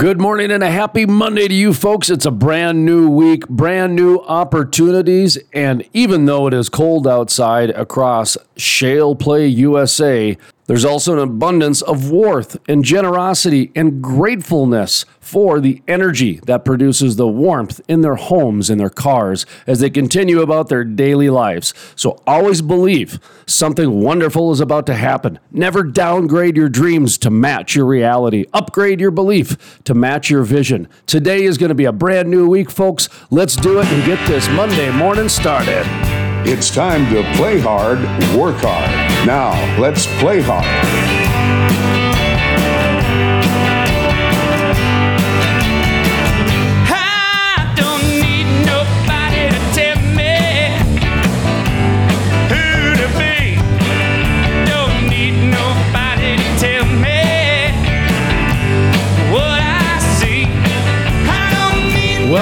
Good morning and a happy Monday to you folks. It's a brand new week, brand new opportunities. And even though it is cold outside across Shale Play USA, there's also an abundance of warmth and generosity and gratefulness for the energy that produces the warmth in their homes and their cars as they continue about their daily lives. So always believe something wonderful is about to happen. Never downgrade your dreams to match your reality. Upgrade your belief to match your vision. Today is going to be a brand new week, folks. Let's do it and get this Monday morning started. It's time to play hard, work hard. Now, let's play hard.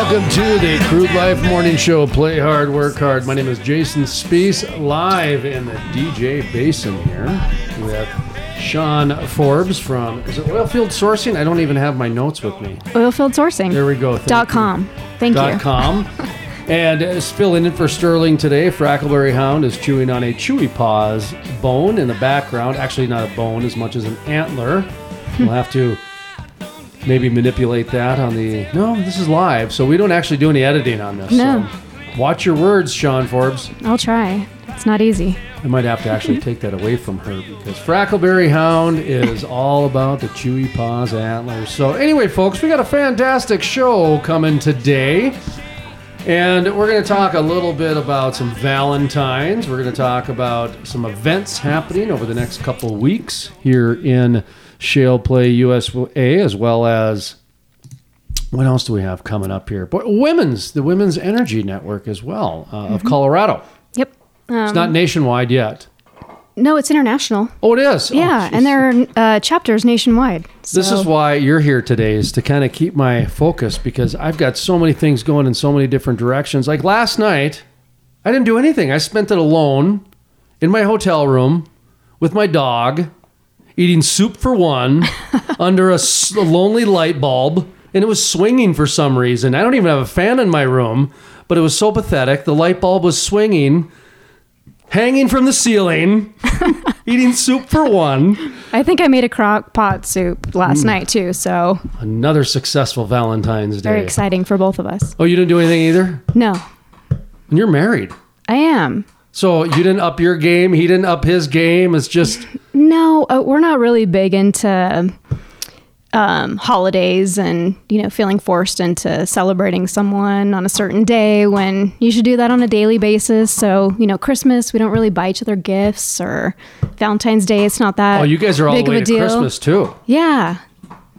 Welcome to the Crude Life Morning Show. Play hard, work hard. My name is Jason Spiess, live in the DJ Basin here with Sean Forbes from is it Oilfield Sourcing? I don't even have my notes with me. Oilfield Sourcing. There we go. Thank Dot you. com. Thank Dot you. com. And uh, filling in for Sterling today, Frackleberry Hound is chewing on a chewy paws bone in the background. Actually, not a bone as much as an antler. We'll have to maybe manipulate that on the. No, this is live, so we don't actually do any editing on this. No. So watch your words, Sean Forbes. I'll try. It's not easy. I might have to actually take that away from her because Frackleberry Hound is all about the chewy paws antlers. So, anyway, folks, we got a fantastic show coming today. And we're going to talk a little bit about some Valentines. We're going to talk about some events happening over the next couple weeks here in Shale Play USA, as well as what else do we have coming up here? But women's, the Women's Energy Network as well uh, of Colorado. Yep. Um, It's not nationwide yet. no, it's international. Oh, it is. Oh, yeah, jeez. and there are uh, chapters nationwide. This is why you're here today, is to kind of keep my focus because I've got so many things going in so many different directions. Like last night, I didn't do anything. I spent it alone in my hotel room with my dog, eating soup for one under a, s- a lonely light bulb, and it was swinging for some reason. I don't even have a fan in my room, but it was so pathetic. The light bulb was swinging, hanging from the ceiling, eating soup for one. I think I made a crock pot soup Hmm. last night too, so Another successful Valentine's Day. very exciting for both of us. Oh, you didn't do anything either? No, And you're married. I am. So you didn't up your game, he didn't up his game. It's just No, uh, we're not really big into um, holidays and you know feeling forced into celebrating someone on a certain day when you should do that on a daily basis. So you know, Christmas we don't really buy each other gifts or Valentine's Day. It's not that. Oh, you guys are all big the of a to deal. Christmas too. Yeah.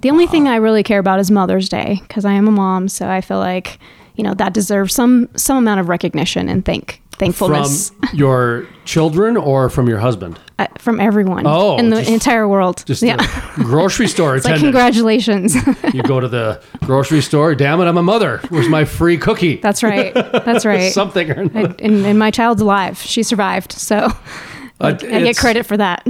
The only thing I really care about is Mother's Day because I am a mom, so I feel like you know that deserves some some amount of recognition and thank thankfulness From your children or from your husband? uh, from everyone Oh, in the just- entire world. Just yeah. the grocery store It's like congratulations. you go to the grocery store. Damn it, I'm a mother. Where's my free cookie? That's right. That's right. Something or I, another. and, and my child's alive. She survived, so Uh, I get credit for that.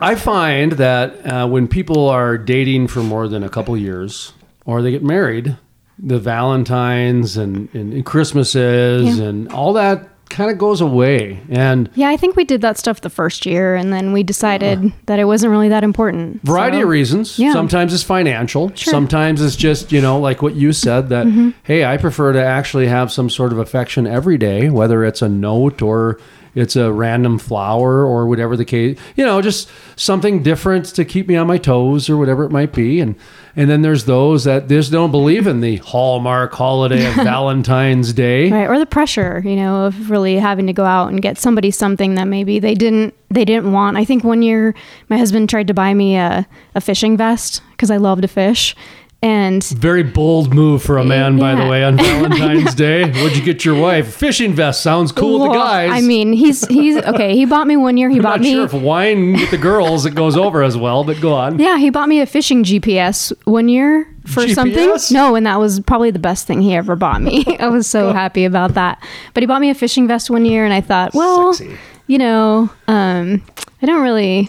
I find that uh, when people are dating for more than a couple years, or they get married, the Valentines and, and, and Christmases Yeah. and all that kind of goes away. And Yeah, I think we did that stuff the first year, and then we decided that it wasn't really that important. variety So- of reasons. yeah. Sometimes it's financial. Sure. Mm-hmm. Sometimes it's just, you know, like what you said that, hey, I prefer to actually have some sort of affection every day, whether it's a note or it's a random flower or whatever the case, you know, just something different to keep me on my toes or whatever it might be. And, and then there's those that just don't believe in the hallmark holiday of Valentine's Day. right or the pressure you know of really having to go out and get somebody something that maybe they didn't they didn't want i think one year my husband tried to buy me a, a fishing vest because i love to fish and Very bold move for a man, by the way, on Valentine's Day. What'd you get your wife? Fishing vest sounds cool to Well, guys. i mean he's he's okay he bought me one year he I'm bought not me sure if wine with the girls it goes over as well, but go on. yeah he bought me a fishing gps one year for GPS? something no and that was probably the best thing he ever bought me i was so happy about that but he bought me a fishing vest one year and i thought well Sexy. you know um i don't really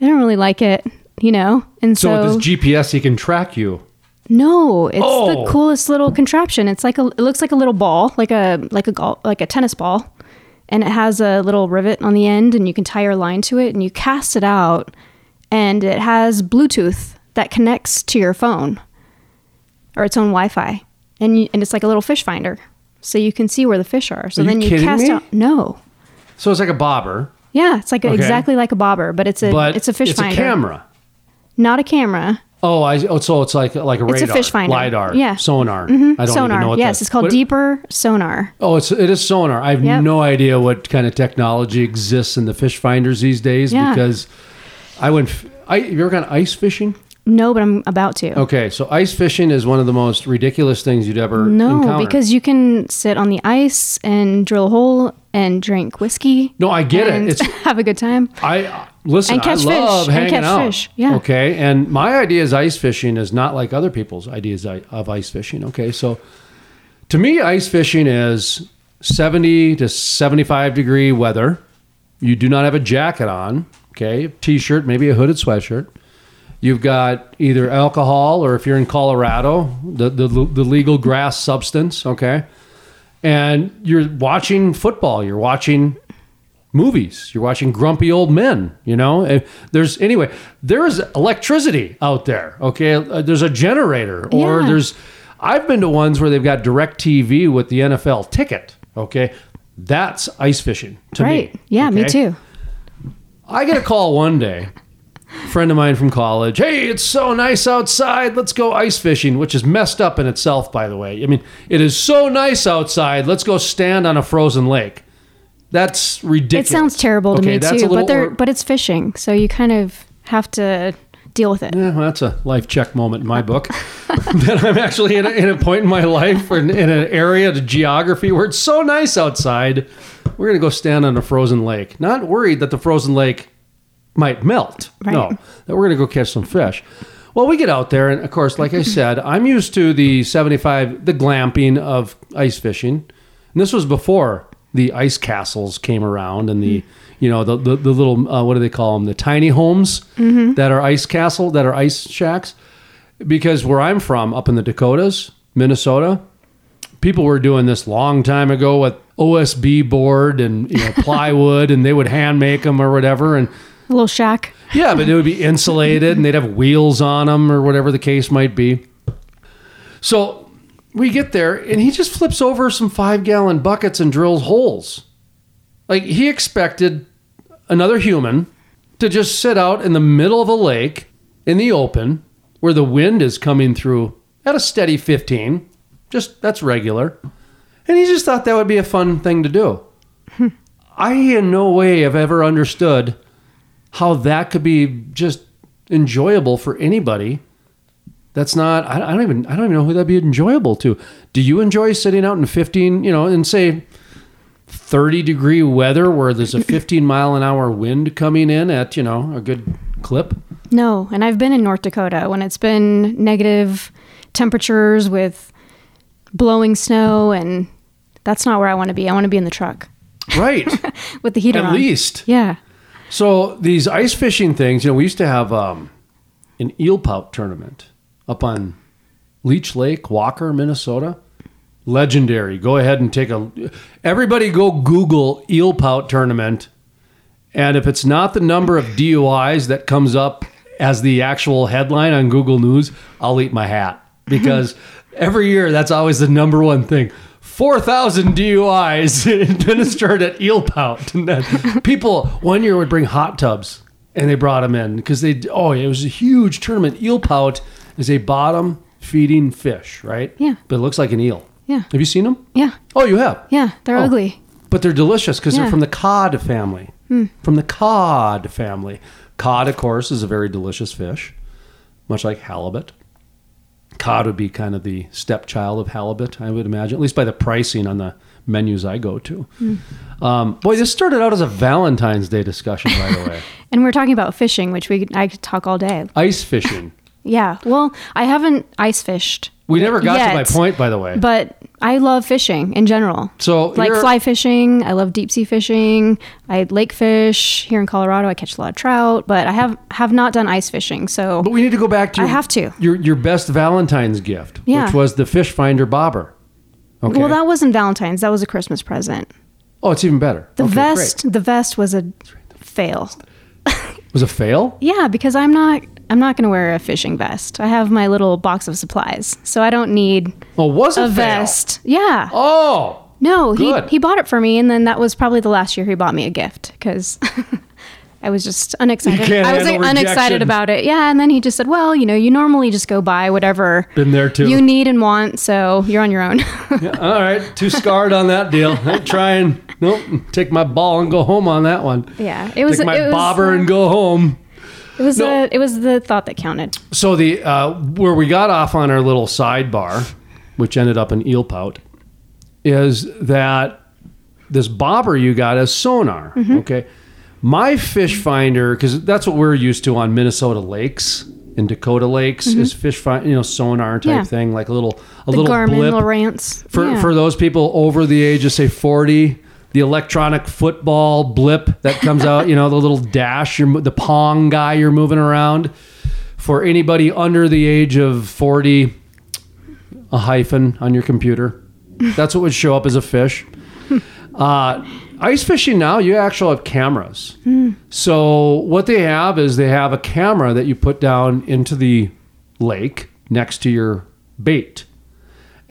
i don't really like it you know and So, so, with this GPS, he can track you. No, it's Oh. the coolest little contraption. It's like a it looks like a little ball, like a like a gol- like a tennis ball. And it has a little rivet on the end and you can tie your line to it and you cast it out and it has Bluetooth that connects to your phone or its own Wi-Fi. And you, and it's like a little fish finder. So you can see where the fish are. So Are then you kidding cast me? out No. So it's like a bobber, Yeah, it's like a, Okay. exactly like a bobber, but it's a but it's a fish it's finder. a camera. Not a camera. Oh, I oh, so it's like like a radar, It's a fish finder. lidar, Yeah. sonar. Mm-hmm. I don't sonar. even know what yes, it's called what- deeper sonar. Oh, it's it is sonar. I have Yep. no idea what kind of technology exists in the fish finders these days Yeah. because I went. I have you ever gone ice fishing? No, but I'm about to. Okay, so ice fishing is one of the most ridiculous things you'd ever No, encounter. because you can sit on the ice and drill a hole and drink whiskey. No, I get it. and It's- have a good time. I uh, listen. And catch I fish. love And hanging catch out. fish. Yeah. Okay, and my idea is ice fishing is not like other people's ideas i- of ice fishing. Okay, so to me, ice fishing is seventy to seventy-five degree weather. You do not have a jacket on. Okay, t-shirt, maybe a hooded sweatshirt. You've got either alcohol or if you're in Colorado, the, the, the legal grass substance, okay? And you're watching football, you're watching movies, you're watching grumpy old men, you know? And There's anyway, there's electricity out there, okay? Uh, There's a generator or Yeah. there's I've been to ones where they've got DirecTV with the NFL ticket, okay? That's ice fishing to right. me. Yeah, me too. I get a call one day, friend of mine from college. Hey, it's so nice outside. Let's go ice fishing, which is messed up in itself, by the way. I mean, it is so nice outside. Let's go stand on a frozen lake. That's ridiculous. It sounds terrible to Okay, me too, little but they're but it's fishing, so you kind of have to deal with it. Yeah, well, that's a life check moment in my book. that I'm actually in a, in a point in my life or in, in an area of geography where it's so nice outside. We're going to go stand on a frozen lake. Not worried that the frozen lake might melt. No, that we're going to go catch some fish. Well, we get out there, and of course, like I said, I'm used to the 75, the glamping of ice fishing. And this was before the ice castles came around and the, you know, the, the, the little, uh, what do they call them? The tiny homes that are ice castle, that are ice shacks. Because where I'm from, up in the Dakotas, Minnesota, people were doing this long time ago with OSB board and you know, plywood, and they would hand make them or whatever. And A little shack. yeah, but it would be insulated and they'd have wheels on them or whatever the case might be. So we get there and he just flips over some five gallon buckets and drills holes. Like he expected another human to just sit out in the middle of a lake in the open where the wind is coming through at a steady 15. Just that's regular. And he just thought that would be a fun thing to do. Hmm. I in no way have ever understood how that could be just enjoyable for anybody. That's not. I, I don't even. I don't even know who that'd be enjoyable to. Do you enjoy sitting out in 15? You know, in say 30 degree weather where there's a 15 mile an hour wind coming in at you know a good clip? No, and I've been in North Dakota when it's been negative temperatures with blowing snow, and that's not where I want to be. I want to be in the truck Right. with the heater At on. least. Yeah. So these ice fishing things, you know, we used to have um, an eel pout tournament up on Leech Lake, Walker, Minnesota. Legendary. Go ahead and take a. Everybody go Google eel pout tournament, and if it's not the number of DUIs that comes up as the actual headline on Google News, I'll eat my hat because every year that's always the number one thing. 4,000 DUIs administered at eel pout. And then people one year would bring hot tubs and they brought them in because they, oh, it was a huge tournament. Eel pout is a bottom feeding fish, right? Yeah. But it looks like an eel. Yeah. Have you seen them? Yeah. Oh, you have? Yeah. They're Oh. ugly. But they're delicious because they're Hmm. from the cod family. From the cod family. Cod, of course, is a very delicious fish, much like halibut. Cod would be kind of the stepchild of halibut, I would imagine, at least by the pricing on the menus I go to. Hmm. Um, boy, this started out as a Valentine's Day discussion, by the way. And we're talking about fishing, which we I could talk all day. Ice fishing. Yeah. Well, I haven't ice fished. We never got to my point, by the way. But I love fishing in general. So like fly fishing. I love deep sea fishing. I lake fish here in Colorado. I catch a lot of trout, but I have have not done ice fishing. So But we need to go back to I have to. your your best Valentine's gift, Yeah. which was the fish finder bobber. Okay. well, that wasn't Valentine's. That was a Christmas present. oh, it's even better. The Okay, vest, great. the vest was a fail. was a fail. Yeah, because I'm not I'm not going to wear a fishing vest. I have my little box of supplies, so I don't need Oh, was a, a vest. Yeah. Oh, No, he Good. he bought it for me, and then that was probably the last year he bought me a gift because I was just unexcited. I was like, unexcited about it. Yeah, and then he just said, "Well, you know, you normally just go buy whatever been there too. you need and want, so you're on your own." Yeah, all right, too scarred on that deal. I try and nope, take my ball and go home on that one. yeah, it was Take my it was, bobber and go home. It was No. uh, it was the thought that counted. So the uh, where we got off on our little sidebar, which ended up in eel pout, is that this bobber you got as sonar. Mm-hmm. Okay, my fish finder because that's what we're used to on Minnesota lakes and Dakota lakes is fish find you know sonar type Mm-hmm. Yeah. thing like a little a The little Garmin blip Lowrance. for yeah. for those people over the age of say 40 the electronic football blip that comes out you know the little dash, you're, the pong guy you're moving around. For anybody under the age of 40 a hyphen on your computer that's what would show up as a fish. Uh, ice fishing now you actually have cameras. So what they have is they have a camera that you put down into the lake next to your bait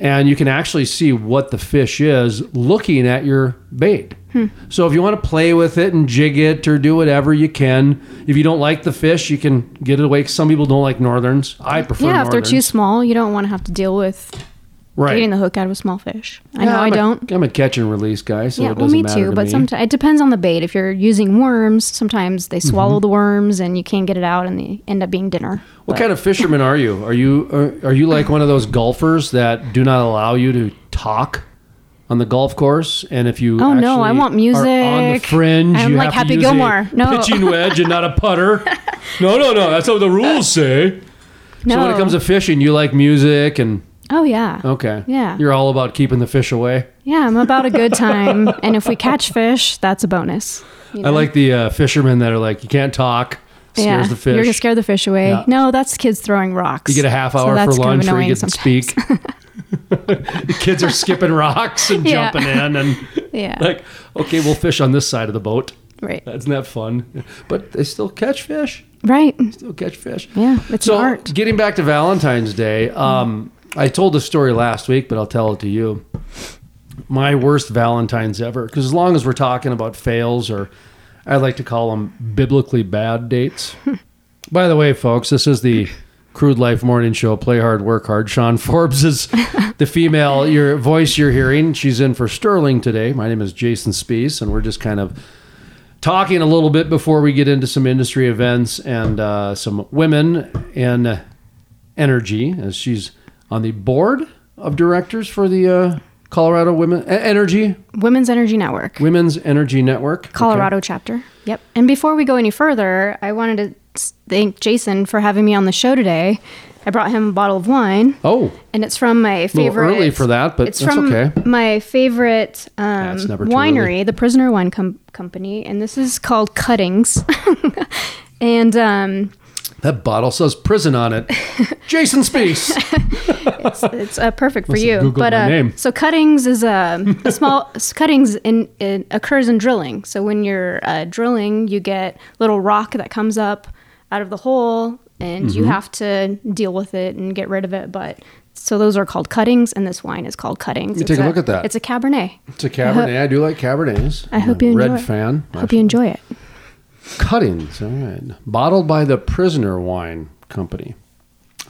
and you can actually see what the fish is looking at your bait. Hmm. So if you want to play with it and jig it or do whatever you can, if you don't like the fish, you can get it away. Some people don't like northerns. I prefer yeah, if they're too small, you don't want to have to deal with right. getting the hook out of a small fish. I know Yeah, I I'm a- don't. I'm a catch and release guy, so yeah, it well, doesn't me matter too. to But me. sometimes it depends on the bait. If you're using worms, sometimes they mm-hmm. swallow the worms and you can't get it out, and they end up being dinner. What kind of fisherman are you? Are you are, are you like one of those golfers that do not allow you to talk on the golf course? And if you Oh, no, I want music on the fringe, I'm you like Happy Gilmore. No. pitching wedge and not a putter. no, no, no. That's what the rules say. No. So when it comes to fishing, you like music and oh yeah, okay, Yeah. you're all about keeping the fish away. yeah, I'm about a good time, and if we catch fish, that's a bonus. you I like the uh, fishermen that are like, you can't talk, scares yeah, the fish. You're gonna scare the fish away. Yeah. No, that's kids throwing rocks. You get a half hour that's for lunch where you get to speak. the kids are skipping rocks and Yeah. jumping in and Yeah, like, okay, we'll fish on this side of the boat. right, Isn't that fun? But they still catch fish. right. Still catch fish. Yeah, it's So art. getting back to Valentine's Day, um, I told the story last week, but I'll tell it to you. My worst Valentine's ever, because as long as we're talking about fails, or I like to call them biblically bad dates. By the way, folks, this is the Crude Life Morning Show. Play hard, work hard. Sean Forbes is the female your voice you're hearing. She's in for Sterling today. My name is Jason Spiess, and we're just kind of talking a little bit before we get into some industry events and uh, some women in energy, as she's on the board of directors for the uh, Colorado Women Energy Women's Energy Network, Women's Energy Network, Okay. Colorado chapter. Yep. And before we go any further, I wanted to thank Jason for having me on the show today. I brought him a bottle of wine, Oh, and it's from my favorite. early for that, but it's from okay. my favorite um, too winery, the Prisoner Wine Com- Company, and this is called Cuttings. and um, that bottle says prison on it. Jason Spiess. it's uh, perfect for you. Googled But my uh, name. so cuttings is a, a small cuttings in, in occurs in drilling. So when you're uh, drilling, you get little rock that comes up out of the hole, and Mm-hmm. you have to deal with it and get rid of it. But so those are called cuttings, and this wine is called cuttings. It's take a look at that. It's a Cabernet. It's a Cabernet. I do like Cabernets. I hope a you red enjoy it. fan. Hope you enjoy it. Cuttings. All right. Bottled by the Prisoner Wine Company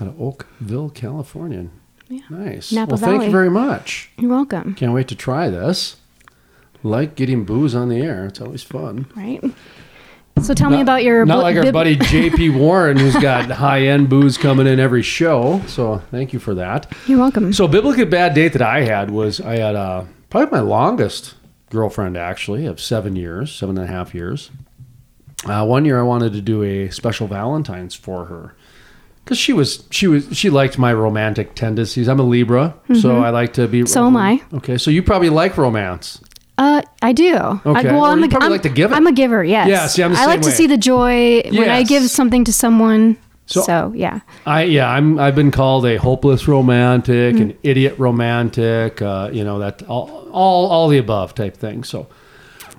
out of Oakville, California. Yeah. Nice. Napa well, thank you very much. You're welcome. Can't wait to try this. Like getting booze on the air. It's always fun. Right. So tell me about your Not bl- like our bib- buddy JP Warren, who's got high end booze coming in every show. So thank you for that. You're welcome. So biblically bad date that I had was I had uh, probably my longest girlfriend actually of seven years, seven and a half years. Uh, one year I wanted to do a special Valentine's for her, because she was she was she liked my romantic tendencies. I'm a Libra, so I like to be. Mm-hmm. So am I. Okay, so you probably like romance. Uh, I do. I, Okay. well, Or I'm you a, probably I'm- like to give it. I'm a giver. Yes. Yeah, see, I like same to see the joy when I give something to someone. So- So, yeah. I yeah, I'm I've been called a hopeless romantic, Mm. an idiot romantic, uh, you know that all all all the above type thing. So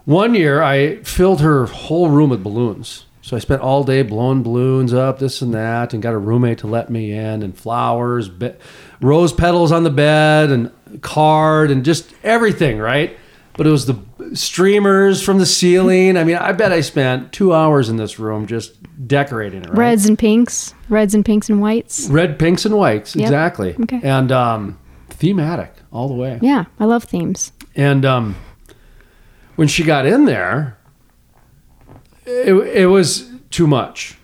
one year I filled her whole room with balloons. So I spent all day blowing balloons up, this and that, and got a roommate to let me in, and flowers, be- rose petals on the bed, and card, and just everything, right? But it was the streamers from the ceiling. I mean, I bet I spent two hours in this room just decorating it. Right? Reds and pinks, reds and pinks and whites. Red, pinks, and whites. Yep. Exactly. Okay. And um, thematic all the way. Yeah, I love themes. And um, when she got in there, it, it was too much.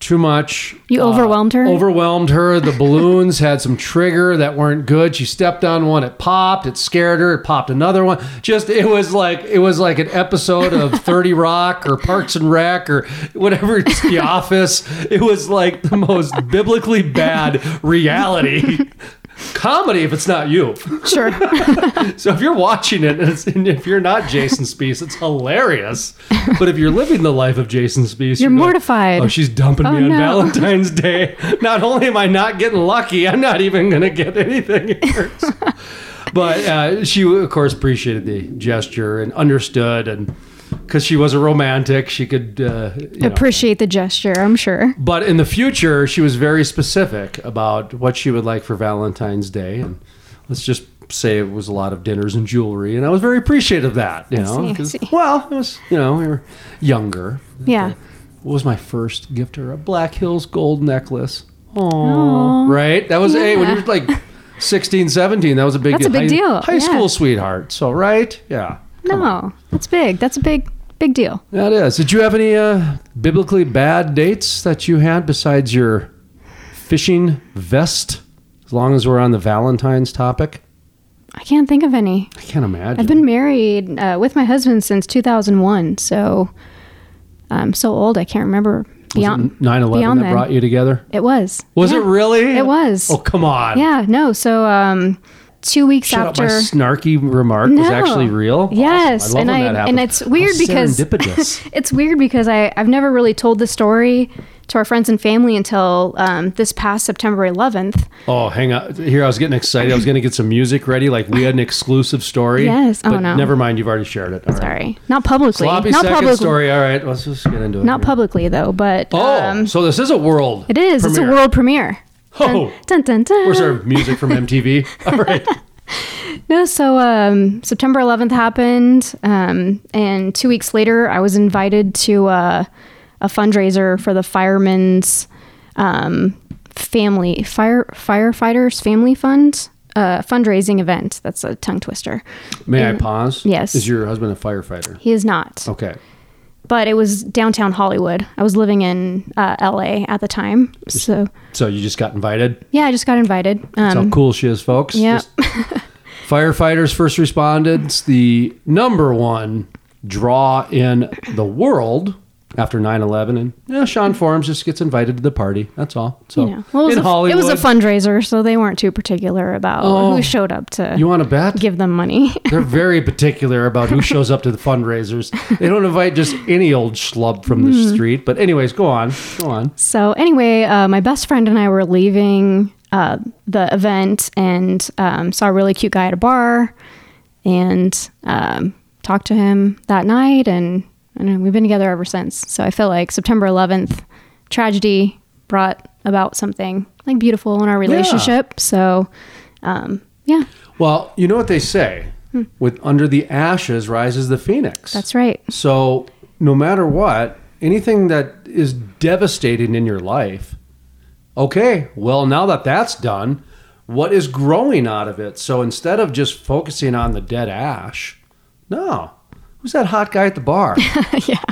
Too much. You uh, overwhelmed her? Overwhelmed her. The balloons had some trigger that weren't good. She stepped on one. It popped. It scared her. It popped another one. Just it was like it was like an episode of Thirty Rock or Parks and Rec or whatever. It's The Office. It was like the most biblically bad reality comedy if it's not you. Sure. So if you're watching it, and, if you're not Jason Spiess, it's hilarious. But if you're living the life of Jason Spiess, You're going, mortified. Oh, she's dumping Oh, me on no." Valentine's Day. Not only am I not getting lucky, I'm not even going to get anything but uh, she, of course, appreciated the gesture and understood, and because she was a romantic, she could. Uh, you know, Appreciate the gesture, I'm sure. but in the future, she was very specific about what she would like for Valentine's Day, and let's just say it was a lot of dinners and jewelry, and I was very appreciative of that. You know, see, I see. well, it was you know we were younger. Yeah. What was my first gift to her? A Black Hills gold necklace. Oh, right. That was hey when you were like 16, 17, That was a big That's a big high, deal, High yeah. school sweetheart. So right, yeah. No, that's big. That's a big, big deal. That is. Did you have any uh, biblically bad dates that you had besides your fishing vest? As long as we're on the Valentine's topic, I can't think of any. I can't imagine. I've been married uh, with my husband since 2001, so I'm so old I can't remember beyond 9 11 beyond that then. brought you together. It was. Was Yeah. it really? It was. Oh, come on. Yeah, no. So um, two weeks Shut after. up. My snarky remark was actually real. Yes, Awesome. and I love I and it's weird How because it's weird because I I've never really told the story to our friends and family until um, this past September 11th. oh, hang on. Here, I was getting excited. I was going to get some music ready, like we had an exclusive story. Yes. Oh, but no. Never mind. You've already shared it. All right. Sorry, not publicly. Sloppy not publicly. story. All right. Let's just get into it. Not here. publicly though, but Oh, um, so this is a world. it is. It's a world premiere. Oh, Dun dun dun. where's our music from MTV? All right. No, so um, September 11th happened, um, and two weeks later, I was invited to uh, a fundraiser for the firemen's um, family fire firefighters family fund uh, fundraising event. That's a tongue twister. May I pause? Yes. Is your husband a firefighter? He is not, Okay. But it was downtown Hollywood. I was living in uh, L.A. at the time, so So you just got invited? yeah, I just got invited. That's Um, how cool she is, folks. yeah. Firefighters, first responders, the number one draw in the world after 9-11. And yeah, Sean Forbes just gets invited to the party. That's all. So know. Well, it was, in a, Hollywood. it was a fundraiser, so they weren't too particular about Oh. who showed up to You want to bet? give them money. They're very particular about who shows up to the fundraisers. They don't invite just any old schlub from the Mm-hmm. street. But anyways, go on. Go on. So anyway, uh, my best friend and I were leaving uh, the event and um, saw a really cute guy at a bar and um, talked to him that night, and, and we've been together ever since. So I feel like September 11th tragedy brought about something like beautiful in our relationship. So um, yeah, Well, you know what they say with under the ashes rises the phoenix. Hmm. that's right. So, no matter what, anything that is devastating in your life, okay, well, now that that's done, what is growing out of it? So, instead of just focusing on the dead ash, no. Who's that hot guy at the bar? yeah.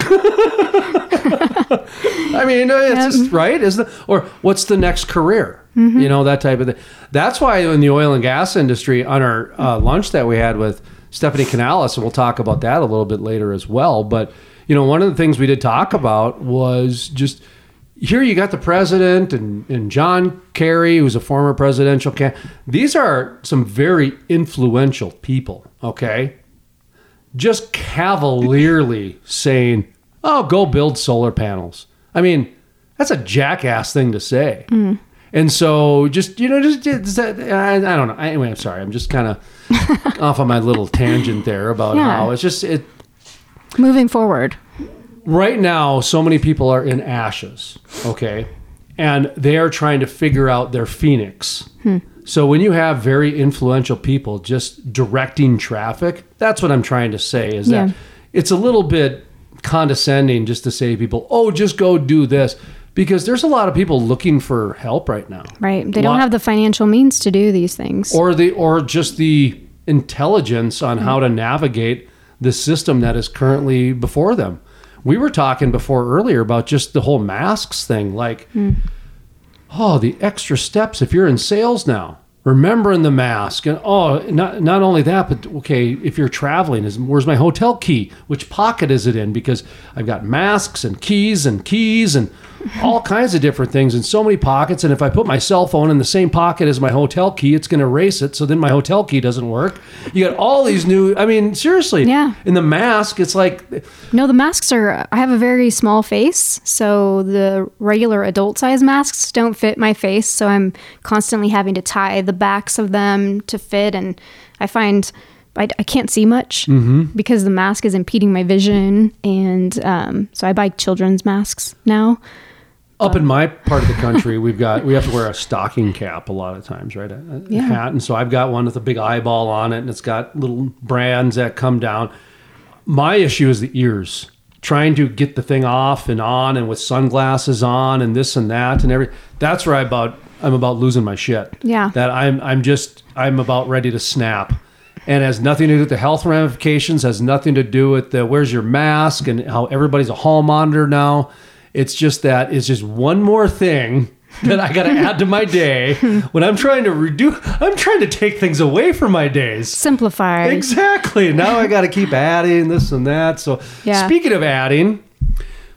I mean, it's just right, isn't it? Or what's the next career? Mm-hmm. You know, that type of thing. That's why in the oil and gas industry, on our uh, lunch that we had with Stephanie Canales, and we'll talk about that a little bit later as well. But, you know, one of the things we did talk about was just here you got the president and, and John Kerry, who's a former presidential candidate. These are some very influential people, okay? Just cavalierly saying, oh, go build solar panels. I mean, that's a jackass thing to say. Mm. And so just, you know, just, just that, I, I don't know. Anyway, I'm sorry. I'm just kind of off on my little tangent there about Yeah. how it's just, it, Moving forward. right now so many people are in ashes okay and they are trying to figure out their phoenix hmm. So when you have very influential people just directing traffic that's what i'm trying to say is Yeah. that it's a little bit condescending just to say to people oh just go do this because there's a lot of people looking for help right now Right. They don't have the financial means to do these things. or the or just the intelligence on how to navigate the system that is currently before them. We were talking before earlier about just the whole masks thing like mm. Oh the extra steps. If you're in sales now remembering the mask and oh not not only that but okay if you're traveling is where's my hotel key? Which pocket is it in? Because I've got masks and keys and keys and all kinds of different things in so many pockets and if I put my cell phone in the same pocket as my hotel key it's going to erase it so then my hotel key doesn't work you got all these new I mean seriously Yeah. in the mask it's like No, the masks are. I have a very small face, so the regular adult size masks don't fit my face. So I'm constantly having to tie the backs of them to fit, and I find I, I can't see much because the mask is impeding my vision. And um, so I buy children's masks now. Up in um, my part of the country, we've got we have to wear a stocking cap a lot of times, right? A, a Yeah. hat, and so I've got one with a big eyeball on it, and it's got little brands that come down. My issue is the ears. Trying to get the thing off and on, and with sunglasses on, and this and that, and every. That's where I about I'm about losing my shit. Yeah. That I'm I'm just I'm about ready to snap. And has nothing to do with the health ramifications, has nothing to do with the where's your mask and how everybody's a hall monitor now. It's just that it's just one more thing that I got to add to my day when I'm trying to redo. I'm trying to take things away from my days. Simplify. Exactly. Now I got to keep adding this and that. So, Yeah. speaking of adding,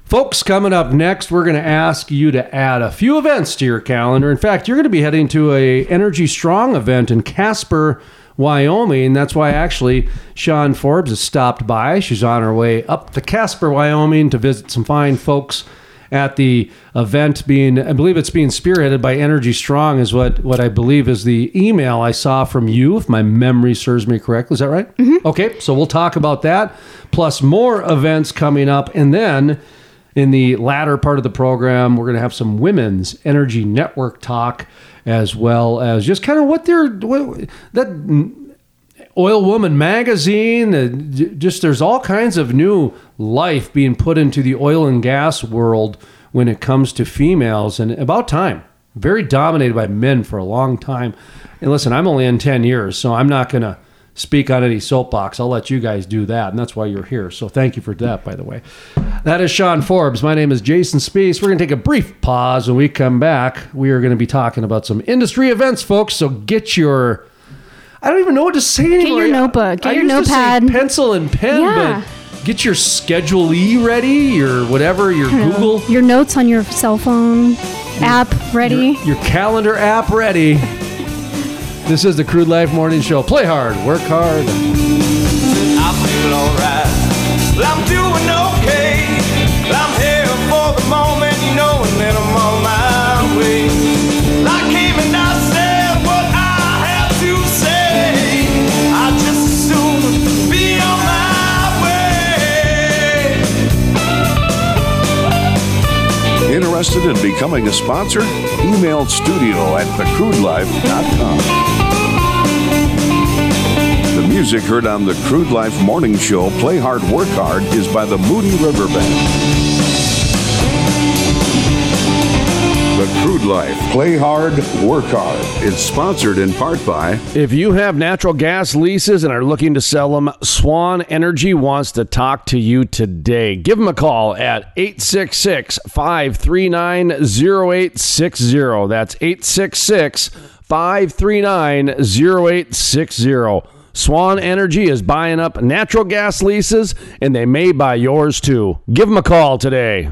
folks, coming up next, we're going to ask you to add a few events to your calendar. In fact, you're going to be heading to a Energy Strong event in Casper. Wyoming. That's why actually Sean Forbes has stopped by. She's on her way up to Casper, Wyoming to visit some fine folks at the event being I believe it's being spearheaded by Energy Strong is what what I believe is the email I saw from you if my memory serves me correctly. Is that right? Mm-hmm. Okay, so we'll talk about that plus more events coming up and then in the latter part of the program we're going to have some women's energy network talk as well as just kind of what they're what, that Oil Woman magazine. Uh, just there's all kinds of new life being put into the oil and gas world when it comes to females, and about time. Very dominated by men for a long time. And listen, I'm only in 10 years, so I'm not going to speak on any soapbox. I'll let you guys do that, and that's why you're here. So thank you for that, by the way. That is Sean Forbes. My name is Jason Spiess. We're going to take a brief pause. When we come back, we are going to be talking about some industry events, folks. So get your I don't even know what to say anymore. Get your notebook, get I your used to say notepad. pencil and pen, Yeah. but get your Schedule E ready, your whatever, your Google, Your notes on your cell phone app ready. your calendar app ready. This is the Crude Life Morning Show. Play hard, work hard. I feel alright. Well, I'm doing okay. Interested in becoming a sponsor? Email studio at thecrudelife.com. The music heard on the Crude Life Morning Show, Play Hard, Work Hard, is by the Moody River Band. The Crude Life, Play Hard, Work Hard, is sponsored in part by If you have natural gas leases and are looking to sell them, Swan Energy wants to talk to you today. Give them a call at 866 539 0860. That's 866 539 0860. Swan Energy is buying up natural gas leases and they may buy yours too. Give them a call today.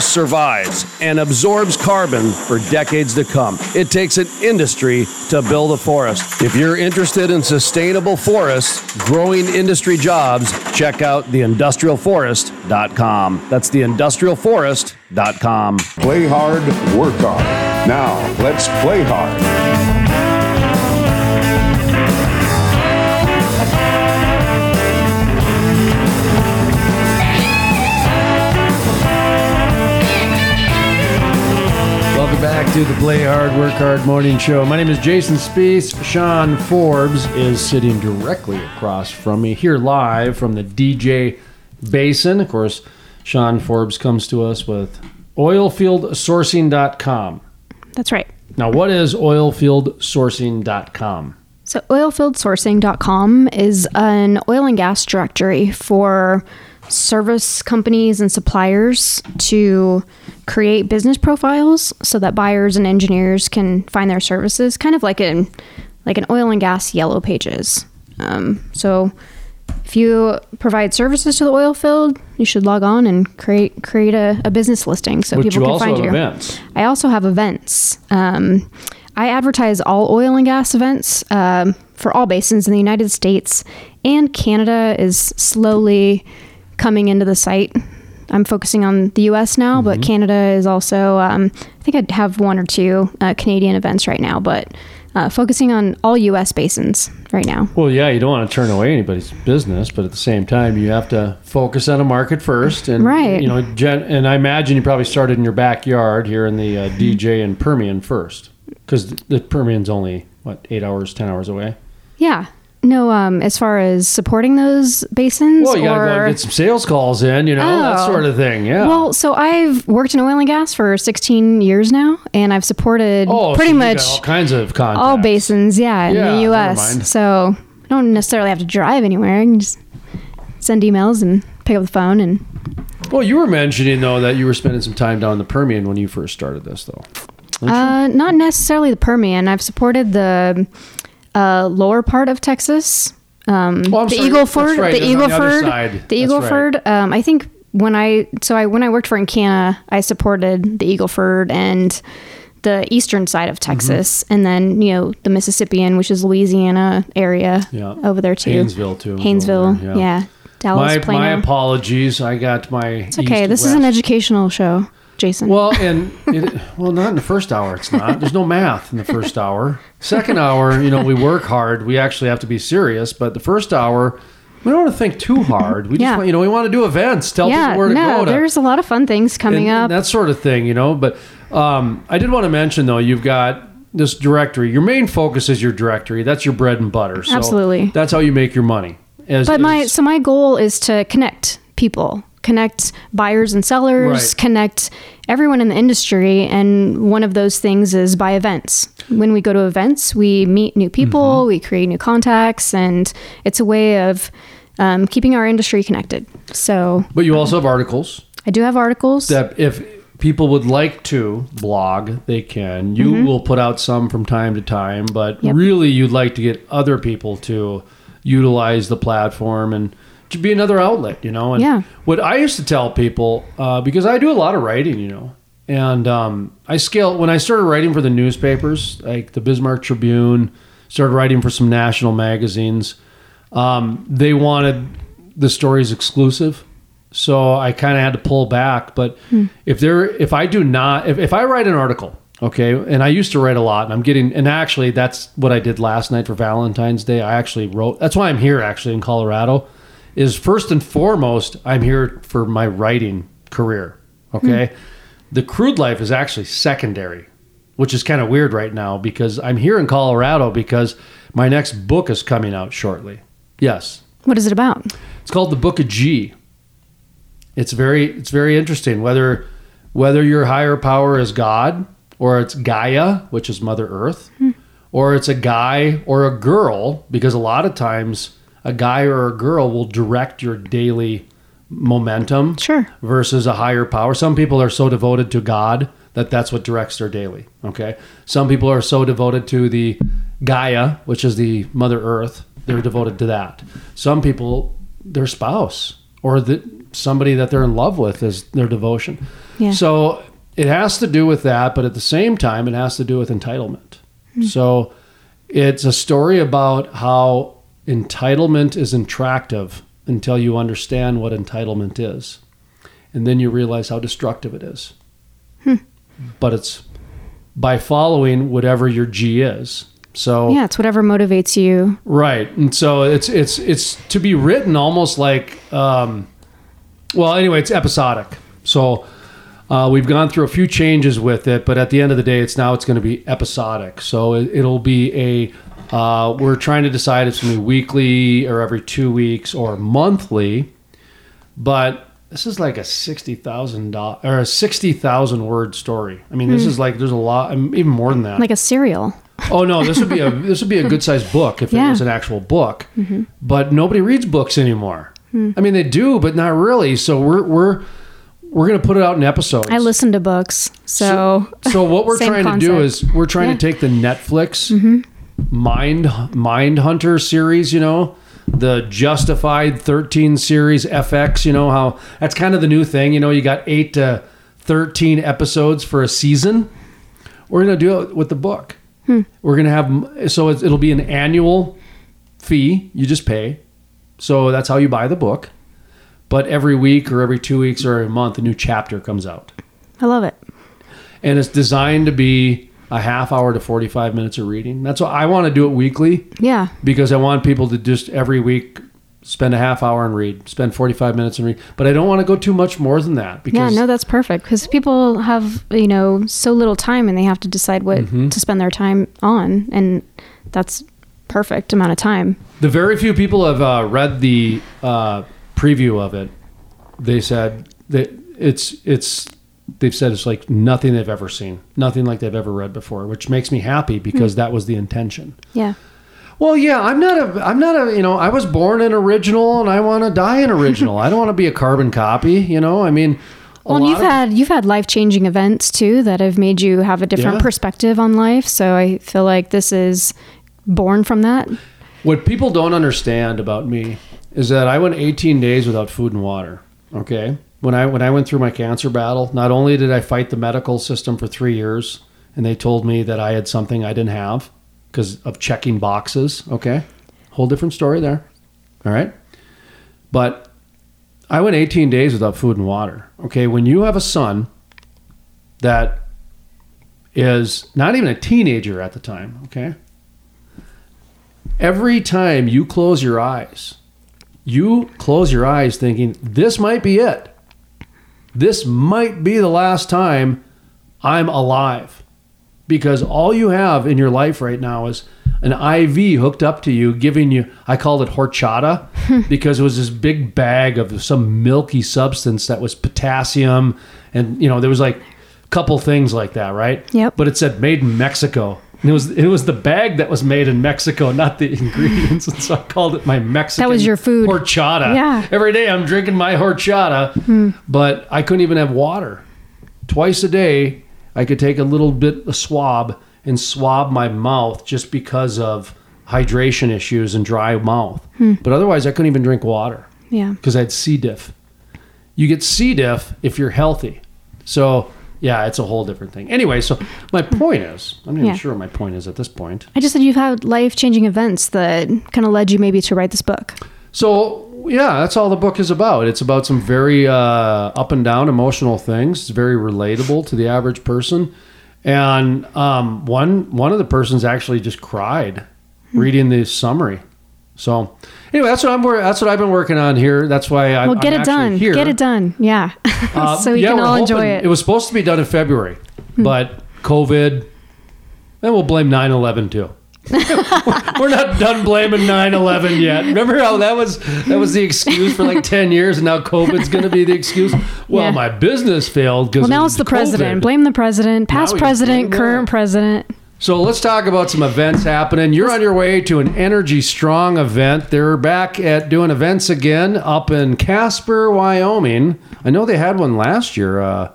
survives and absorbs carbon for decades to come. It takes an industry to build a forest. If you're interested in sustainable forests, growing industry jobs, check out theindustrialforest.com. That's theindustrialforest.com. Play hard, work hard. Now, let's play hard. Back to the Play Hard, Work Hard Morning Show. My name is Jason Spiess. Sean Forbes is sitting directly across from me here live from the DJ Basin. Of course, Sean Forbes comes to us with oilfieldsourcing.com. That's right. Now, what is oilfieldsourcing.com? So, oilfieldsourcing.com is an oil and gas directory for service companies and suppliers to create business profiles so that buyers and engineers can find their services, kind of like an like an oil and gas yellow pages. Um, so, if you provide services to the oil field, you should log on and create create a, a business listing so people can find you. events. I also have events. Um, I advertise all oil and gas events um, for all basins in the United States, and Canada is slowly coming into the site. I'm focusing on the U.S. now, but Canada is also. Um, I think I have one or two uh, Canadian events right now, but uh, focusing on all U.S. basins right now. Well, yeah, you don't want to turn away anybody's business, but at the same time, you have to focus on a market first. And, Right. You know, gen- and I imagine you probably started in your backyard here in the uh, DJ and Permian first, because the Permian's only what eight hours, ten hours away. Yeah. No, um, as far as supporting those basins, Well, you gotta or go get some sales calls in, you know, that Oh. sort of thing. Yeah. Well, so I've worked in oil and gas for 16 years now, and I've supported oh, pretty so much all kinds of contacts. all basins, yeah, in Yeah, the U.S. So I don't necessarily have to drive anywhere. I can just send emails and pick up the phone and Well, you were mentioning though that you were spending some time down in the Permian when you first started this, though. uh, not necessarily the Permian. I've supported the uh, lower part of Texas, um, Oh, the sorry. Eagle Ford, right. the That's on the other Eagle Ford, the Eagle right. Ford. Um, I think when I so I when I worked for Encana, I supported the Eagle Ford and the eastern side of Texas, Mm-hmm. and then you know the Mississippian, which is Louisiana area Yeah. over there too. Haynesville, too, there, yeah. yeah. Dallas, My, Plano. my apologies. I got my. it's okay. This is an educational show, Jason. Well, and it, well, not in the first hour. It's not. There's no math in the first hour. Second hour, you know, we work hard. We actually have to be serious. But the first hour, we don't want to think too hard. We just, Yeah. want, you know, we want to do events, tell yeah, people where to no, go. To, there's a lot of fun things coming and- up. and that sort of thing, you know. But um, I did want to mention though, you've got this directory. Your main focus is your directory. That's your bread and butter. So Absolutely. That's how you make your money. As, But my as- so my goal is to connect people, connect buyers and sellers, Right. connect everyone in the industry, and one of those things is by events. When we go to events, we meet new people, Mm-hmm. we create new contacts, and it's a way of um, keeping our industry connected. So but you also have articles. I do have articles. that if people would like to blog, they can. You will put out some from time to time, but Mm-hmm. Yep. really you'd like to get other people to utilize the platform and to be another outlet, you know. And Yeah. what I used to tell people, uh, because I do a lot of writing, you know, and um, I scale when I started writing for the newspapers, like the Bismarck Tribune, started writing for some national magazines. Um, they wanted the stories exclusive, so I kind of had to pull back. But if there, if I do not, if, if I write an article, okay, and I used to write a lot, and I'm getting, and actually that's what I did last night for Valentine's Day. I actually wrote. That's why I'm here actually in Colorado. Is first and foremost, I'm here for my writing career. Okay, hmm. the crude life is actually secondary, which is kind of weird right now because I'm here in Colorado because my next book is coming out shortly. Yes, what is it about? it's called the Book of G. It's very it's very interesting whether whether your higher power is God or it's Gaia, which is Mother Earth, hmm. or it's a guy or a girl, because a lot of times a guy or a girl will direct your daily momentum Sure. versus a higher power. Some people are so devoted to God that that's what directs their daily. Okay. Some people are so devoted to the Gaia, which is the Mother Earth. They're devoted to that. Some people, their spouse or the, somebody that they're in love with is their devotion. Yeah. So it has to do with that, but at the same time, it has to do with entitlement. Hmm. So it's a story about how entitlement is attractive until you understand what entitlement is. And then you realize how destructive it is. But it's by following whatever your G is. So Yeah, it's whatever motivates you. Right, and so it's it's it's to be written almost like, um, well, anyway, it's episodic. So uh, we've gone through a few changes with it, but at the end of the day, it's now it's going to be episodic. So it, it'll be a. Uh, we're trying to decide if it's going to be weekly or every two weeks or monthly, but this is like a sixty thousand dollar or a sixty thousand word story. I mean, this hmm. is like there's a lot, um, even more than that. Like a serial. Oh no, this would be a this would be a good sized book if it was an actual book. Mm-hmm. But nobody reads books anymore. Hmm. I mean, they do, but not really. So we're we're we're gonna put it out in episodes. I listen to books, so, So what we're trying to do is we're trying Yeah. to take the Netflix mm-hmm. Mind Mindhunter series, you know, the Justified 13 series FX, you know how that's kind of the new thing, you know, you got 8 to 13 episodes for a season. We're going to do it with the book. Hmm. We're going to have so it'll be an annual fee, you just pay. So that's how you buy the book. But every week or every 2 weeks or every month a new chapter comes out I love it. and it's designed to be a half hour to 45 minutes of reading. That's why I want to do it weekly Yeah. because I want people to just every week spend a half hour and read, spend 45 minutes and read. But I don't want to go too much more than that Yeah, because no, that's perfect because people have, you know, so little time and they have to decide what Mm-hmm. to spend their time on. And that's perfect amount of time. the very few people have uh, read the uh, preview of it. They said that it's it's they've said it's like nothing they've ever seen, nothing like they've ever read before, which makes me happy because hmm. that was the intention. Yeah. Well, yeah, I'm not a, I'm not a, you know, I was born an original and I want to die an original. I don't want to be a carbon copy, you know. I mean, a Well, you've of- had you've had life changing events too that have made you have a different Yeah. perspective on life. So I feel like this is born from that. what people don't understand about me is that I went 18 days without food and water. Okay, when I when I went through my cancer battle, not only did I fight the medical system for three years, and they told me that I had something I didn't have because of checking boxes. Okay, whole different story there. All right, but I went 18 days without food and water. Okay, when you have a son that is not even a teenager at the time, okay? Every time you close your eyes, you close your eyes thinking, this might be it. This might be the last time I'm alive. Because all you have in your life right now is an IV hooked up to you, giving you, I called it horchata because it was this big bag of some milky substance that was potassium. And, you know, there was like a couple things like that, right? Yep. But it said made in Mexico. And it was it was the bag that was made in Mexico, not the ingredients. And so I called it my Mexican. That was your food. horchata. Yeah. Every day I'm drinking my horchata, hmm. but I couldn't even have water. Twice a day, I could take a little bit of swab and swab my mouth just because of hydration issues and dry mouth. Hmm. But otherwise, I couldn't even drink water Yeah. because I had C. diff. You get C. diff if you're healthy. So, yeah, it's a whole different thing. Anyway, so my point is, I'm not even Yeah. sure what my point is at this point. I just said you've had life changing events that kind of led you maybe to write this book. So yeah, that's all the book is about. It's about some very uh, up and down emotional things. It's very relatable to the average person. And um, one one of the persons actually just cried reading the summary. So anyway, that's what I'm. That's what I've been working on here. That's why I, Well, get I'm it done. Here. Get it done. Yeah. Uh, so we yeah, can all enjoy it. Hmm. It was supposed to be done in February, but COVID. Then we'll blame 9/11 too. We're not done blaming 9/11 yet. Remember how that was that was the excuse for like 10 years, and now COVID's going to be the excuse. Well, Yeah. my business failed because Well, now it's the president. Blame the president, past president, current that. president. So let's talk about some events happening. You're on your way to an Energy Strong event. They're back at doing events again up in Casper, Wyoming. I know they had one last year uh,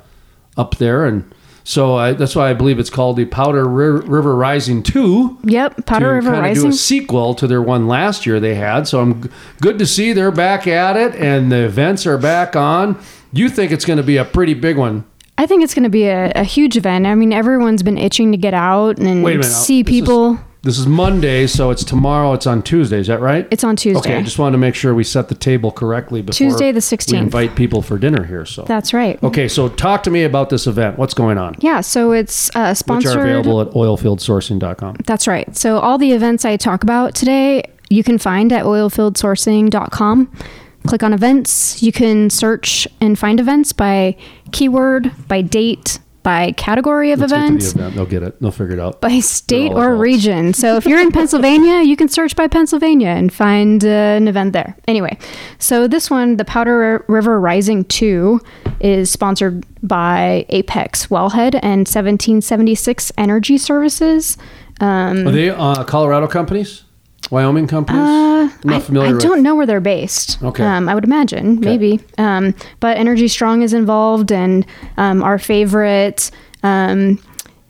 up there, and so I, that's why I believe it's called the Powder Ri- River Rising Two. Yep, Powder River Rising. do a sequel to their one last year they had. So I'm good to see they're back at it, and the events are back on. You think it's going to be a pretty big one? I think it's going to be a, a huge event. I mean, everyone's been itching to get out and Wait a minute. see This is- people. This is Monday, so it's tomorrow. It's on Tuesday. Is that right? It's on Tuesday. Okay, I just wanted to make sure we set the table correctly before Tuesday the We 16th. invite people for dinner here. So That's right. okay, so talk to me about this event. What's going on? Yeah, so it's uh, Which sponsored. are available at oilfieldsourcing.com. That's right. So all the events I talk about today, you can find at oilfieldsourcing.com. Click on events. You can search and find events by keyword, by date, by category of Let's the event. They'll get it. They'll figure it out. by state or adults. region. So if you're in Pennsylvania, you can search by Pennsylvania and find uh, an event there. Anyway, so this one, the Powder River Rising 2, is sponsored by Apex Wellhead and 1776 Energy Services. Um, Are they uh, Colorado companies? Wyoming companies? uh, I'm not I, familiar I with. don't know where they're based. Okay. Um, I would imagine, maybe. Um, but Energy Strong is involved, and um, our favorite um,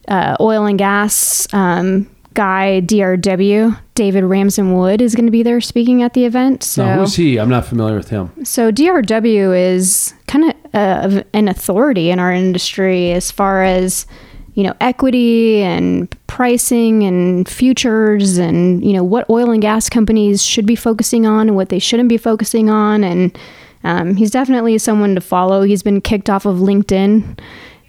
uh, oil and gas um, guy, DRW, David Ramsden-Wood, is going to be there speaking at the event. So, Now, who's he? I'm not familiar with him. so DRW is kind of uh, an authority in our industry as far as you know equity and pricing and futures and you know what oil and gas companies should be focusing on and what they shouldn't be focusing on. And um, he's definitely someone to follow. He's been kicked off of linkedin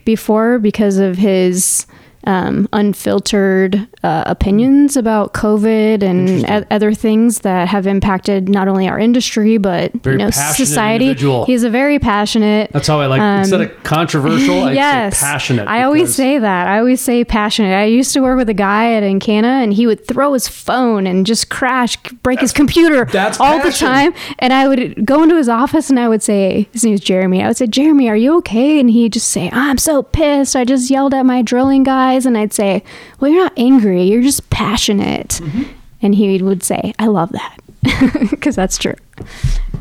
before because of his um, unfiltered uh, opinions about COVID and o- other things that have impacted not only our industry but Very you know society. individual. He's a very passionate. That's how I like. instead of controversial, I Um, yes, say passionate. I always say that. I always say passionate. I used to work with a guy at Encana, and he would throw his phone and just crash, break his computer all the time. And I would go into his office, and I would say, his name is Jeremy. I would say, Jeremy, are you okay? And he'd just say, I'm so pissed. I just yelled at my drilling guys, and I'd say, Well, you're not angry. You're just passionate. Mm-hmm. And he would say, I love that. Because that's true.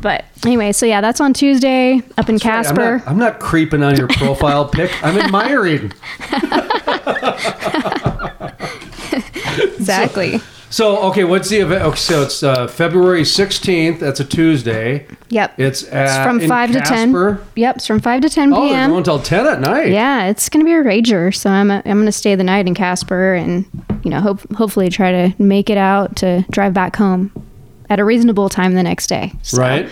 But anyway, so yeah, that's on Tuesday up in I'm Casper. not, I'm not creeping on your profile pic. I'm admiring. exactly. So, okay, what's the event? Okay, so it's uh, February 16th. That's a Tuesday. Yep. It's, It's from 5 to Casper. 10. Yep, it's from 5 to 10 Oh, they're p.m. going until 10 at night. yeah, it's going to be a rager. So I'm, I'm going to stay the night in Casper and, you know, hope, hopefully try to make it out to drive back home at a reasonable time the next day. So, Right.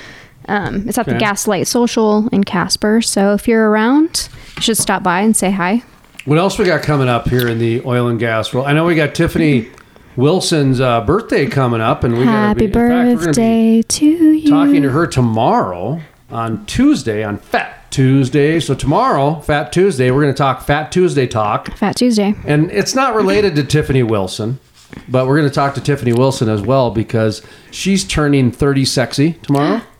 Um, it's at Okay. the Gaslight Social in Casper. So if you're around, you should stop by and say hi. What else we got coming up here in the oil and gas world? I know we got Tiffany Wilson's uh, birthday coming up, and we Happy be, in fact, we're gonna be birthday to you. talking to her tomorrow on Tuesday on Fat Tuesday. So tomorrow, Fat Tuesday, we're going to talk Fat Tuesday talk, Fat Tuesday. and it's not related to Tiffany Wilson, but we're going to talk to Tiffany Wilson as well because she's turning 30 sexy tomorrow.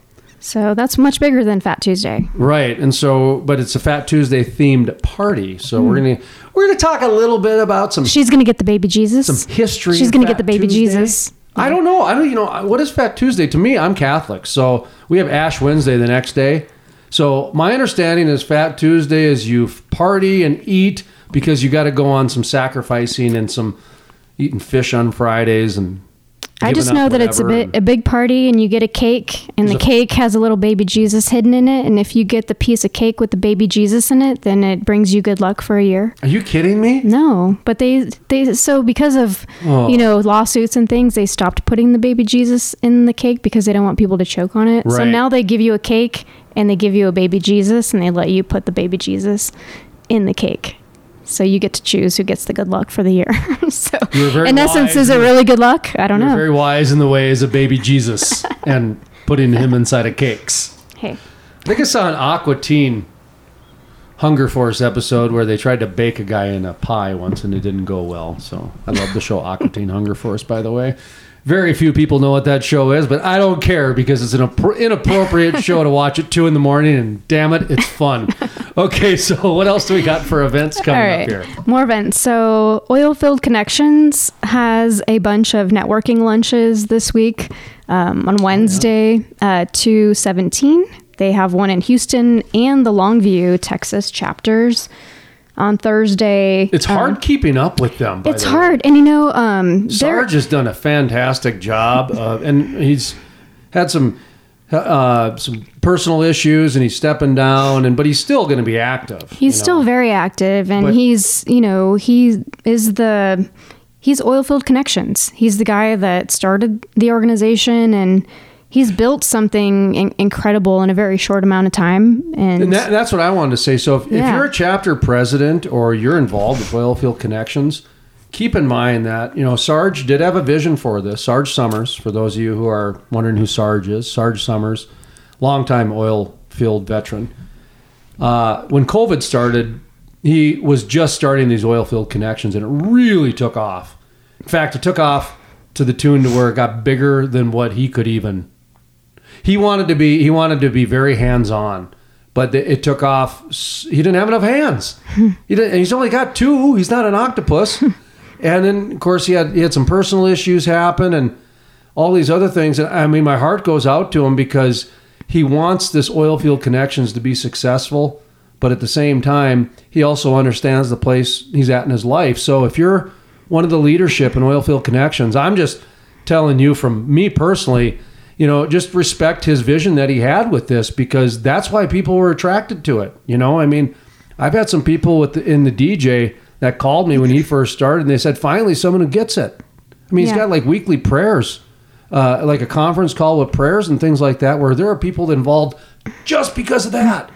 So that's much bigger than Fat Tuesday. Right, and so, but it's a Fat Tuesday themed party, so we're hmm. gonna we're gonna talk a little bit about some She's going to get the baby Jesus. Some history. She's going to get the baby Tuesday. Jesus. I don't know. I don't. You know what is Fat Tuesday to me? I'm Catholic, so we have Ash Wednesday the next day. So my understanding is Fat Tuesday is you party and eat because you got to go on some sacrificing and some eating fish on Fridays and. I just know that it's a bit a big party and you get a cake and the cake has a little baby Jesus hidden in it and if you get the piece of cake with the baby Jesus in it then it brings you good luck for a year. Are you kidding me? No, but they they so because of Oh. you know lawsuits and things they stopped putting the baby Jesus in the cake because they don't want people to choke on it. So now they give you a cake and they give you a baby Jesus and they let you put the baby Jesus in the cake. So you get to choose who gets the good luck for the year. so You were very in essence, is it really good luck? I don't know. very wise in the ways of baby Jesus and putting him inside of cakes. hey. I think I saw an Aqua Teen Hunger Force episode where they tried to bake a guy in a pie once and it didn't go well. So I love the show Aqua Teen Hunger Force, by the way. Very few people know what that show is, but I don't care because it's an inappropriate show to watch at two in the morning, and damn it, it's fun. Okay, so what else do we got for events coming right, up here? more events. So, Oil Oilfield Connections has a bunch of networking lunches this week um, on Wednesday, uh, two seventeen. They have one in Houston and the Longview, Texas chapters. On Thursday, It's hard keeping up with them. By It's the hard, and you know, um, Sarge has done a fantastic job, uh, and he's had some uh, some personal issues, and he's stepping down, and but he's still going to be active. He's you still know. very active, and But- he's you know he is the he's Oilfield Connections. He's the guy that started the organization, and he's built something in- incredible in a very short amount of time. And, And that, that's what I wanted to say. So if, if you're a chapter president or you're involved with Oilfield Connections, keep in mind that you know Sarge did have a vision for this. Sarge Summers, for those of you who are wondering who Sarge is, Sarge Summers, longtime oil field veteran. Uh, when COVID started, he was just starting these oil field connections, and it really took off. In fact, it took off to the tune to where it got bigger than what he could even he wanted to be he wanted to be very hands on, but it took off. He didn't have enough hands. he didn't, and he's only got two. He's not an octopus. and then of course he had he had some personal issues happen and all these other things. And I mean, my heart goes out to him because he wants this oil field connections to be successful, but at the same time, he also understands the place he's at in his life. So if you're one of the leadership in oil field connections, I'm just telling you from me personally, you know, just respect his vision that he had with this because that's why people were attracted to it. You know, I mean, I've had some people with the, in the DJ that called me when he first started and they said, finally, someone who gets it. I mean, he's got like weekly prayers, uh, like a conference call with prayers and things like that, where there are people involved just because of that,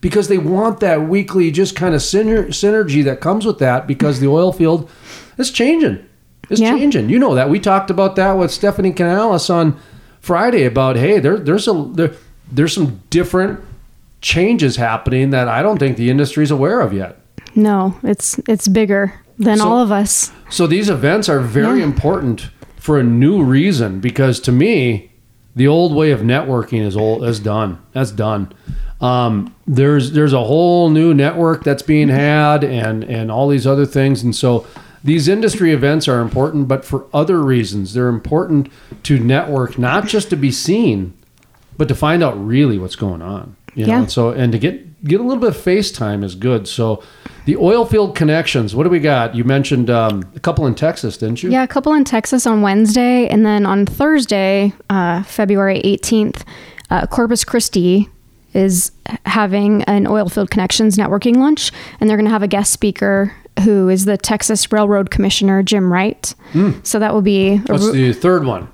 because they want that weekly just kind of syner- synergy that comes with that, because the oil field is changing. It's Yeah. changing. You know that. We talked about that with Stephanie Canales on Friday about hey, there, there's a there, there's some different changes happening that I don't think the industry's aware of yet. no, it's it's bigger than So- all of us. So these events are very Yeah. important for a new reason because to me, the old way of networking is old is done. That's done. Um, there's there's a whole new network that's being had and and all these other things and so these industry events are important but for other reasons. They're important to network not just to be seen but to find out really what's going on you know? Yeah. and so and to get get a little bit of face time is good. So the oil field connections what do we got? You mentioned um, a couple in texas didn't you? Yeah, a couple in Texas on Wednesday, and then on Thursday, uh, February 18th, uh, Corpus Christi is having an Oilfield Connections networking lunch, and they're going to have a guest speaker who is the Texas Railroad Commissioner Jim Wright. Hmm. So that will be what's the third one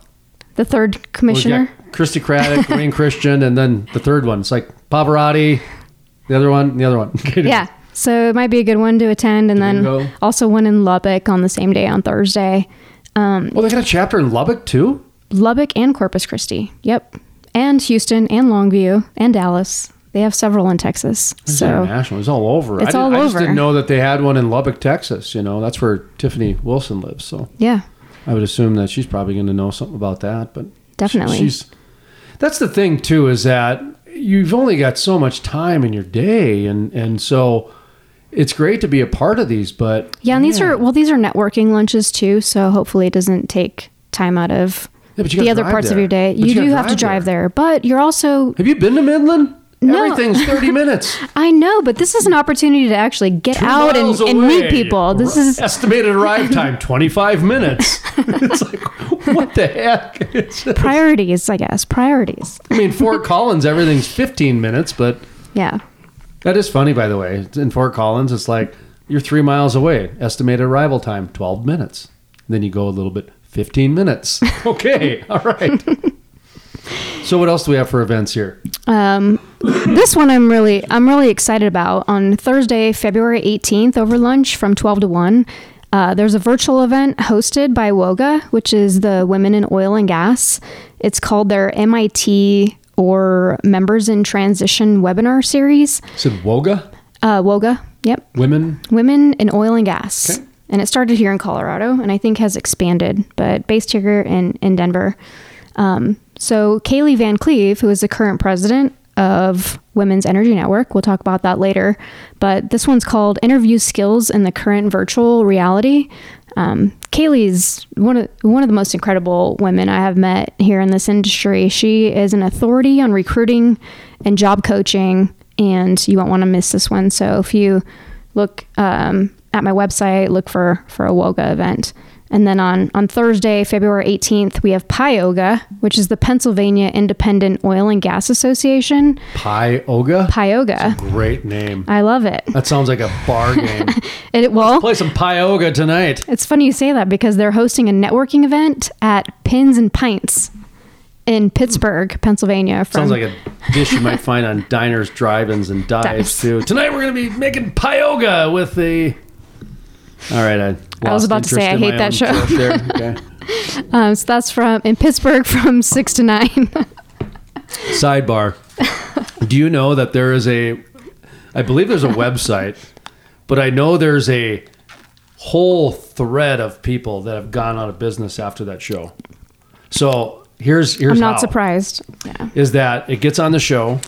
the third commissioner. Christi Craddick wayne christian and then the third one it's like pavarotti the other one the other one Yeah. So it might be a good one to attend, and then also one in Lubbock on the same day on Thursday. Um, well they got a chapter in lubbock too Lubbock and Corpus Christi. Yep. And Houston and Longview and Dallas. They have several in Texas. It's So international. It's all over. It's I, all I just didn't know that they had one in Lubbock, Texas. You know, that's where Tiffany Wilson lives. So yeah. I would assume that she's probably going to know something about that. But Definitely. she's. That's the thing too is that you've only got so much time in your day, and and so it's great to be a part of these. But Yeah, and these are well, these are networking lunches too, so hopefully it doesn't take time out of Yeah, the other parts of your day. You, you do have to drive drive there. but you're also have you been to Midland? No. Everything's thirty minutes. I know, but this is an opportunity to actually get Two out and, and meet people. This is estimated arrive time twenty five minutes. it's like what the heck? Priorities, I guess. Priorities. I mean, Fort Collins, everything's 15 minutes, but Yeah. that is funny, by the way. In Fort Collins, it's like you're three miles away. Estimated arrival time, 12 minutes. Then you go a little bit, 15 minutes. Okay, all right. so, what else do we have for events here? Um, this one I'm really I'm really excited about. On Thursday, February 18th, over lunch from 12 to 1, uh, there's a virtual event hosted by WOGA, which is the Women in Oil and Gas. It's called their MIT or Members in Transition webinar series. Is it Woga? Uh, WOGA. Yep. Women. Women in Oil and Gas. Okay. And it started here in Colorado and I think has expanded, but based here in, in Denver. Um, so Kaylee Van Cleve, who is the current president of Women's Energy Network, we'll talk about that later. But this one's called Interview Skills in the Current Virtual Reality. Um, Kaylee's one of one of the most incredible women I have met here in this industry. She is an authority on recruiting and job coaching, and you won't want to miss this one. So if you look um, at my website, look for for a WOGA event. And then on, on Thursday, February 18th, we have PIOGA, which is the Pennsylvania Independent Oil and Gas Association. PIOGA? PIOGA. Great name. I love it. That sounds like a bar game. It well, Play some PIOGA tonight. it's funny you say that because they're hosting a networking event at Pins and Pints in Pittsburgh, Pennsylvania. From, Sounds like a dish you might find on diners, drive-ins, and dives Dives. too. Tonight we're going to be making pioga with the. All right, I. I was about to say, I hate that show. Okay. um, so that's from in Pittsburgh from six to nine. Sidebar. Do you know that there is a, I believe there's a website, but I know there's a whole thread of people that have gone out of business after that show. So here's here's I'm not how. surprised. Yeah. Is that it gets on the show,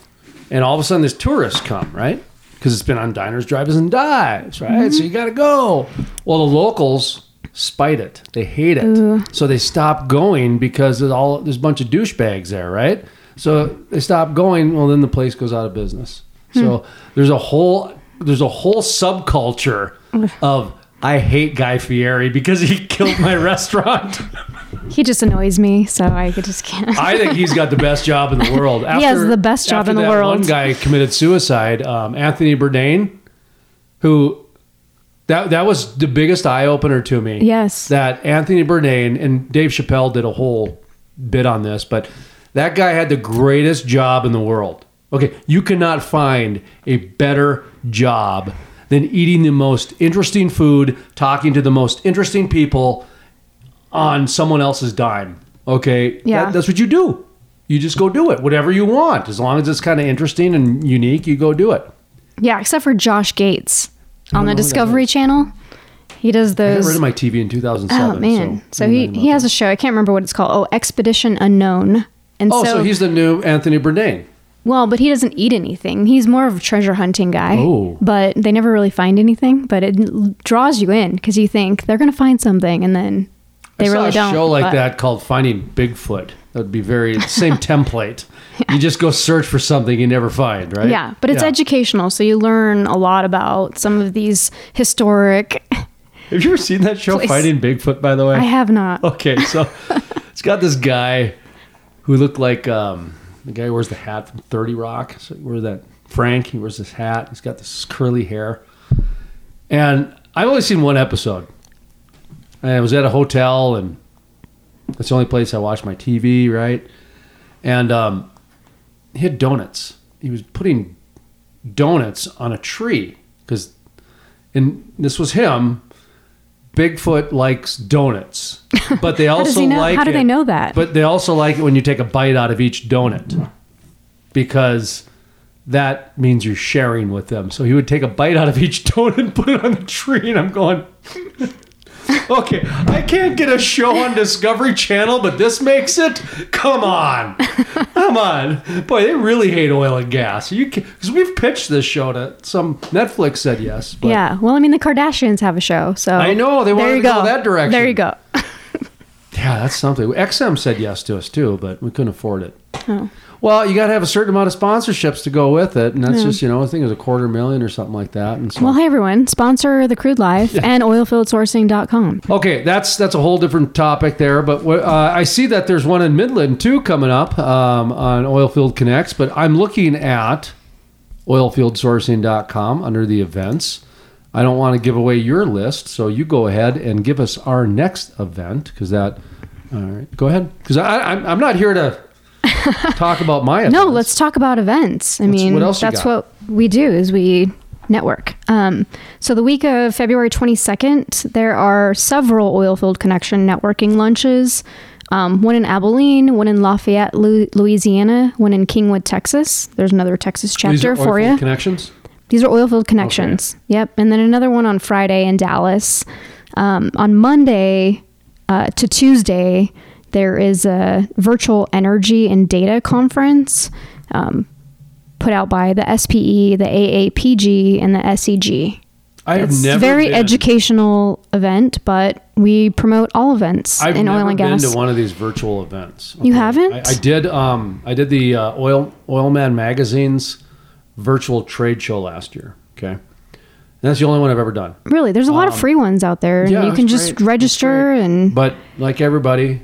and all of a sudden these tourists come right because it's been on diners, drive-ins, and dives, right? So you got to go. Well, the locals spite it; they hate it, so they stop going because there's all there's a bunch of douchebags there, right? So they stop going. Well, then the place goes out of business. Hmm. So there's a whole there's a whole subculture of I hate Guy Fieri because he killed my restaurant. He just annoys me, so I could just can't. I think he's got the best job in the world. After, has the best job in the that world. One guy committed suicide, um, Anthony Bourdain, who that that was the biggest eye opener to me. Yes. that Anthony Bourdain and Dave Chappelle did a whole bit on this, but that guy had the greatest job in the world. Okay, you cannot find a better job than eating the most interesting food, talking to the most interesting people on someone else's dime. Okay, Yeah. That- that's what you do. You just go do it, whatever you want, as long as it's kind of interesting and unique. You go do it. Yeah, except for Josh Gates oh, on the Discovery Channel. He does I got those. rid of my TV in 2007. Oh man! So, I'm he he has a show. I can't remember what it's called. Oh, Expedition Unknown. And Oh, so, so he's the new Anthony Bourdain. well, but he doesn't eat anything. He's more of a treasure hunting guy. Oh. But they never really find anything. But it draws you in because you think they're gonna find something, and then they I saw really a don't. show like but- that called Finding Bigfoot. That would be very same template. You just go search for something you never find, right? Yeah, but it's educational, so you learn a lot about some of these historic. Have you ever seen that show. Finding Bigfoot? By the way, I have not. Okay, so it's got this guy who looked like um, the guy who wears the hat from Thirty Rock. So he wears that Frank. He wears this hat. He's got this curly hair, and I've only seen one episode. And I was at a hotel, and that's the only place I watch my TV. Right, and um, he had donuts. He was putting donuts on a tree because, and this was him. Bigfoot likes donuts, but they also know- like how do it- they know that? But they also like it when you take a bite out of each donut because that means you're sharing with them. So he would take a bite out of each donut and put it on the tree, and I'm going. Okay, I can't get a show on Discovery Channel, but this makes it. Come on, come on, boy! They really hate oil and gas. You because we've pitched this show to some Netflix said yes. But yeah, well, I mean, the Kardashians have a show, so I know, they wanted to go that direction. There you go. Yeah, that's something. XM said yes to us too, but we couldn't afford it. Oh. Well, you got to have a certain amount of sponsorships to go with it, and that's just you know I think it was a quarter million or something like that. And so, Well, hey everyone, sponsor the Crude Life and oilfieldsourcing.com. okay, that's that's a whole different topic there. But uh, I see that there's one in Midland too coming up um, on Oilfield Connects. But I'm looking at oilfieldsourcing.com under the events. I don't want to give away your list, so you go ahead and give us our next event because that. All right, go ahead because I'm I'm not here to talk about my events. No, let's talk about events. I mean, what you what we do is we network. Um, so the week of February 22nd, there are several Oilfield Connection networking lunches. Um, one in Abilene, one in Lafayette, Lu- Louisiana, one in Kingwood, Texas. There's another Texas These are chapter for Oilfield you. Connections. These are oil field connections. Yep. And then another one on Friday in Dallas. Um, on Monday uh, to Tuesday, there is a virtual energy and data conference um, put out by the SPE, the AAPG, and the SEG. I have It's never very been- educational event, but we promote all events I've in oil and gas. been gas. to one of these virtual events. You haven't? I, I did. Um, I did the uh, oil Oilman magazine's virtual trade show last year. Okay, and that's the only one I've ever done. Really, there's a lot of free ones out there. and Um, yeah, you can just great. register and But like everybody,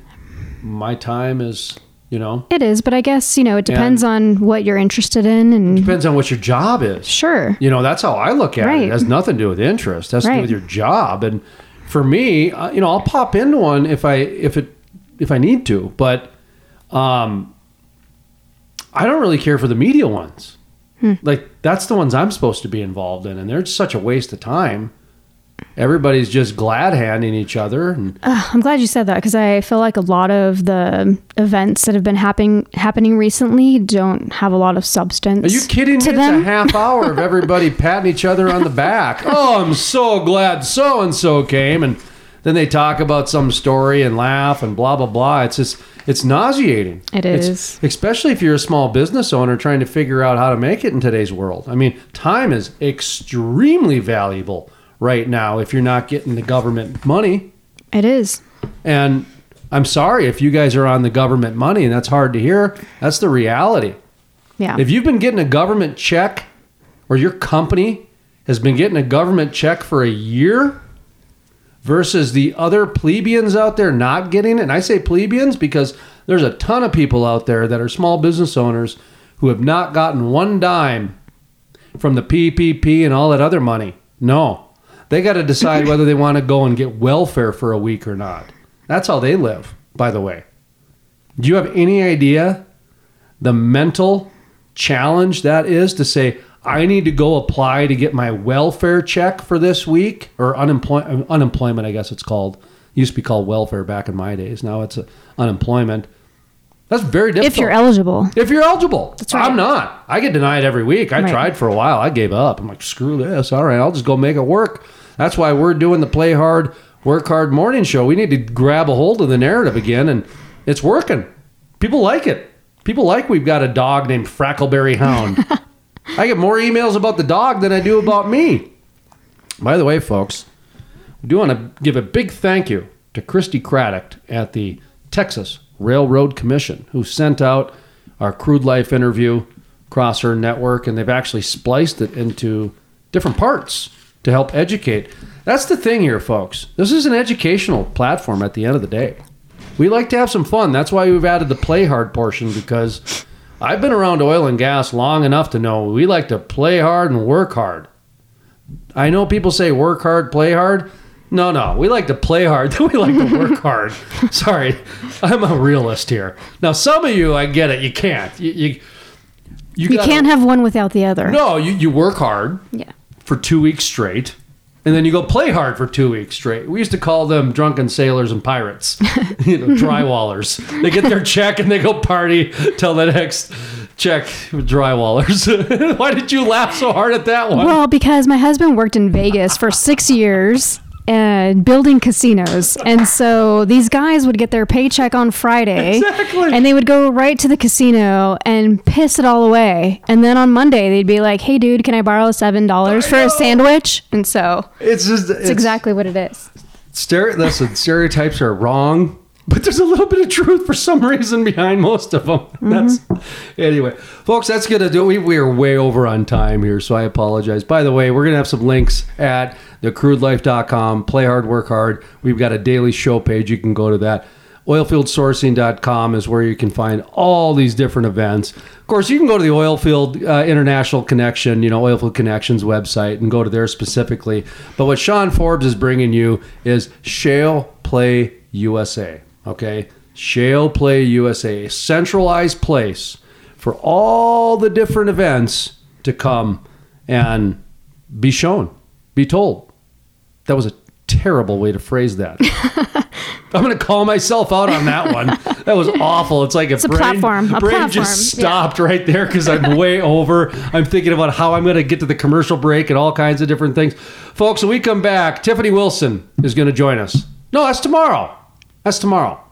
my time is you know it is, but I guess, you know, it depends on what you're interested in and depends on what your job is. sure. You know, that's how I look at it. Right. It has nothing to do with interest. It has to do with your job. And for me, uh, you know, I'll pop into one if I if it if I need to, but um, I don't really care for the media ones. Hmm. Like that's the ones I'm supposed to be involved in, and they're such a waste of time. Everybody's just glad handing each other, and I'm glad you said that because I feel like a lot of the events that have been happening happening recently don't have a lot of substance. Are you kidding me? To It's a half hour of everybody patting each other on the back. Oh, I'm so glad so and so came. And then they talk about some story and laugh and blah, blah, blah. It's just, it's nauseating. It It's- especially if you're a small business owner trying to figure out how to make it in today's world. I mean, time is extremely valuable right now if you're not getting the government money. It is. And I'm sorry if you guys are on the government money and that's hard to hear. That's the reality. Yeah. If you've been getting a government check or your company has been getting a government check for a year versus the other plebeians out there not getting it, and I say plebeians because there's a ton of people out there that are small business owners who have not gotten one dime from the PPP and all that other money. No. They got to decide whether they want to go and get welfare for a week or not. That's how they live, by the way. Do you have any idea the mental challenge that is to say I need to go apply to get my welfare check for this week or unemployment unemployment I guess it's called. It used to be called welfare back in my days. Now it's uh, unemployment. That's very difficult. if you're eligible. If you're eligible. right. I'm not. I get denied every week. I Right. tried for a while. I gave up. I'm like, screw this. All right, I'll just go make it work. That's why we're doing the play hard, work hard morning show. We need to grab a hold of the narrative again, and it's working. People like it. People like we've got a dog named Frackleberry Hound. I get more emails about the dog than I do about me. By the way, folks, we do want to give a big thank you to Christi Craddick at the Texas Railroad Commission, who sent out our crude life interview across her network, and they've actually spliced it into different parts to help educate. That's the thing here, folks. This is an educational platform at the end of the day. We like to have some fun. That's why we've added the play hard portion because I've been around oil and gas long enough to know we like to play hard and work hard. I know people say work hard, play hard. No, no, we like to play hard. we like to work hard. Sorry, I'm a realist here. Now, some of you, I get it. You can't. You you, You gotta- can't have one without the other. No, you, you work hard Yeah. For two weeks straight, and then you go play hard for two weeks straight. We used to call them drunken sailors and pirates, you know, drywallers. They get their check and they go party till the next check with drywallers. Why did you laugh so hard at that one? Well, because my husband worked in Vegas for six years and building casinos. And so these guys would get their paycheck on Friday. Exactly. And they would go right to the casino and piss it all away. And then on Monday, they'd be like, hey, dude, can I borrow $7 for know. a sandwich? And so it's just it's, it's exactly what it is. Stere- listen, stereotypes are wrong, but there's a little bit of truth for some reason behind most of them. That's anyway, folks. That's gonna do. it. We we are way over on time here, so I apologize. By the way, we're gonna have some links at thecrudelife.com. Play hard, work hard. We've got a daily show page. You can go to that. Oilfieldsourcing.com is where you can find all these different events. Of course, you can go to the Oilfield uh, International Connection, you know, Oilfield Connections website and go to there specifically. But what Sean Forbes is bringing you is Shale Play USA. Okay? Shale Play USA, a centralized place for all the different events to come and be shown, be told. That was a terrible way to phrase that. I'm going to call myself out on that one. That was awful. It's like a, a brain, platform, a brain platform, just yeah. stopped right there because I'm way over. I'm thinking about how I'm going to get to the commercial break and all kinds of different things. Folks, when we come back, Tiffany Wilson is going to join us. No, that's tomorrow. That's tomorrow.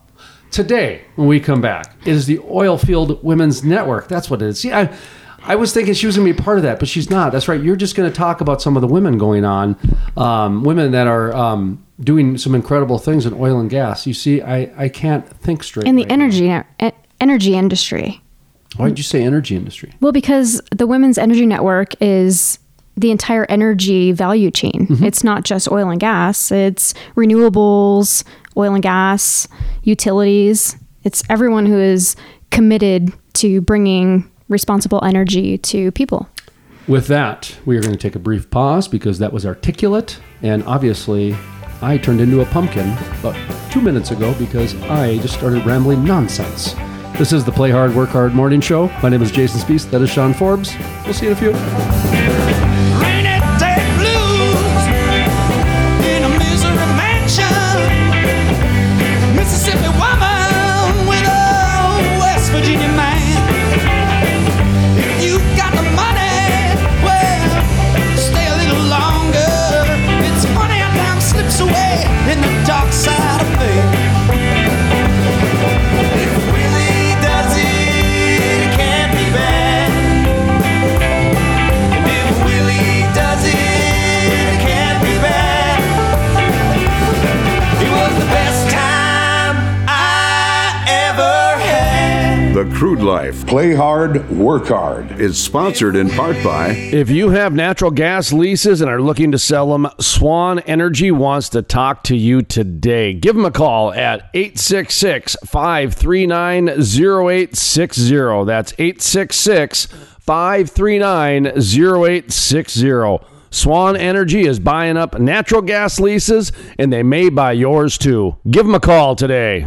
Today, when we come back, it is the Oilfield Women's Network. That's what it is. See, I, I was thinking she was going to be part of that, but she's not. That's right. You're just going to talk about some of the women going on, um, women that are um, doing some incredible things in oil and gas. You see, I, I can't think straight. in the right energy e- energy industry. Why did you say energy industry? Well, because the Women's Energy Network is the entire energy value chain. Mm-hmm. It's not just oil and gas, it's renewables, oil and gas, utilities. It's everyone who is committed to bringing responsible energy to people. With that, we are going to take a brief pause because that was articulate, and obviously, I turned into a pumpkin about two minutes ago because I just started rambling nonsense. This is the Play Hard, Work Hard morning show. My name is Jason Spiess. That is Sean Forbes. We'll see you in a few. Crude Life. Play hard, work hard. Is sponsored in part by If you have natural gas leases and are looking to sell them, Swan Energy wants to talk to you today. Give them a call at 866 539 0860. That's 866 539 0860. Swan Energy is buying up natural gas leases and they may buy yours too. Give them a call today.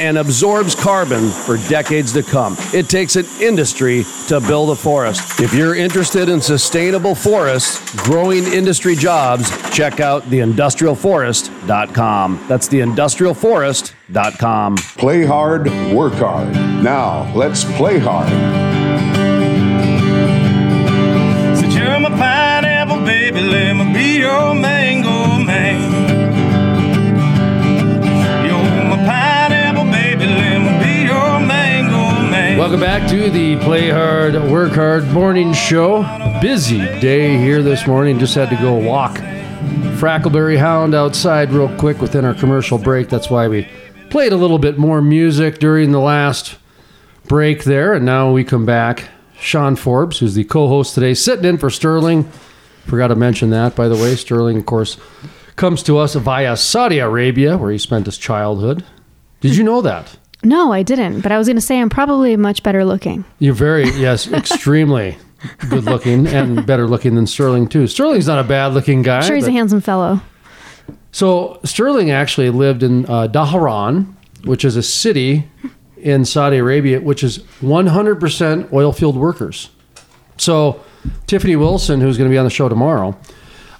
and absorbs carbon for decades to come. It takes an industry to build a forest. If you're interested in sustainable forests, growing industry jobs, check out theindustrialforest.com. That's theindustrialforest.com. Play hard, work hard. Now, let's play hard. Said you're my pineapple, baby, let me be your mango Welcome back to the Play Hard, Work Hard morning show. Busy day here this morning. Just had to go walk Frackleberry Hound outside real quick within our commercial break. That's why we played a little bit more music during the last break there. And now we come back. Sean Forbes, who's the co host today, sitting in for Sterling. Forgot to mention that, by the way. Sterling, of course, comes to us via Saudi Arabia, where he spent his childhood. Did you know that? No, I didn't, but I was going to say I'm probably much better looking. You're very, yes, extremely good looking and better looking than Sterling, too. Sterling's not a bad looking guy. I'm sure he's a handsome fellow. so Sterling actually lived in uh, Dhahran, which is a city in Saudi Arabia, which is 100% oil field workers. So Tiffany Wilson, who's going to be on the show tomorrow,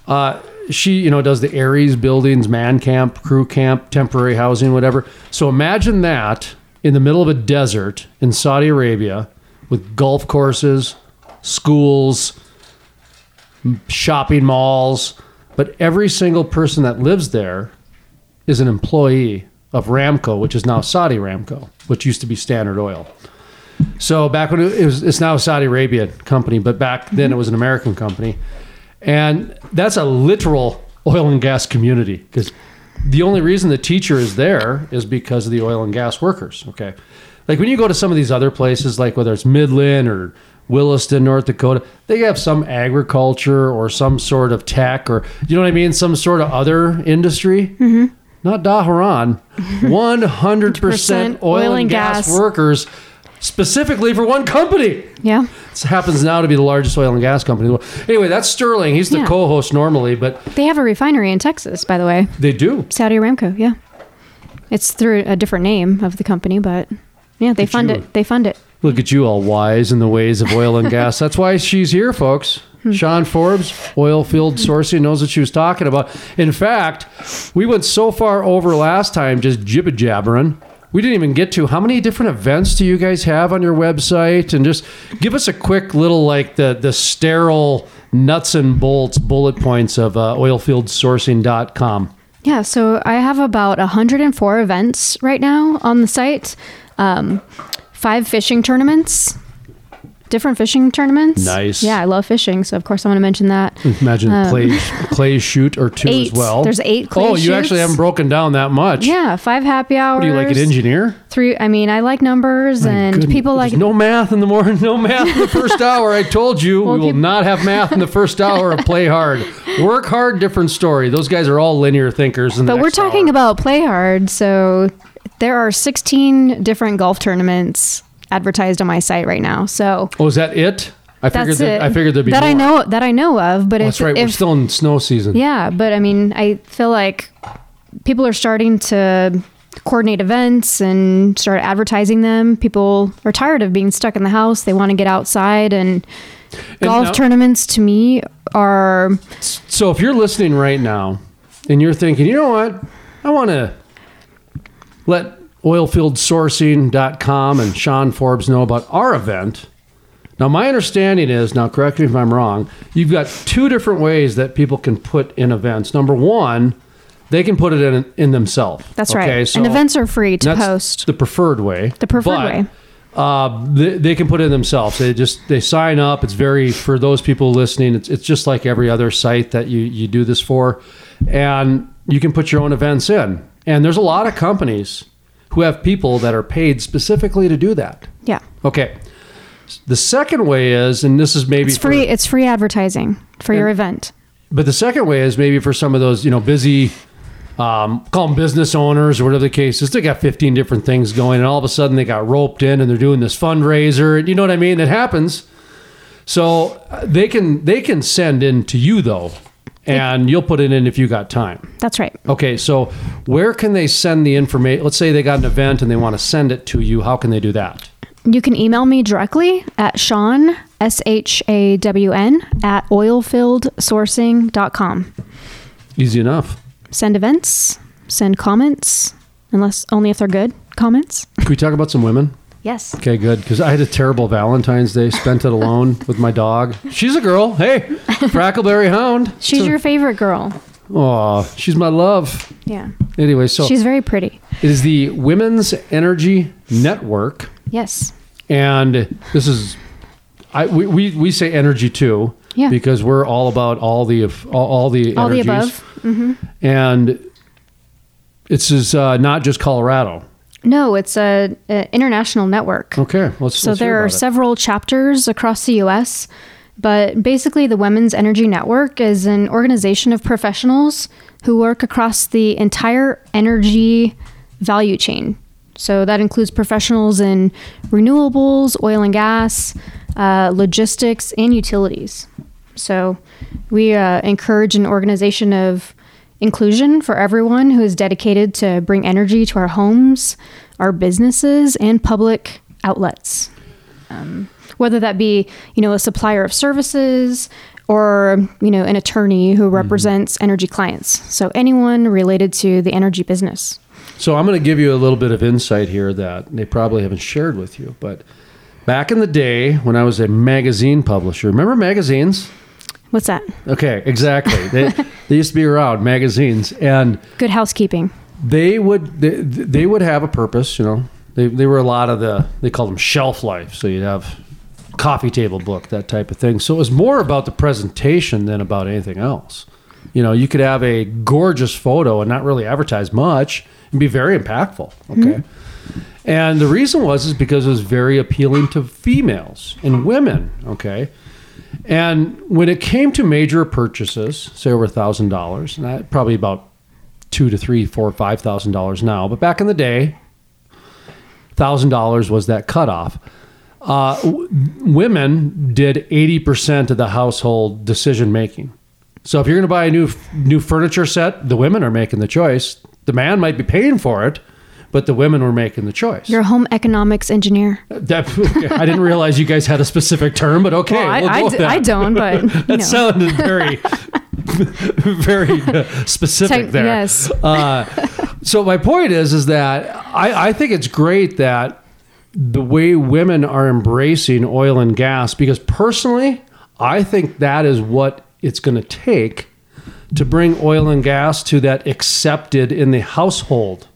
uh, she you know does the Aries buildings, man camp, crew camp, temporary housing, whatever. So imagine that in the middle of a desert in Saudi Arabia with golf courses, schools, shopping malls, but every single person that lives there is an employee of Aramco, which is now Saudi Aramco, which used to be Standard Oil. So back when it was, it's now a Saudi Arabia company, but back then it was an American company, and that's a literal oil and gas community because the only reason the teacher is there is because of the oil and gas workers. Okay, Like when you go to some of these other places, like whether it's Midland or Williston, North Dakota, they have some agriculture or some sort of tech or you know what I mean, some sort of other industry. Mm-hmm. Not Dhahran, one hundred percent oil and gas workers, specifically for one company. Yeah. This happens now to be the largest oil and gas company. in the world. Anyway, that's Sterling. He's the Yeah. co-host normally, but They have a refinery in Texas, by the way. they do. Saudi Aramco, yeah. It's through a different name of the company, but yeah, they at fund you. it. They fund it. Look at you all wise in the ways of oil and gas. That's why she's here, folks. Hmm. Sean Forbes, oil field sourcing, knows what she was talking about. In fact, we went so far over last time just jibber jabbering. We didn't even get to how many different events do you guys have on your website? And just give us a quick little like the the sterile nuts and bolts bullet points of uh, oilfieldsourcing.com. Yeah, so I have about 104 events right now on the site. Um, five fishing tournaments, different fishing tournaments. Nice. Yeah, I love fishing, so of course I want to mention that. Imagine clay clay shoot or two Um, Eight. as well. There's eight clay Oh, you actually haven't broken down that much. Yeah, five happy hours. What do you like an engineer? Three. I mean, I like numbers, My and goodness. people like There's no math in the morning, no math in the first hour. I told you Well, we will not have math in the first hour of play hard. Work hard, different story. Those guys are all linear thinkers. In the But we're talking hour. about play hard. So there are 16 different golf tournaments advertised on my site right now. So Oh, is that it? I figured that it. I figured there'd be that more. I know that I know of. But Oh, if, that's right. We're still in snow season. yeah, but I mean, I feel like people are starting to coordinate events and start advertising them. People are tired of being stuck in the house. They want to get outside and. Golf now- tournaments to me are So if you're listening right now and you're thinking, you know what, I want to let oilfieldsourcing.com and Sean Forbes know about our event. Now, my understanding is, now correct me if I'm wrong, you've got two different ways that people can put in events. Number one, they can put it in in themselves. that's Okay, right. so and events are free to that's post. the preferred way. The preferred But, way. Uh, they, they can put it in themselves. They just they sign up. It's very for those people listening. It's it's just like every other site that you you do this for, and you can put your own events in. And there's a lot of companies who have people that are paid specifically to do that. Yeah. Okay. The second way is, and this is maybe It's for- free. It's free advertising for your event. but the second way is maybe for some of those, you know, busy, um, call them business owners or whatever the case is. They got 15 different things going, and all of a sudden they got roped in and they're doing this fundraiser. and You know what I mean? It happens. So uh, they can they can send in to you though, and you'll put it in if you got time. That's right. Okay, so where can they send the information? Let's say they got an event and they want to send it to you. How can they do that? You can email me directly at Sean S H A W N at oilfieldsourcing.com. Easy enough. Send events, send comments, unless only if they're good comments. Can we talk about some women? Yes. Okay, good. Because I had a terrible Valentine's Day. Spent it alone with my dog. She's a girl. Hey, Frackleberry Hound. She's your favorite girl. Oh, she's my love. Yeah. Anyway, so She's very pretty. it is the Women's Energy Network, Yes. and this is, I we, we, we say energy too, Yeah. because we're all about all the of- all, all the All the energies. above. and it's is uh, not just Colorado. No, it's a, a international network. Okay, let's. So let's there are it. several chapters across the US, but basically, the Women's Energy Network is an organization of professionals who work across the entire energy value chain. So that includes professionals in renewables, oil and gas, uh, logistics, and utilities. So we uh, encourage an organization of inclusion for everyone who is dedicated to bring energy to our homes, our businesses, and public outlets. Um, whether that be, you know, a supplier of services or, you know, an attorney who represents energy clients. So anyone related to the energy business. So I'm going to give you a little bit of insight here that they probably haven't shared with you. But back in the day when I was a magazine publisher, remember magazines? What's that? Okay, exactly. they, they used to be around magazines, and Good housekeeping. they would they, they would have a purpose. You know, they they were a lot of the they called them shelf life. So you'd have coffee table book that type of thing. So it was more about the presentation than about anything else. You know, you could have a gorgeous photo and not really advertise much and be very impactful. Okay. Mm-hmm. And the reason was is because it was very appealing to females and women. Okay. And when it came to major purchases, say over thousand dollars, and probably about two to three, four, five thousand dollars now, but back in the day, thousand dollars was that cutoff. Uh, w- women did eighty percent of the household decision making. So if you're going to buy a new new furniture set, the women are making the choice. The man might be paying for it, but the women were making the choice. You're a home economics engineer. That, I didn't realize you guys had a specific term, but okay, Well, I, we'll go I with d- that. I don't, but That know. sounded very, very uh, specific Tech- there. yes. Uh, so my point is, is that I, I think it's great that the way women are embracing oil and gas, because personally, I think that is what it's going to take to bring oil and gas to that accepted in the household.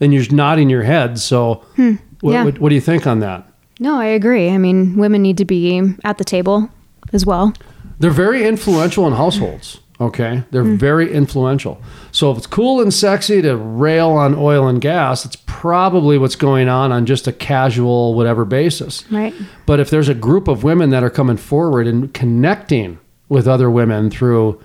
And you're nodding your head. So, what, Hmm. yeah. what, what do you think on that? No, I agree. I mean, women need to be at the table as well. They're very influential in households. Okay, they're Hmm. very influential. So if it's cool and sexy to rail on oil and gas, it's probably what's going on on just a casual whatever basis. Right. But if there's a group of women that are coming forward and connecting with other women through,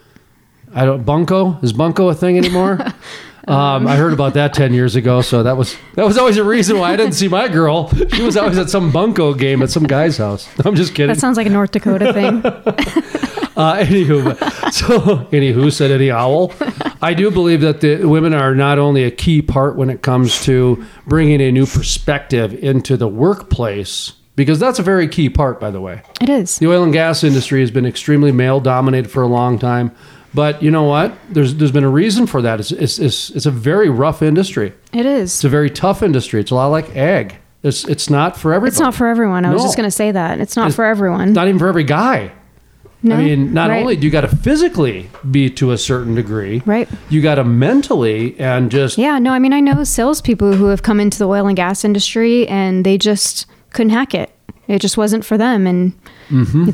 I don't bunko is bunko a thing anymore? Um, I heard about that ten years ago, so that was that was always a reason why I didn't see my girl. She was always at some bunko game at some guy's house. I'm just kidding. That sounds like a North Dakota thing. Uh, anywho, so anywho said any owl. I do believe that the women are not only a key part when it comes to bringing a new perspective into the workplace, because that's a very key part, by the way. It is. The oil and gas industry has been extremely male dominated for a long time, but you know what? There's there's been a reason for that. It's it's it's, it's a very rough industry. It is. It's a very tough industry. It's a lot like ag. It's it's not for everybody. It's not for everyone. I was just going to say that. It's not It's for everyone. Not even for every guy. no? I mean, not Right. only do you got to physically be to a certain degree, Right. You got to mentally and just Yeah, no, I mean, I know salespeople who have come into the oil and gas industry and they just couldn't hack it. It just wasn't for them, and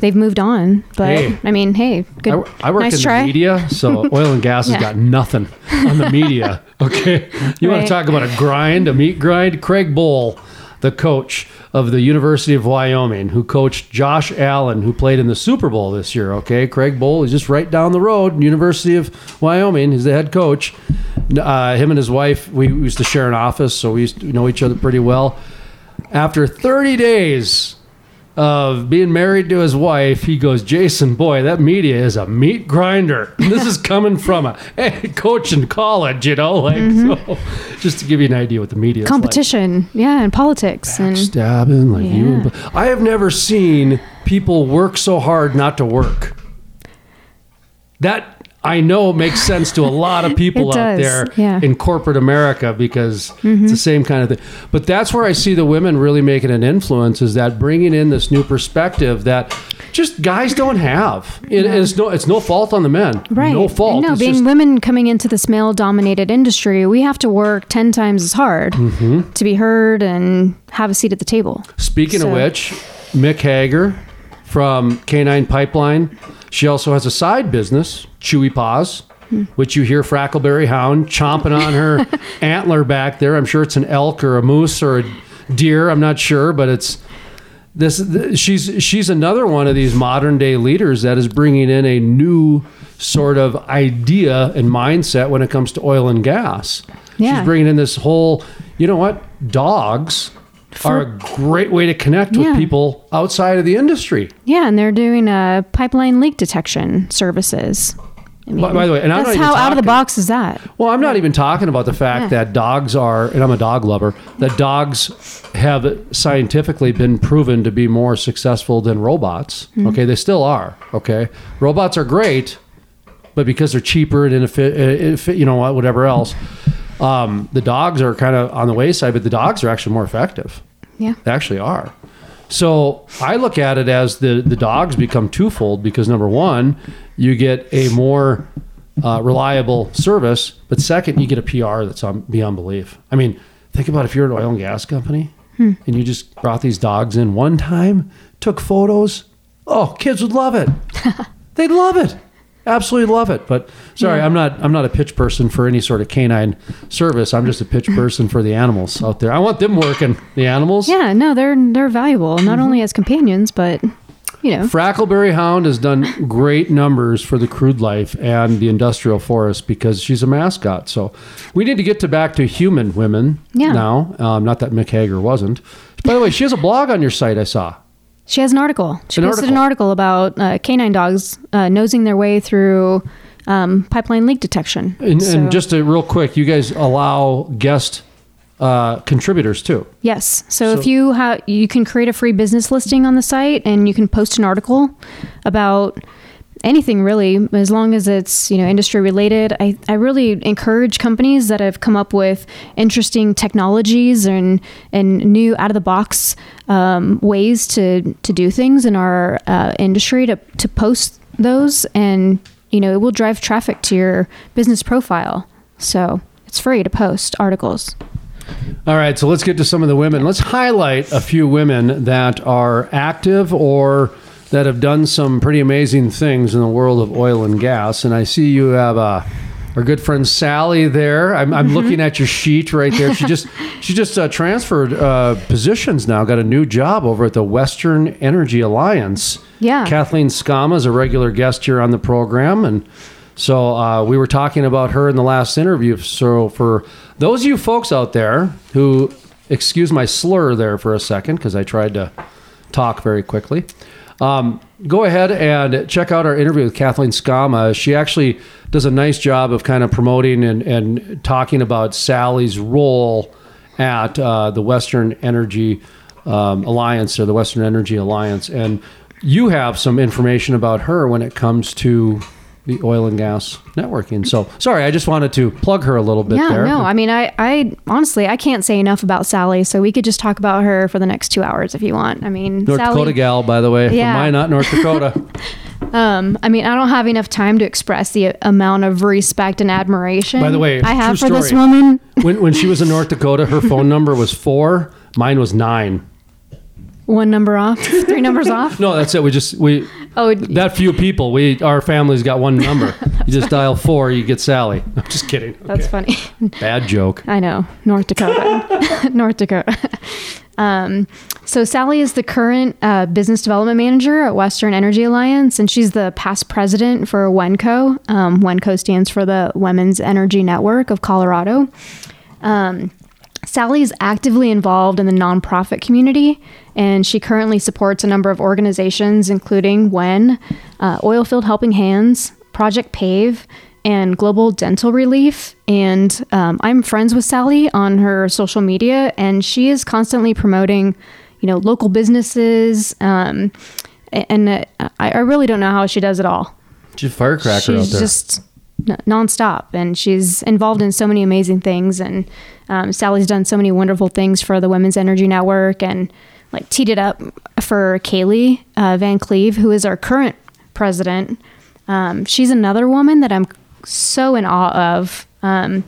they've moved on. But Mm-hmm. Hey. I mean, hey, good, I, I work nice in try. the media, so oil and gas Yeah. has got nothing on the media. Okay, you want to talk about a grind, a meat grind? Craig Bohl, the coach of the University of Wyoming, who coached Josh Allen, who played in the Super Bowl this year. Okay, Craig Bohl is just right down the road, University of Wyoming. He's the head coach. Uh, him and his wife, we used to share an office, so we used to know each other pretty well. After 30 days of being married to his wife, he goes, Jason, boy, that media is a meat grinder. This is coming from a hey, coach in college, you know, like mm-hmm. so. Just to give you an idea what the media is like. Competition, yeah, and politics, and Stabbing like you. and- I have never seen people work so hard not to work. That I know it makes sense to a lot of people out does, there yeah. Mm-hmm. in corporate America because it's the same kind of thing. But that's where I see the women really making an influence is that bringing in this new perspective that just guys don't have. It, It's no it's no fault on the men. right, No fault. No, It's being just- women coming into this male-dominated industry, we have to work ten times as hard Mm-hmm. to be heard and have a seat at the table. Speaking of which, Mick Hager from Canine Pipeline, she also has a side business, Chewy Paws, which you hear Frackleberry Hound chomping on her antler back there. I'm sure it's an elk or a moose or a deer. I'm not sure, but it's this. th- She's she's another one of these modern day leaders that is bringing in a new sort of idea and mindset when it comes to oil and gas. Yeah. She's bringing in this whole. You know what? Dogs are a great way to connect with people outside of the industry. Yeah, and they're doing uh, pipeline leak detection services. I mean, By- by the way, and I'm that's how out of the box is that? Well, I'm not even talking about the fact Yeah. that dogs are, and I'm a dog lover, that dogs have scientifically been proven to be more successful than robots. Hmm. Okay, they still are. Okay, robots are great, but because they're cheaper and ineffi- you know whatever else, um, the dogs are kind of on the wayside. But the dogs are actually more effective. Yeah. They actually are. So I look at it as the the dogs become twofold because number one, you get a more uh, reliable service, but second, you get a PR that's on, beyond belief. I mean, think about if you're an oil and gas company and you just brought these dogs in one time, took photos. Oh, kids would love it. They'd love it. Absolutely love it. But sorry, Yeah. I'm not I'm not a pitch person for any sort of canine service. I'm just a pitch person for the animals out there. I want them working the animals. Yeah, no, they're they're valuable Mm-hmm. not only as companions, but you know, Frackleberry Hound has done great numbers for the crude life and the industrial forest because she's a mascot. So we need to get to back to human women Yeah. now. Um, not that Mick Hager wasn't. By the way, she has a blog on your site. I saw. She has an article. She An posted article. an article about uh, canine dogs uh, nosing their way through um, pipeline leak detection. And, So- and just a, real quick, you guys allow guest uh, contributors too. Yes. So, So- if you have, you can create a free business listing on the site, and you can post an article about anything really, as long as it's you know industry related. I I really encourage companies that have come up with interesting technologies and and new out of the box um, ways to to do things in our uh, industry to to post those, and you know it will drive traffic to your business profile. So it's free to post articles. All right, so let's get to some of the women. Let's highlight a few women that are active or that have done some pretty amazing things in the world of oil and gas. And I see you have uh, our good friend Sally there. I'm, I'm looking at your sheet right there. She just she just uh, transferred uh, positions now. Got a new job over at the Western Energy Alliance. Yeah. Kathleen Sgamma is a regular guest here on the program, and so uh, we were talking about her in the last interview. So for those of you folks out there who excuse my slur there for a second because I tried to talk very quickly. Um, go ahead and check out our interview with Kathleen Sgamma. She actually does a nice job of kind of promoting and, and talking about Sally's role at uh, the Western Energy um, Alliance or the Western Energy Alliance. And you have some information about her when it comes to the oil and gas networking. So, sorry, I just wanted to plug her a little bit yeah, there. no, I mean, I, I honestly, I can't say enough about Sally, so we could just talk about her for the next two hours if you want. I mean, North Sally, Dakota gal, by the way, Yeah. from Minot, North Dakota. Um, I mean, I don't have enough time to express the amount of respect and admiration. By the way, I have for this woman. when when she was in North Dakota, her phone number was four. Mine was nine. One number off, three numbers off. No, that's it. We just we Oh, that few people. We our family's got one number. You just dial four, you get Sally. I'm just kidding. that's funny. Bad joke. I know, North Dakota. North Dakota. Um, so Sally is the current uh, business development manager at Western Energy Alliance, and she's the past president for WENCO. Um, WENCO stands for the Women's Energy Network of Colorado. Um, Sally is actively involved in the nonprofit community, and she currently supports a number of organizations, including WEN, uh, Oilfield Helping Hands, Project PAVE, and Global Dental Relief. And um, I'm friends with Sally on her social media, and she is constantly promoting, you know, local businesses. Um, and uh, I, I really don't know how she does it all She's a firecracker out there. just nonstop, and she's involved in so many amazing things. And um, Sally's done so many wonderful things for the Women's Energy Network, and like teed it up for Kaylee uh, Van Cleve, who is our current president. Um, she's another woman that I'm so in awe of. Um,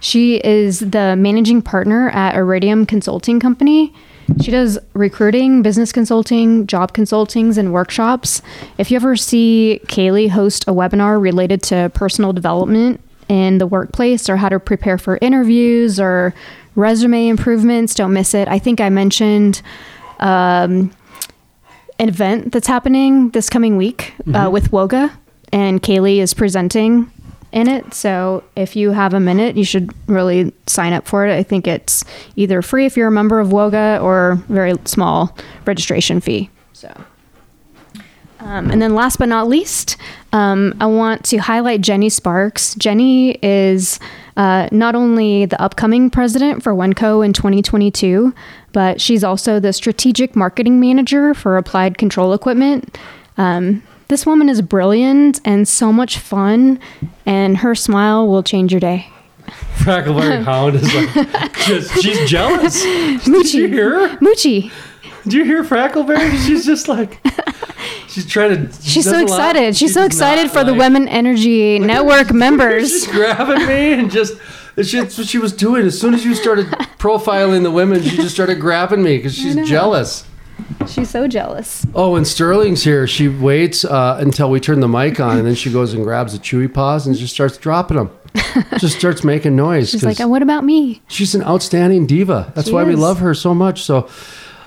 she is the managing partner at Iridium Consulting Company. She does recruiting, business consulting, job consultings, and workshops. If you ever see Kaylee host a webinar related to personal development in the workplace or how to prepare for interviews or resume improvements, don't miss it. I think I mentioned um, an event that's happening this coming week uh, with Woga, and Kaylee is presenting in it. So if you have a minute, you should really sign up for it. I think it's either free if you're a member of Woga or very small registration fee. So. Um, and then last but not least, um, I want to highlight Jenny Sparks. Jenny is uh, not only the upcoming president for Wenco in 2022, but she's also the strategic marketing manager for Applied Control Equipment. Um, this woman is brilliant and so much fun, and her smile will change your day. Frackleberry Hound is like, just, she's jealous. Did you Moochie. hear? her? Moochie, Did you hear Frackleberry? She's just like, she's trying to. she she's so excited. She's She so excited for the Women Energy Network members. She's grabbing me and just. That's what she was doing. As soon as you started profiling the women, she just started grabbing me because she's jealous. She's so jealous. Oh, and Sterling's here, she waits uh, until we turn the mic on, and then she goes and grabs the chewy paws and just starts dropping them. just starts making noise. She's like, "Oh, what about me? she's an outstanding diva. That's She why we love her so much. So,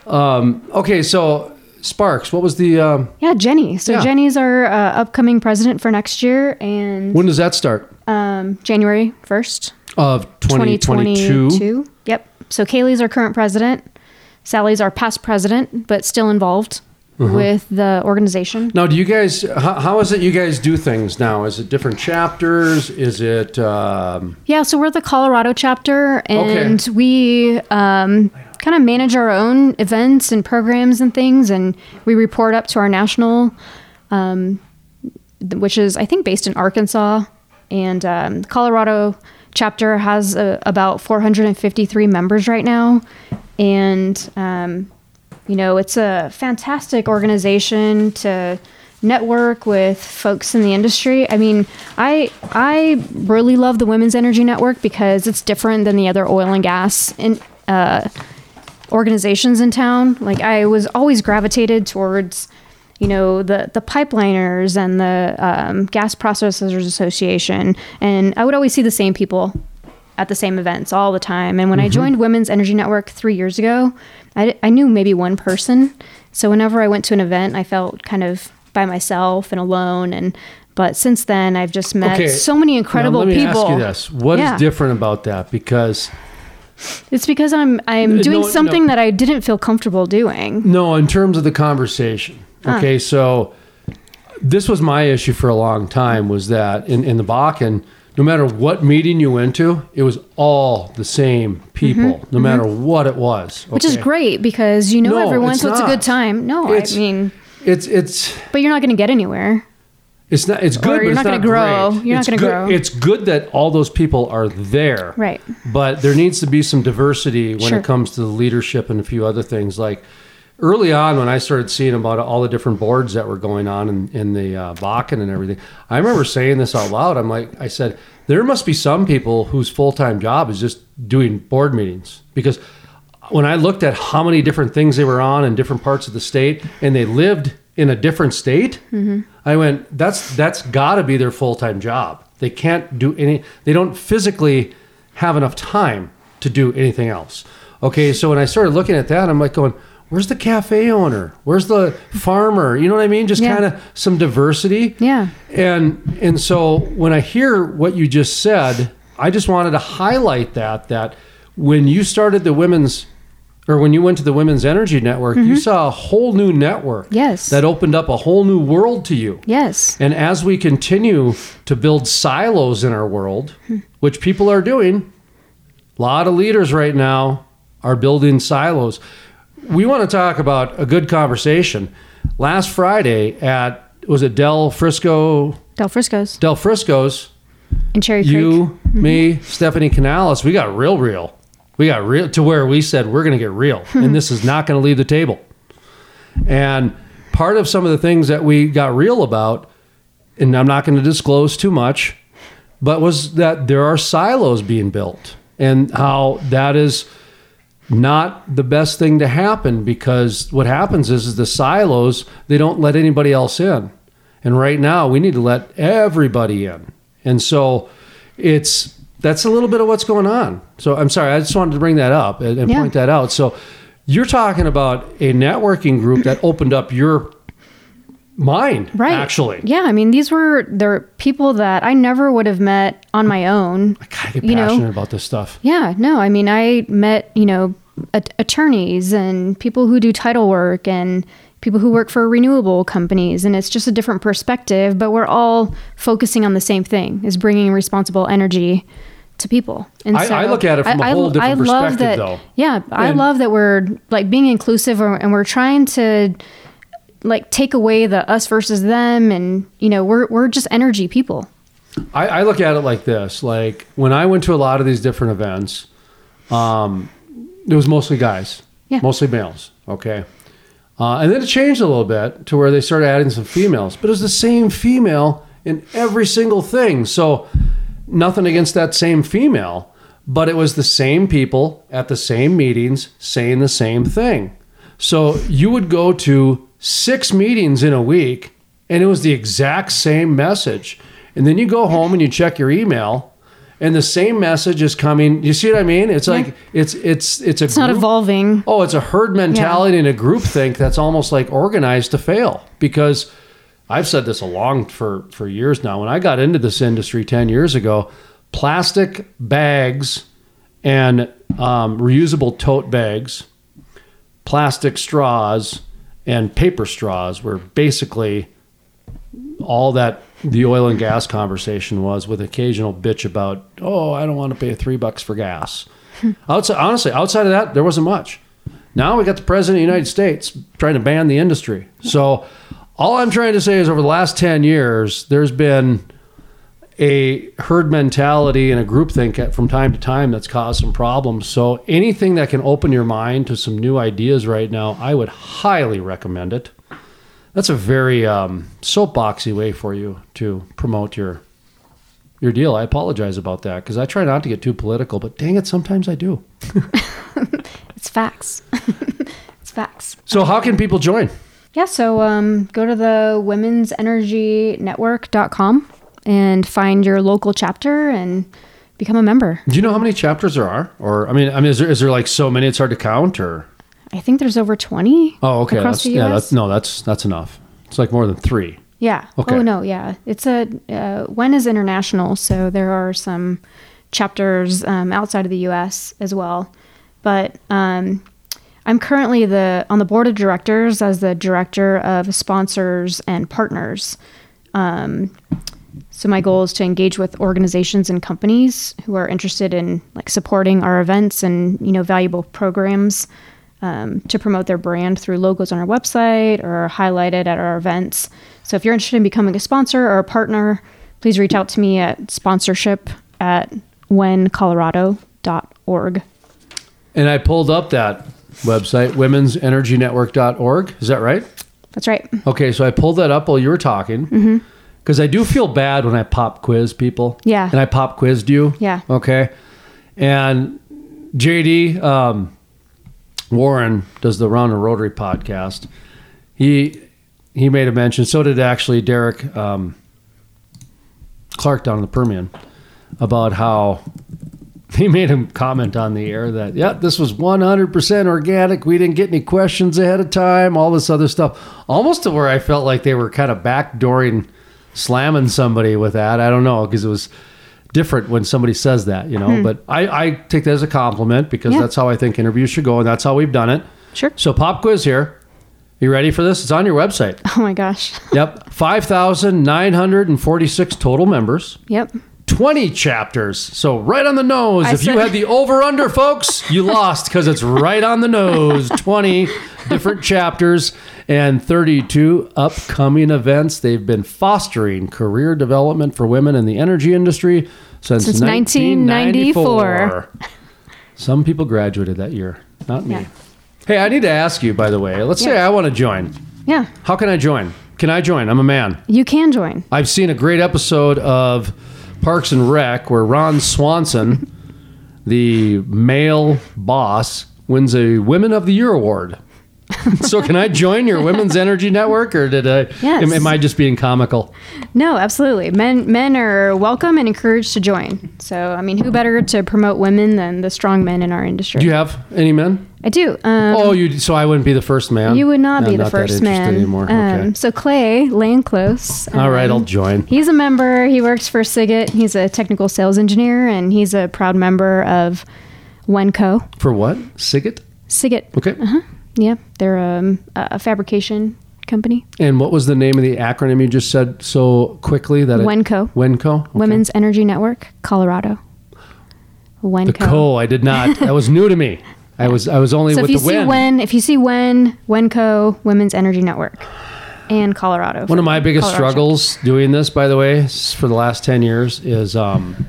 um, okay, so Sparks, what was the? Um, Yeah, Jenny. So Yeah. Jenny's our uh, upcoming president for next year, and when does that start? um, January first, Of 2022. 2022. Yep. So Kaylee's our current president. Sally's our past president, but still involved Uh-huh. with the organization. Now, do you guys? How, how is it you guys do things now? Is it different chapters? Is it? Um, Yeah, so we're the Colorado chapter, and Okay. we um, kind of manage our own events and programs and things, and we report up to our national, um, which is I think based in Arkansas, and um, Colorado chapter has uh, about 453 members right now, and um, you know it's a fantastic organization to network with folks in the industry. I mean, I I really love the Women's Energy Network because it's different than the other oil and gas in, uh, organizations in town. Like I was always gravitated towards, you know, the the pipeliners and the um, gas processors association, and I would always see the same people at the same events all the time. And when I mm-hmm. joined Women's Energy Network three years ago, I, I knew maybe one person. So whenever I went to an event, I felt kind of by myself and alone. And but since then, I've just met Okay. so many incredible now let me people. ask you this: What is Yeah. different about that? Because It's because I'm I'm doing no, something no. that I didn't feel comfortable doing. No, in terms of the conversation. Ah. Okay, so this was my issue for a long time was that in, in the Bakken, no matter what meeting you went to, it was all the same people, no matter what it was. Mm-hmm. Which is great because you know No, everyone, it's so it's a good time. No, It's- I mean, It's it's but you're not going to get anywhere. it's not it's good, Or but you're it's not gonna grow. great. You're not gonna grow. It's good that all those people are there, Right. But there needs to be some diversity when Sure. it comes to the leadership and a few other things. Like early on, when I started seeing about all the different boards that were going on in, in the uh, Bakken and everything, I remember saying this out loud. I'm like, I said, there must be some people whose full time job is just doing board meetings because when I looked at how many different things they were on in different parts of the state and they lived in a different state, I went, that's that's got to be their full time job. They can't do any. They don't physically have enough time to do anything else. Okay, so when I started looking at that, I'm like going, where's the cafe owner? Where's the farmer? You know what I mean? Just Yeah. kind of some diversity. Yeah. And and so when I hear what you just said, I just wanted to highlight that that when you started the women's or when you went to the Women's Energy Network, you saw a whole new network. Mm-hmm. Yes. That opened up a whole new world to you. Yes. And as we continue to build silos in our world, which people are doing, a lot of leaders right now are building silos. We want to talk about a good conversation. Last Friday at was it Del Frisco Del Frisco's Del Frisco's, in Cherry Creek. you, me, mm-hmm. Stephanie Canales, we got real real. We got real to where we said we're going to get real hmm. and this is not going to leave the table. And part of some of the things that we got real about, and I'm not going to disclose too much, but was that there are silos being built and how that is not the best thing to happen because what happens is, is the silos, they don't let anybody else in. And right now we need to let everybody in. And so it's that's a little bit of what's going on. So I'm sorry, I just wanted to bring that up and, and Yeah. point that out. So you're talking about a networking group that opened up your mind, Right. actually. Yeah. I mean, these were they're people that I never would have met on my own. I get You know, passionate about this stuff. Yeah, no, I mean, I met, you know, at- attorneys and people who do title work and people who work for renewable companies. And it's just a different perspective, but we're all focusing on the same thing is bringing responsible energy to people. And I- I look at it from a a whole different love perspective, that, though. Yeah, I love that we're like being inclusive or- and we're trying to like take away the us versus them. And, you know, we're, we're just energy people. I, I look at it like this: like when I went to a lot of these different events, um, it was mostly guys, Yeah. mostly males. Okay, uh, and then it changed a little bit to where they started adding some females, but it was the same female in every single thing. So nothing against that same female, but it was the same people at the same meetings saying the same thing. So you would go to six meetings in a week, and it was the exact same message. And then you go home and you check your email, and the same message is coming. You see what I mean? It's like it's it's it's a It's not evolving. Oh, it's a herd mentality and a group think that's almost like organized to fail. Because I've said this a long for for years now. When I got into this industry ten years ago, plastic bags and um, reusable tote bags, plastic straws, and paper straws were basically all that the oil and gas conversation was, with occasional bitch about, oh, I don't want to pay three bucks for gas. outside, honestly, outside of that, there wasn't much. Now we got the president of the United States trying to ban the industry. So all I'm trying to say is over the last 10 years, there's been a herd mentality and a groupthink at- from time to time that's caused some problems. So anything that can open your mind to some new ideas right now, I would highly recommend it. That's a very um, soapboxy way for you to promote your your deal. I apologize about that because I try not to get too political, but dang it, sometimes I do. It's facts. it's facts. So how can people join? Yeah, so um, go to the women's energy network.com and find your local chapter and become a member. Do you know how many chapters there are? Or I mean, I mean, is there is there like so many it's hard to count? Or I think there's over 20 oh, okay, across that's, the yeah, US. that's no, that's that's enough. It's like more than three. Yeah. Okay. Oh no, yeah. It's a uh, WEN is international, so there are some chapters um, outside of the U.S. as well. But um, I'm currently the on the board of directors as the director of sponsors and partners. Um, so my goal is to engage with organizations and companies who are interested in like supporting our events and you know valuable programs um, to promote their brand through logos on our website or highlighted at our events. So if you're interested in becoming a sponsor or a partner, please reach out to me at sponsorship at wencolorado.org. And I pulled up that website, women'senergynetwork.org. Is that right? That's right. Okay, so I pulled that up while you were talking because I do feel bad when I pop quiz people. Yeah. And I pop quizzed you. Yeah. Okay. And JD um, Warren does the Round and Rotary podcast. He he made a mention. So did actually Derrick um, Clark down in the Permian about how he made him comment on the air that yeah this was 100% organic we didn't get any questions ahead of time all this other stuff almost to where i felt like they were kind of backdooring slamming somebody with that i don't know because it was different when somebody says that you know but I, I take that as a compliment because Hmm. Yeah. that's how i think interviews should go and that's how we've done it Sure. so pop quiz here you ready for this it's on your website Oh my gosh. yep 5946 total members Yep. 20 chapters. So right on the nose. I if you had the over under, folks, you lost because it's right on the nose. 20 different chapters and 32 upcoming events. They've been fostering career development for women in the energy industry since, Since 1994. Some people graduated that year, not me. Yeah. Hey, I need to ask you, by the way. Let's say Yeah. I want to join. Yeah. How can I join? Can I join? I'm a man. You can join. I've seen a great episode of Parks and Rec where Ron Swanson, the male boss, wins a Women of the Year award. so can I join your Women's Energy Network, or did I? Yes. Am, am I just being comical? No, absolutely. Men men are welcome and encouraged to join. So, I mean, who better to promote women than the strong men in our industry? Do you have any men? I do. Um, oh, you. So I wouldn't be the first man. you would not I'm be the that first man. anymore. Um, okay. So Clay Lane Close. All right, um, I'll join. He's a member. He works for Siget. He's a technical sales engineer, and he's a proud member of Wenco. For what? Siget. Siget. Okay. Uh-huh. Yeah, they're um, a fabrication company. And what was the name of the acronym you just said so quickly that it, Wenco. Wenco. Okay. Women's Energy Network, Colorado. Wenco. The co. I did not. That was new to me. I was I was only So if you the see when, if you see when, Wenco, Women's Energy Network, and Colorado. One of my biggest Colorado struggles doing this, by the way, for the last ten years, is um,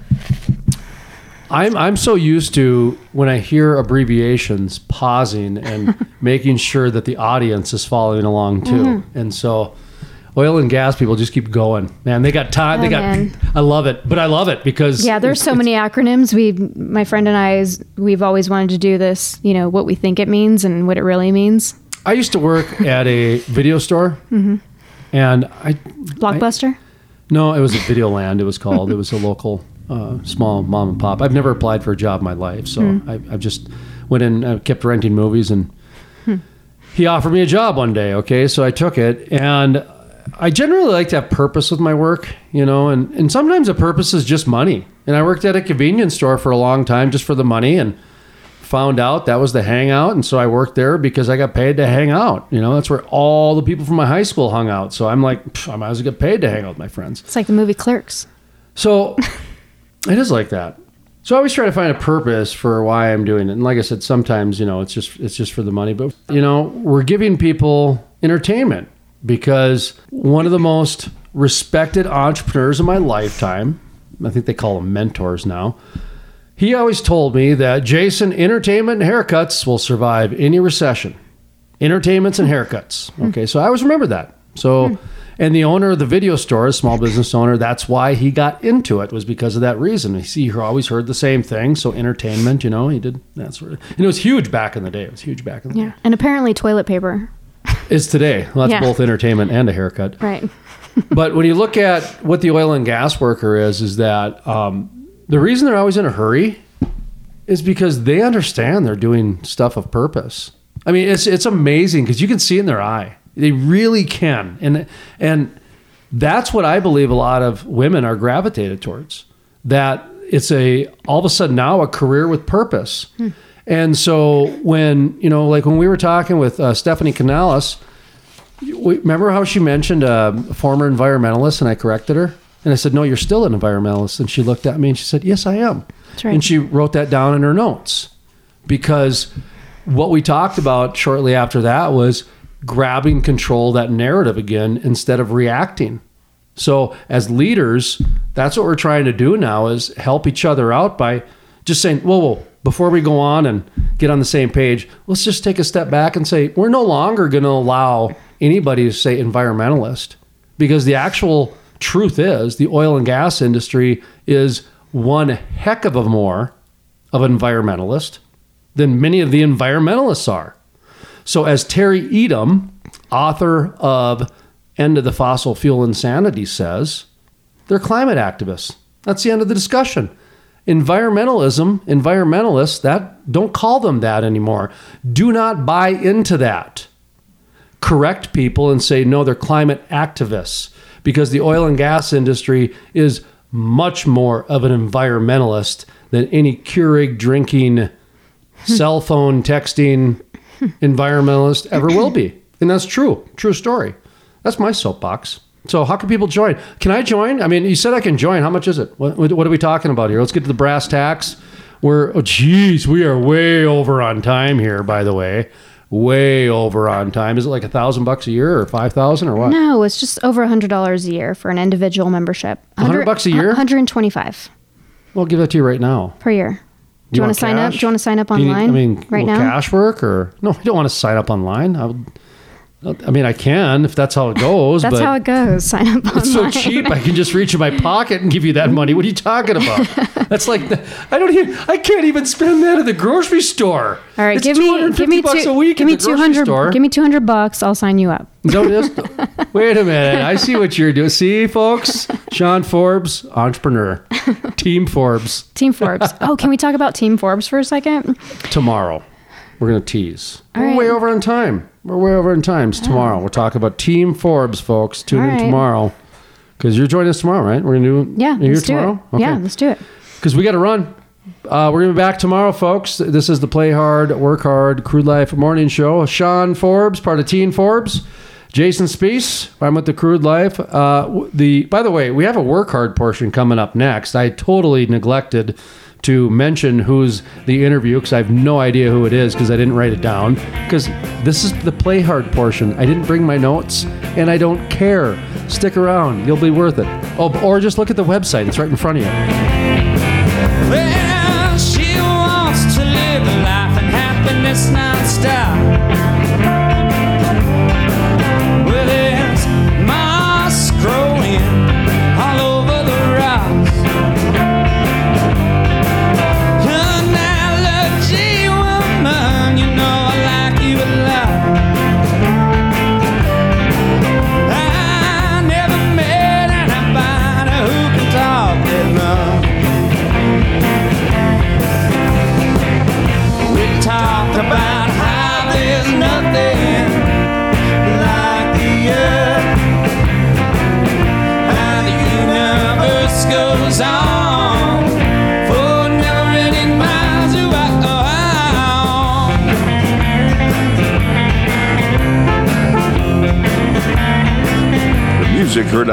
I'm I'm so used to when I hear abbreviations, pausing and making sure that the audience is following along too, Mm-hmm. and so. Oil and gas people just keep going, man. They got time. they Oh, got. man. I love it, but I love it because Yeah, there's so many acronyms. We, my friend and I, is we've always wanted to do this. You know what we think it means and what it really means. I used to work at a video store, Mm-hmm. and I Blockbuster. no, it was a Video Land. It was called. It was a local uh, small mom and pop. I've never applied for a job in my life, so Hmm. I, I just went in. I kept renting movies, and he offered me a job one day. Okay, so I took it, and I generally like to have purpose with my work, you know, and and sometimes the purpose is just money. And I worked at a convenience store for a long time just for the money, and found out that was the hangout and so i worked there because i got paid to hang out you know that's where all the people from my high school hung out so i'm like i might as well get paid to hang out with my friends It's like the movie Clerks. so it is like that. So I always try to find a purpose for why I'm doing it. And like I said, sometimes, you know, it's just it's just for the money. But you know, we're giving people entertainment because one of the most respected entrepreneurs of my lifetime, I think they call them mentors now. He always told me that Jason, entertainment and haircuts will survive any recession. Entertainments and haircuts. Hmm. Okay, so I always remember that. So, hmm. And the owner of the video store, a small business owner, that's why he got into it was because of that reason. He he always heard the same thing. So entertainment, you know, he did that sort of, and it was huge back in the day. It was huge back in the Yeah. And apparently toilet paper. is today. Well, that's Yeah. both entertainment and a haircut. Right. but when you look at what the oil and gas worker is, is that um, the reason they're always in a hurry is because they understand they're doing stuff of purpose. I mean, it's it's amazing because you can see in their eye. They really can, and and that's what I believe a lot of women are gravitated towards. That it's a all of a sudden now a career with purpose. And so when you know, like when we were talking with uh, Stephanie Canales, we- remember how she mentioned a former environmentalist and I corrected her? And I said, No, you're still an environmentalist. And she looked at me and she said, Yes, I am. That's right. And she wrote that down in her notes because what we talked about shortly after that was grabbing control that narrative again instead of reacting. So as leaders, that's what we're trying to do now is help each other out by just saying, whoa, whoa, before we go on and get on the same page, let's just take a step back and say, we're no longer going to allow anybody to say environmentalist because the actual truth is the oil and gas industry is one heck of a more of an environmentalist than many of the environmentalists are. So, as Terry Etam, author of End of the Fossil Fuel Insanity, says, they're climate activists. That's the end of the discussion. Environmentalism, environmentalists, that don't call them that anymore. Do not buy into that. Correct people and say no, they're climate activists because the oil and gas industry is much more of an environmentalist than any Keurig drinking, cell phone texting environmentalist ever will be. And that's true. True story. That's my soapbox. So how can people join? Can I join? I mean, you said I can join. How much is it? What, what are we talking about here? Let's get to the brass tacks. We're oh geez, we are way over on time here. By the way, way over on time. Is it like a thousand bucks a year or five thousand or what? No, it's just over a hundred dollars a year for an individual membership. 100 bucks a year? One hundred and twenty-five Well, I'll give that to you right now. per year. Do you, want to sign up? Do you want to sign up you need- online? I mean, right will now. cash work or no? I don't want to sign up online. I would. I mean, I can if that's how it goes. That's how it goes. Sign up online. It's so cheap. I can just reach in my pocket and give you that money. What are you talking about? That's like the, I don't even. I can't even spend that at the grocery store. All right, It's give me 250 give me bucks two, a week give at me the grocery two hundred store. give me two hundred bucks. I'll sign you up. Is that what? Wait a minute. I see what you're doing. See, folks, Sean Forbes, entrepreneur, Team Forbes. Team Forbes. oh, can we talk about Team Forbes for a second? Tomorrow, we're gonna tease. All we're right. way over on time. We're way over in times. Tomorrow, we're talking about Team Forbes, folks. Tune All in right. tomorrow. Because you're joining us tomorrow, right? We're gonna do. Yeah, you're let's here do tomorrow. it. Yeah, let's do it. because we got to run. Uh, we're gonna be back tomorrow, folks. This is the Play Hard, Work Hard, Crude Life Morning Show. Sean Forbes, part of Team Forbes. Jason Spiess, I'm with the Crude Life. Uh, the by the way, we have a Work Hard portion coming up next. I totally neglected to mention who's the interview because I have no idea who it is because I didn't write it down. Because this is the Play Hard portion. I didn't bring my notes, and I don't care. Stick around; you'll be worth it. Oh, or just look at the website; it's right in front of you. Well, she wants to live a life and happiness non-stop.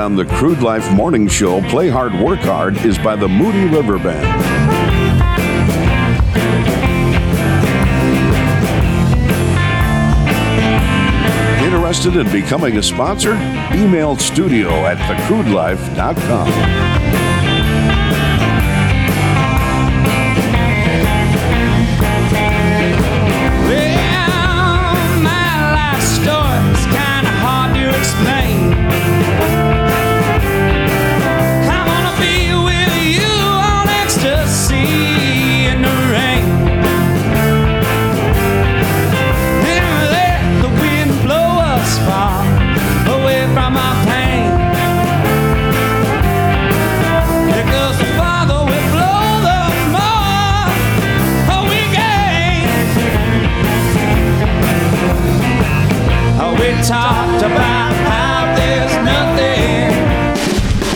On the Crude Life Morning Show, Play Hard, Work Hard, is by the Moody River Band. Interested in becoming a sponsor? Email studio at thecrudelife.com. talked about how there's nothing.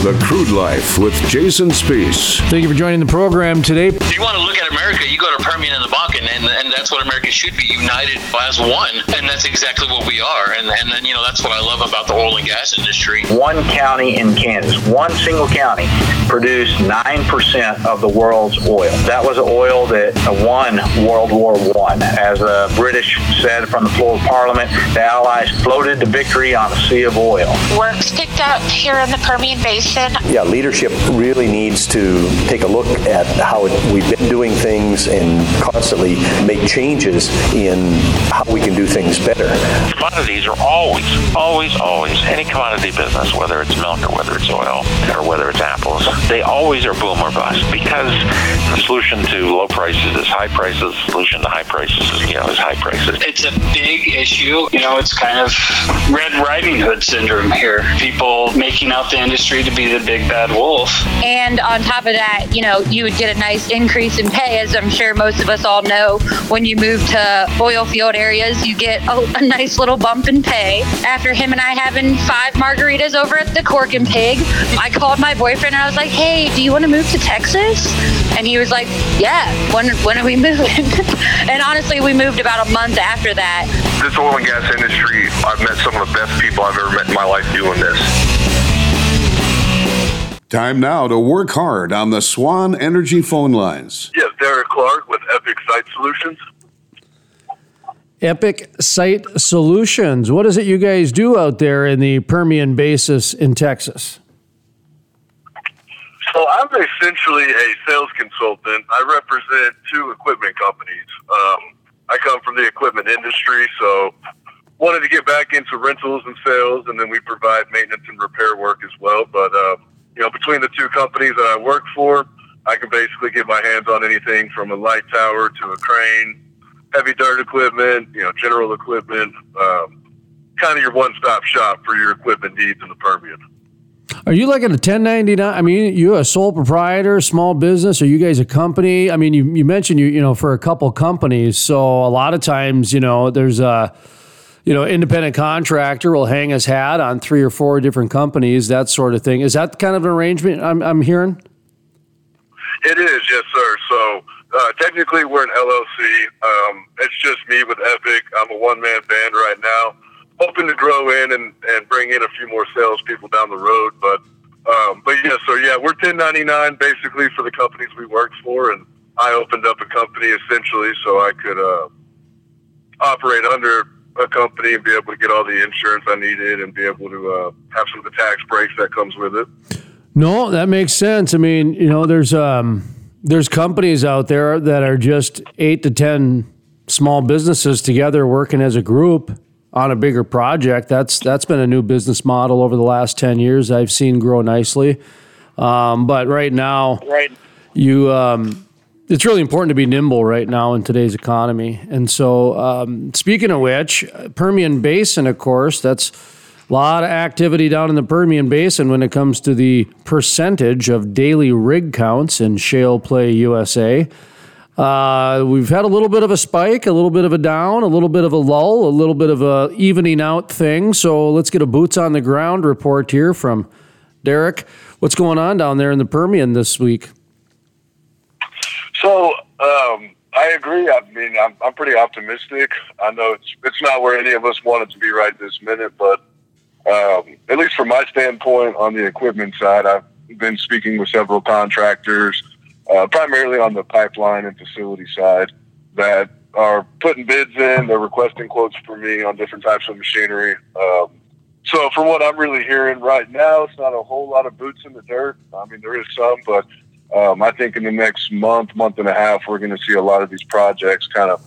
The Crude Life with Jason Spiess. Thank you for joining the program today. If you want to look at America, you go to Permian and the Bakken, and, and that's what America should be united as one. And that's exactly what we are. And, and then, you know, that's what I love about the oil and gas industry. one county in Kansas, one single county, produced 9% of the world's oil. That was oil that won World War One. As the British said from the floor of Parliament, the Allies floated to victory on a sea of oil. work's picked up here the Permian Basin. Yeah, leadership really needs to take a look at how it, we've been doing things and constantly make changes in how we can do things better. commodities are always, always, always, any commodity business, whether it's milk or whether it's oil or whether it's apples, they always are boom or bust because the solution to low prices is high prices, the solution to high prices is, you know, is high prices. It's a big issue. You know, it's kind of Red Riding Hood syndrome here. People making out the industry to be the big bad wolf. And on top of that, you know, you would get a nice increase in pay, as I'm sure most of us all know. When you move to oil field areas, you get a, a nice little bump in pay. After him and I having five margaritas over at the Cork and Pig, I called my boyfriend and I was like, hey, do you want to move to Texas? And he was like, yeah, when, when are we moving? and honestly, we moved about a month after that. This oil and gas industry, I've met some of the best people I've ever met in my life doing this. Time now to work hard on the Swan Energy phone lines. Yes, Derrick Clark with Epic Site Solutions. Epic Site Solutions. What is it you guys do out there in the Permian Basin in Texas? So I'm essentially a sales consultant. I represent two equipment companies. Um, I come from the equipment industry, so wanted to get back into rentals and sales, and then we provide maintenance and repair work as well. But uh, you know, between the two companies that I work for, I can basically get my hands on anything from a light tower to a crane, heavy dirt equipment, you know, general equipment. Um, kind of your one-stop shop for your equipment needs in the Permian. Are you like a 1099? I mean, you a sole proprietor, small business? Are you guys a company? I mean, you, you mentioned you you know for a couple companies. So a lot of times, you know, there's a you know independent contractor will hang his hat on three or four different companies, that sort of thing. Is that kind of an arrangement I'm, I'm hearing? It is, yes, sir. So uh, technically, we're an LLC. Um, it's just me with Epic. I'm a one-man band right now, hoping to grow in and, and bring in a few more salespeople down the road. But um, but yes, so yeah, we're 1099 basically for the companies we work for, and I opened up a company essentially so I could uh, operate under a company and be able to get all the insurance I needed and be able to uh, have some of the tax breaks that comes with it. No, that makes sense. I mean, you know, there's um there's companies out there that are just eight to ten small businesses together working as a group on a bigger project. That's that's been a new business model over the last ten years. I've seen grow nicely. Um, but right now, Right. you um, it's really important to be nimble right now in today's economy. And so, um, speaking of which, Permian Basin, of course, that's a lot of activity down in the Permian Basin when it comes to the percentage of daily rig counts in shale play USA. Uh, we've had a little bit of a spike, a little bit of a down, a little bit of a lull, a little bit of a evening out thing. So let's get a boots on the ground report here from Derrick. What's going on down there in the Permian this week? So um, I agree. I mean, I'm, I'm pretty optimistic. I know it's it's not where any of us want it to be right this minute, but um, at least from my standpoint on the equipment side, I've been speaking with several contractors, uh, primarily on the pipeline and facility side, that are putting bids in. They're requesting quotes for me on different types of machinery. Um, so, from what I'm really hearing right now, it's not a whole lot of boots in the dirt. I mean, there is some, but um, I think in the next month, month and a half, we're going to see a lot of these projects kind of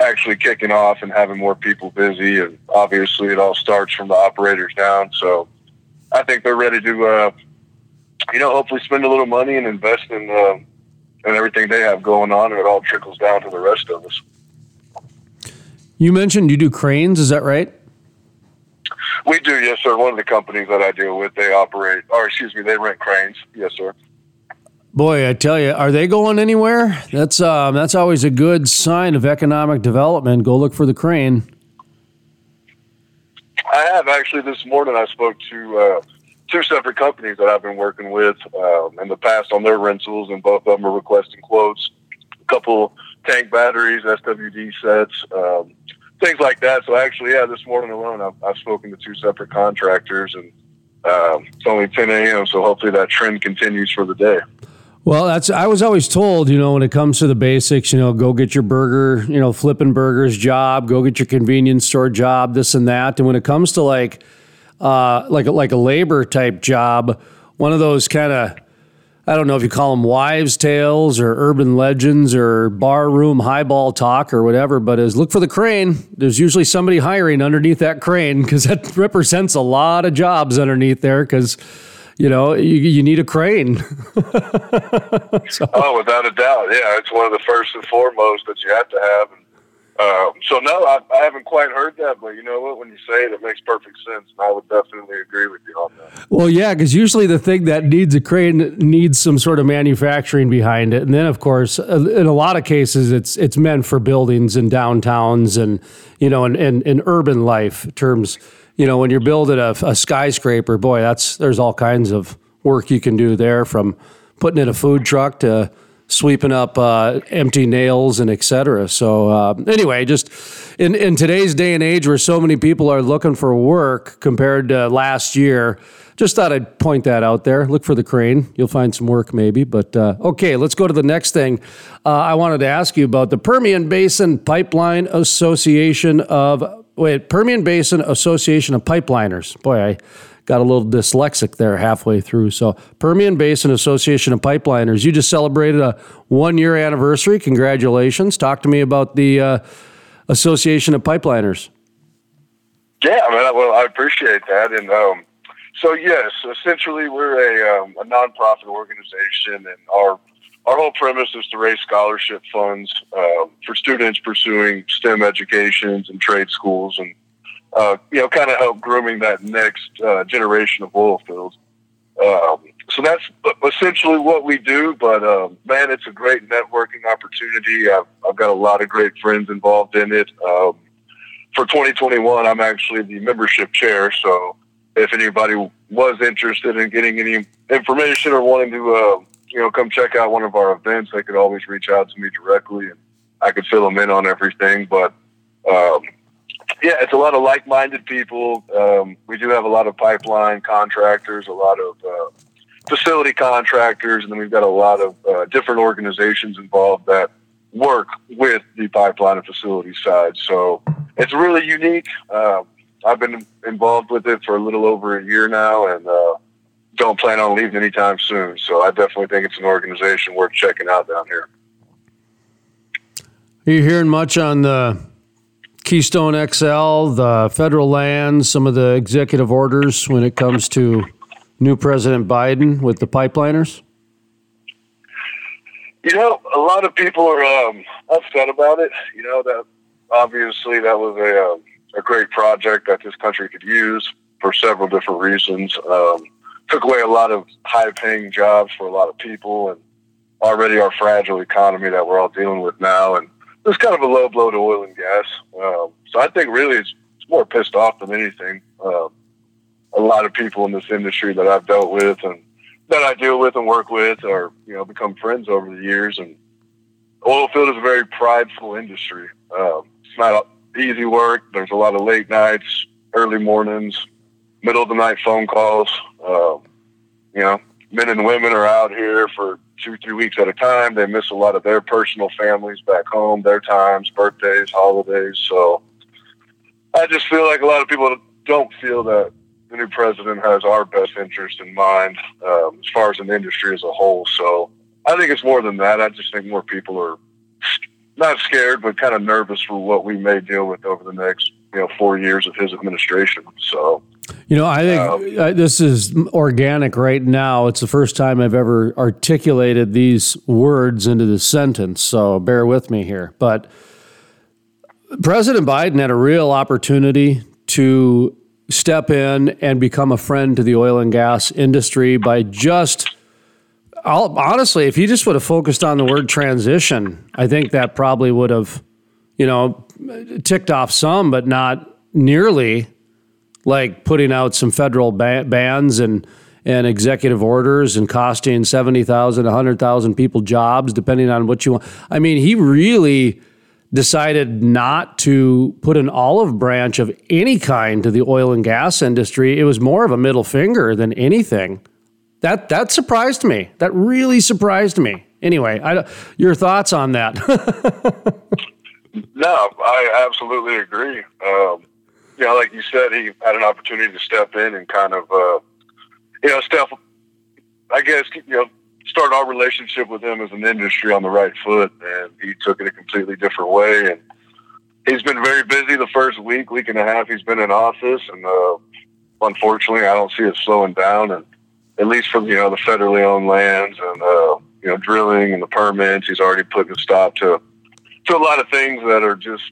actually kicking off and having more people busy. And obviously, it all starts from the operators down. So, I think they're ready to, uh, you know, hopefully spend a little money and invest in uh, in everything they have going on, and it all trickles down to the rest of us. You mentioned you do cranes, is that right? We do, yes, sir. One of the companies that I deal with, they operate, or excuse me, they rent cranes. Yes, sir. Boy, I tell you, are they going anywhere? That's um, that's always a good sign of economic development. Go look for the crane. I have actually this morning. I spoke to uh, two separate companies that I've been working with um, in the past on their rentals, and both of them are requesting quotes. A couple tank batteries, SWD sets, um, things like that. So actually, yeah, this morning alone, I've, I've spoken to two separate contractors, and um, it's only 10 a.m. So hopefully that trend continues for the day. Well, that's I was always told, you know, when it comes to the basics, you know, go get your burger, you know, flipping burgers job, go get your convenience store job, this and that. And when it comes to like uh like like a labor type job, one of those kind of I don't know if you call them wives' tales or urban legends or barroom highball talk or whatever, but is look for the crane. There's usually somebody hiring underneath that crane because that represents a lot of jobs underneath there because you know, you, you need a crane. so. Oh, without a doubt. Yeah, it's one of the first and foremost that you have to have. And, um, so, no, I, I, haven't quite heard that, but you know what? When you say it, it makes perfect sense. And I would definitely agree with you on that. Well, yeah, because usually the thing that needs a crane needs some sort of manufacturing behind it. And then, of course, uh, in a lot of cases, it's it's meant for buildings and downtowns and, you know, and, in, in urban life terms you know, when you're building a, a, skyscraper, boy, that's there's all kinds of work you can do there, from putting in a food truck to sweeping up uh, empty nails and etc. So uh, anyway, just in in today's day and age, where so many people are looking for work compared to last year. Just thought I'd point that out there. Look for the crane. You'll find some work maybe. But uh, okay, let's go to the next thing. Uh, I wanted to ask you about the Permian Basin Pipeline Association of wait, Permian Basin Association of Pipeliners. Boy, I got a little dyslexic there halfway through. So, Permian Basin Association of Pipeliners, you just celebrated a one year anniversary. Congratulations. Talk to me about the uh, Association of Pipeliners. Yeah, man, well, I appreciate that. And um, so, yes, essentially, we're a, um, a nonprofit organization, and our our whole premise is to raise scholarship funds uh, for students pursuing STEM educations and trade schools, and uh, you know, kind of help grooming that next uh, generation of oil fields. Um, so that's essentially what we do. But um, man, it's a great networking opportunity. I've, I've, got a lot of great friends involved in it. Um, for 2021, I'm actually the membership chair. So if anybody was interested in getting any information or wanting to uh, you know, come check out one of our events, they could always reach out to me directly and I could fill them in on everything. But, um, yeah, it's a lot of like-minded people. Um, we do have a lot of pipeline contractors, a lot of uh, facility contractors, and then we've got a lot of uh, different organizations involved that work with the pipeline and facility side. So it's really unique. Uh, I've been involved with it for a little over a year now, and uh, don't plan on leaving anytime soon. So I definitely think it's an organization worth checking out down here. Are you hearing much on the Keystone XL, the federal lands, some of the executive orders when it comes to new President Biden with the pipeliners? You know, a lot of people are um, upset about it. You know that obviously that was a um, a great project that this country could use for several different reasons. Um, took away a lot of high paying jobs for a lot of people and already our fragile economy that we're all dealing with now. And it's kind of a low blow to oil and gas. Um, so I think really it's, it's, more pissed off than anything. Uh, a lot of people in this industry that I've dealt with and that I deal with and work with are, you know, become friends over the years. And oil field is a very prideful industry. Um, it's not easy work. There's a lot of late nights, early mornings, middle of the night phone calls. Um, you know, men and women are out here for two, three weeks at a time. They miss a lot of their personal families back home, their times, birthdays, holidays. So I just feel like a lot of people don't feel that the new president has our best interest in mind um, as far as an industry as a whole. So I think it's more than that. I just think more people are not scared, but kind of nervous for what we may deal with over the next you know four years of his administration. So You know, I think uh, this is organic right now. It's the first time I've ever articulated these words into the sentence, so bear with me here. But President Biden had a real opportunity to step in and become a friend to the oil and gas industry by just I'll, honestly, if he just would have focused on the word transition, I think that probably would have, you know, ticked off some, but not nearly like putting out some federal ba- bans and and executive orders and costing 70,000, 100,000 people jobs, depending on what you want. I mean, he really decided not to put an olive branch of any kind to the oil and gas industry. It was more of a middle finger than anything. That that surprised me. That really surprised me. Anyway, I, your thoughts on that? No, I absolutely agree. Um, you know, like you said, he had an opportunity to step in and kind of, uh, you know, step, I guess, you know, start our relationship with him as an industry on the right foot. And he took it a completely different way. And he's been very busy the first week, week and a half he's been in office. And uh, unfortunately, I don't see it slowing down. And at least for, you know, the federally owned lands and, uh, you know, drilling and the permits, he's already putting a stop to to a lot of things that are just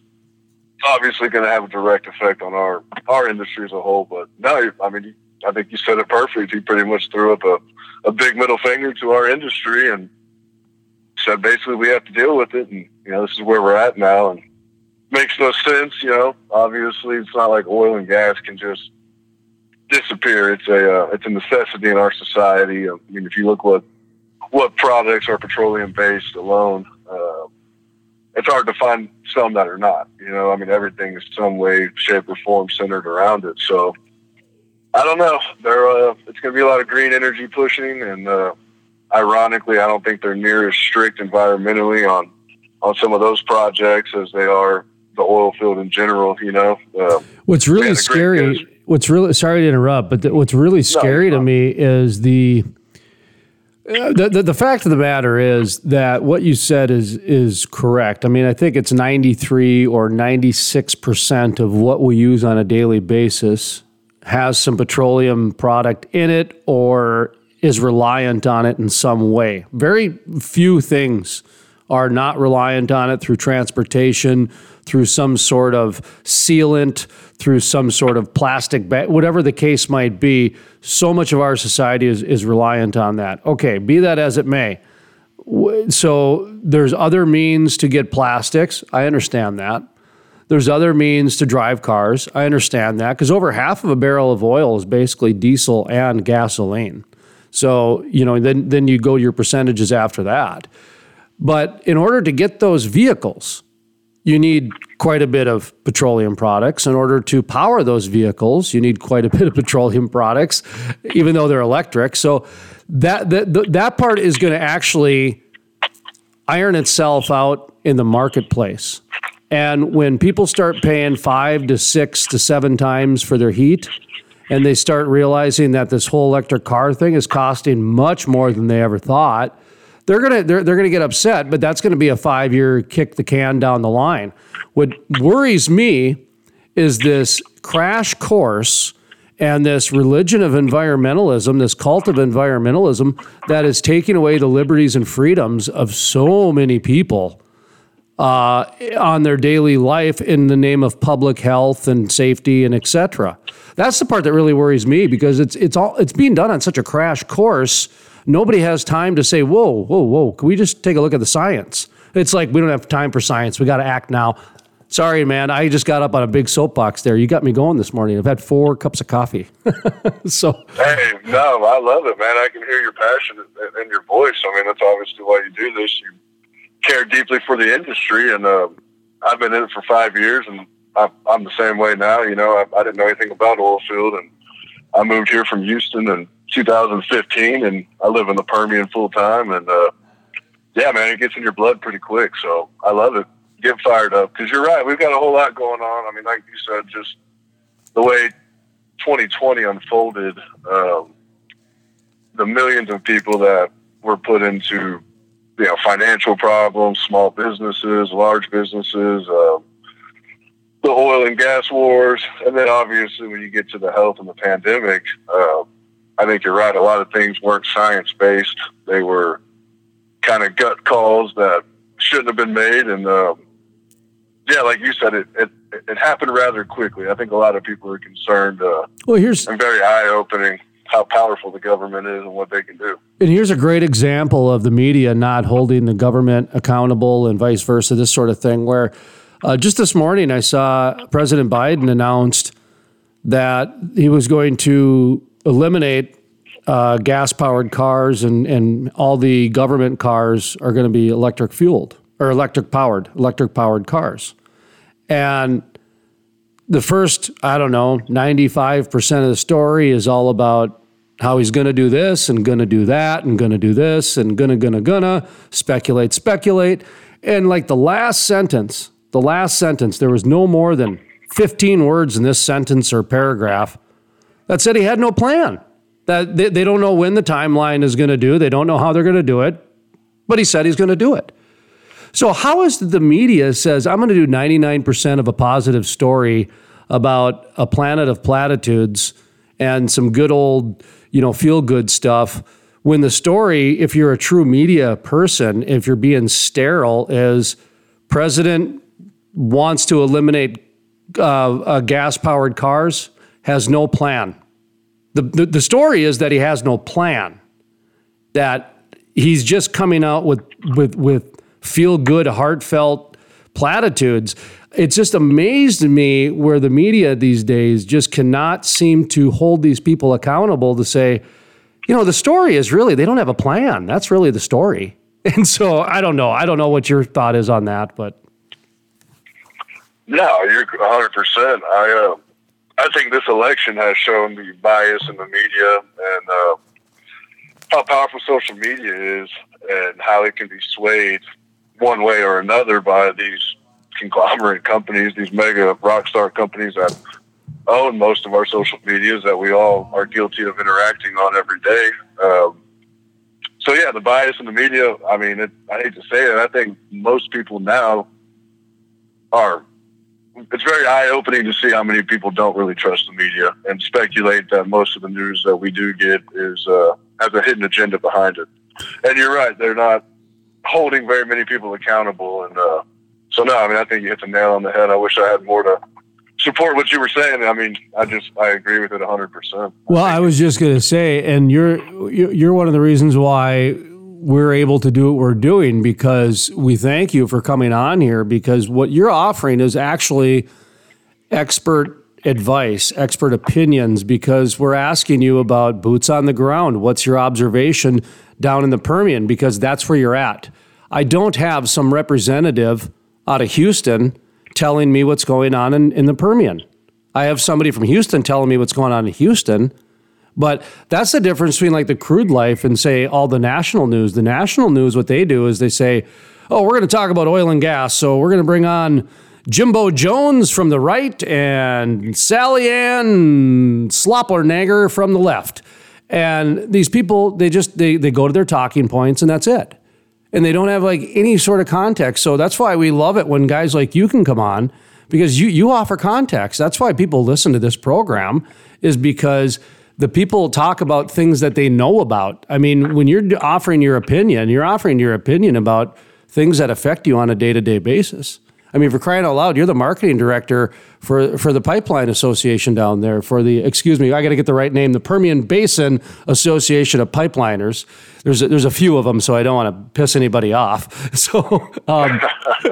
obviously going to have a direct effect on our our industry as a whole. But no, I mean, I think you said it perfect. He pretty much threw up a, a big middle finger to our industry and said basically we have to deal with it, and you know this is where we're at now, and makes no sense. You know, obviously it's not like oil and gas can just disappear. It's a uh, it's a necessity in our society. I mean, if you look what what products are petroleum based alone. Uh, it's hard to find some that are not. You know, I mean, everything is some way, shape, or form centered around it. So I don't know. There, uh, it's going to be a lot of green energy pushing, and uh, ironically, I don't think they're near as strict environmentally on on some of those projects as they are the oil field in general. You know, uh, What's really scary, what's really, sorry to interrupt, but th- what's really scary to me is the, uh, the, the the fact of the matter is that what you said is is correct. I mean, I think it's 93 or 96% of what we use on a daily basis has some petroleum product in it or is reliant on it in some way. Very few things are not reliant on it through transportation, through some sort of sealant, through some sort of plastic bag, whatever the case might be. So much of our society is, is reliant on that. Okay, be that as it may. So there's other means to get plastics. I understand that. There's other means to drive cars. I understand that because over half of a barrel of oil is basically diesel and gasoline. So, you know, then, then you go your percentages after that. But in order to get those vehicles, you need quite a bit of petroleum products. In order to power those vehicles, you need quite a bit of petroleum products, even though they're electric. So that that that part is going to actually iron itself out in the marketplace. And when people start paying five to six to seven times for their heat, and they start realizing that this whole electric car thing is costing much more than they ever thought, they're gonna they're, they're gonna get upset. But that's gonna be a five year kick the can down the line. What worries me is this crash course and this religion of environmentalism, this cult of environmentalism that is taking away the liberties and freedoms of so many people uh, on their daily life in the name of public health and safety and etc. That's the part that really worries me because it's it's all it's being done on such a crash course. Nobody has time to say, "Whoa, whoa, whoa! Can we just take a look at the science?" It's like we don't have time for science. We got to act now. Sorry, man. I just got up on a big soapbox there. You got me going this morning. I've had four cups of coffee. so Hey, no, I love it, man. I can hear your passion in your voice. I mean, that's obviously why you do this. You care deeply for the industry, and uh, I've been in it for five years, and I'm, I'm the same way now. You know, I, I didn't know anything about oil field, and I moved here from Houston in 2015, and I live in the Permian full time. And uh, yeah, man, it gets in your blood pretty quick. So I love it. Get fired up because you're right. We've got a whole lot going on. I mean, like you said, just the way 2020 unfolded, um, the millions of people that were put into you know financial problems, small businesses, large businesses. Um, the oil and gas wars, and then obviously when you get to the health and the pandemic, uh, I think you're right. A lot of things weren't science based; they were kind of gut calls that shouldn't have been made. And um, yeah, like you said, it, it it happened rather quickly. I think a lot of people are concerned. Uh, well, here's and very eye opening how powerful the government is and what they can do. And here's a great example of the media not holding the government accountable and vice versa. This sort of thing where uh, just this morning, I saw President Biden announced that he was going to eliminate uh, gas powered cars and, and all the government cars are going to be electric fueled or electric powered, electric powered cars. And the first, I don't know, 95% of the story is all about how he's going to do this and going to do that and going to do this and going to, going to, going to speculate, speculate. And like the last sentence the last sentence, there was no more than 15 words in this sentence or paragraph that said he had no plan. That they, they don't know when the timeline is going to do, they don't know how they're going to do it, but he said he's going to do it. So, how is the media says, I'm going to do 99% of a positive story about a planet of platitudes and some good old, you know, feel good stuff? When the story, if you're a true media person, if you're being sterile, is President wants to eliminate uh, uh, gas powered cars, has no plan. The, the, the story is that he has no plan, that he's just coming out with, with, with feel good, heartfelt platitudes. It's just amazed me where the media these days just cannot seem to hold these people accountable to say, you know, the story is really, they don't have a plan. That's really the story. And so I don't know. I don't know what your thought is on that, but. No, you're 100. percent I uh, I think this election has shown the bias in the media and uh, how powerful social media is, and how it can be swayed one way or another by these conglomerate companies, these mega rock star companies that own most of our social medias that we all are guilty of interacting on every day. Um, so yeah, the bias in the media. I mean, it, I hate to say it. I think most people now are it's very eye opening to see how many people don't really trust the media and speculate that most of the news that we do get is uh, has a hidden agenda behind it. And you're right; they're not holding very many people accountable. And uh, so, no, I mean, I think you hit the nail on the head. I wish I had more to support what you were saying. I mean, I just I agree with it 100. percent Well, I was just going to say, and you're you're one of the reasons why we're able to do what we're doing because we thank you for coming on here because what you're offering is actually expert advice, expert opinions, because we're asking you about boots on the ground. What's your observation down in the Permian? Because that's where you're at. I don't have some representative out of Houston telling me what's going on in, in the Permian. I have somebody from Houston telling me what's going on in Houston but that's the difference between like the crude life and say all the national news. The national news, what they do is they say, oh, we're going to talk about oil and gas. So we're going to bring on Jimbo Jones from the right and Sally Ann Sloplernager from the left. And these people, they just they, they go to their talking points and that's it. And they don't have like any sort of context. So that's why we love it when guys like you can come on because you you offer context. That's why people listen to this program is because the people talk about things that they know about. I mean, when you're offering your opinion, you're offering your opinion about things that affect you on a day to day basis. I mean, for crying out loud, you're the marketing director for for the Pipeline Association down there. For the excuse me, I got to get the right name. The Permian Basin Association of Pipeliners. There's a, there's a few of them, so I don't want to piss anybody off. So, um,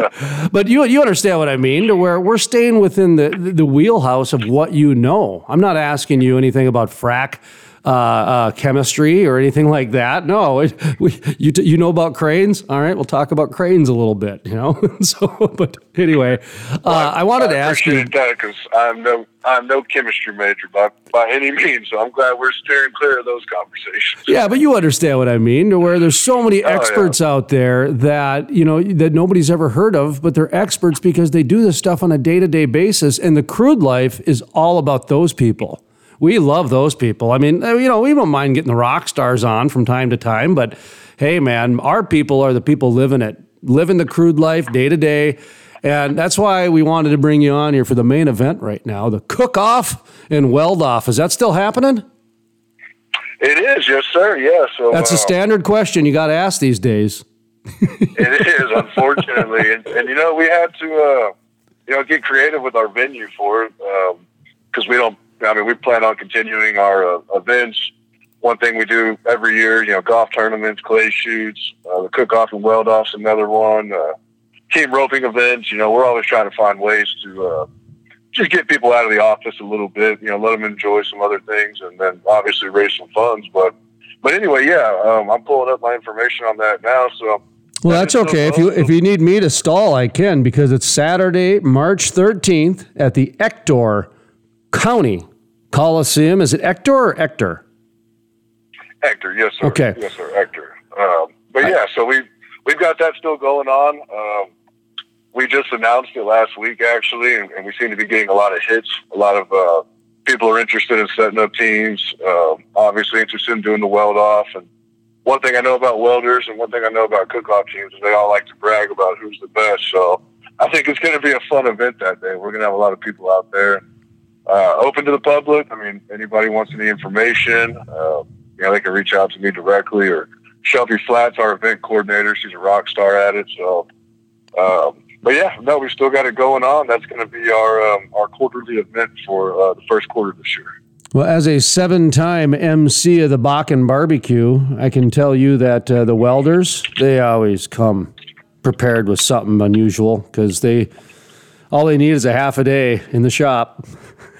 but you you understand what I mean? To where we're staying within the the wheelhouse of what you know. I'm not asking you anything about frack uh, uh, chemistry or anything like that. No, it, we, you you know about cranes. All right, we'll talk about cranes a little bit. You know, so but anyway, uh, I wanted to ask you. that because I'm no I'm no chemistry major by by any means. So I'm glad we're steering clear of those conversations. Yeah, but you understand what I mean. To where there's so many Oh, yeah. experts out there that you know that nobody's ever heard of, but they're experts because they do this stuff on a day to day basis. And the crude life is all about those people. We love those people. I mean, you know, we don't mind getting the rock stars on from time to time, but hey, man, our people are the people living it, living the crude life day to day. And that's why we wanted to bring you on here for the main event right now, the cook off and weld off. Is that still happening? It is, yes, sir. Yeah. So That's a uh, standard question you got to ask these days. It is, unfortunately, and, and you know we had to, uh, you know, get creative with our venue for it because we don't. I mean, we plan on continuing our uh, events. One thing we do every year, you know, golf tournaments, clay shoots, uh, the cook off and weld off's another one. Uh, team roping events. You know, we're always trying to find ways to uh, just get people out of the office a little bit. You know, let them enjoy some other things, and then obviously raise some funds. But but anyway, yeah, um, I'm pulling up my information on that now. So Well, that's okay. If you if you need me to stall, I can because it's Saturday, March 13th at the Ector County Coliseum. Is it Ector or Ector? Hector, yes, sir. Okay. Yes, sir, Hector. Um, but yeah, so we we've got that still going on. Um, we just announced it last week, actually, and, and we seem to be getting a lot of hits. A lot of uh, people are interested in setting up teams. Um, obviously, interested in doing the weld off. And one thing I know about welders, and one thing I know about cook off teams, is they all like to brag about who's the best. So I think it's going to be a fun event that day. We're going to have a lot of people out there. Uh, open to the public. I mean, anybody wants any information, uh, you know, they can reach out to me directly or Shelby Flats, our event coordinator. She's a rock star at it. So, um, but yeah, no, we still got it going on. That's going to be our um, our quarterly event for uh, the first quarter of this year. Well, as a seven-time MC of the Bakken Barbecue, I can tell you that uh, the welders they always come prepared with something unusual because they all they need is a half a day in the shop.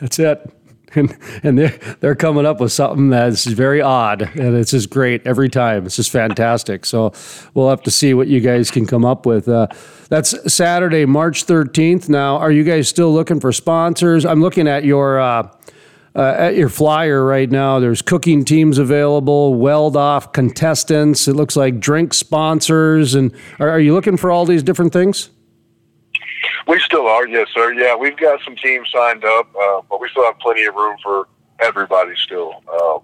That's it. And, and they're, they're coming up with something that's very odd and it's just great every time. It's just fantastic. So we'll have to see what you guys can come up with. Uh, that's Saturday, March 13th. Now, are you guys still looking for sponsors? I'm looking at your. Uh, uh, at your flyer right now, there's cooking teams available, weld off contestants. It looks like drink sponsors. And are, are you looking for all these different things? We still are, yes, sir. Yeah, we've got some teams signed up, uh, but we still have plenty of room for everybody still. Um,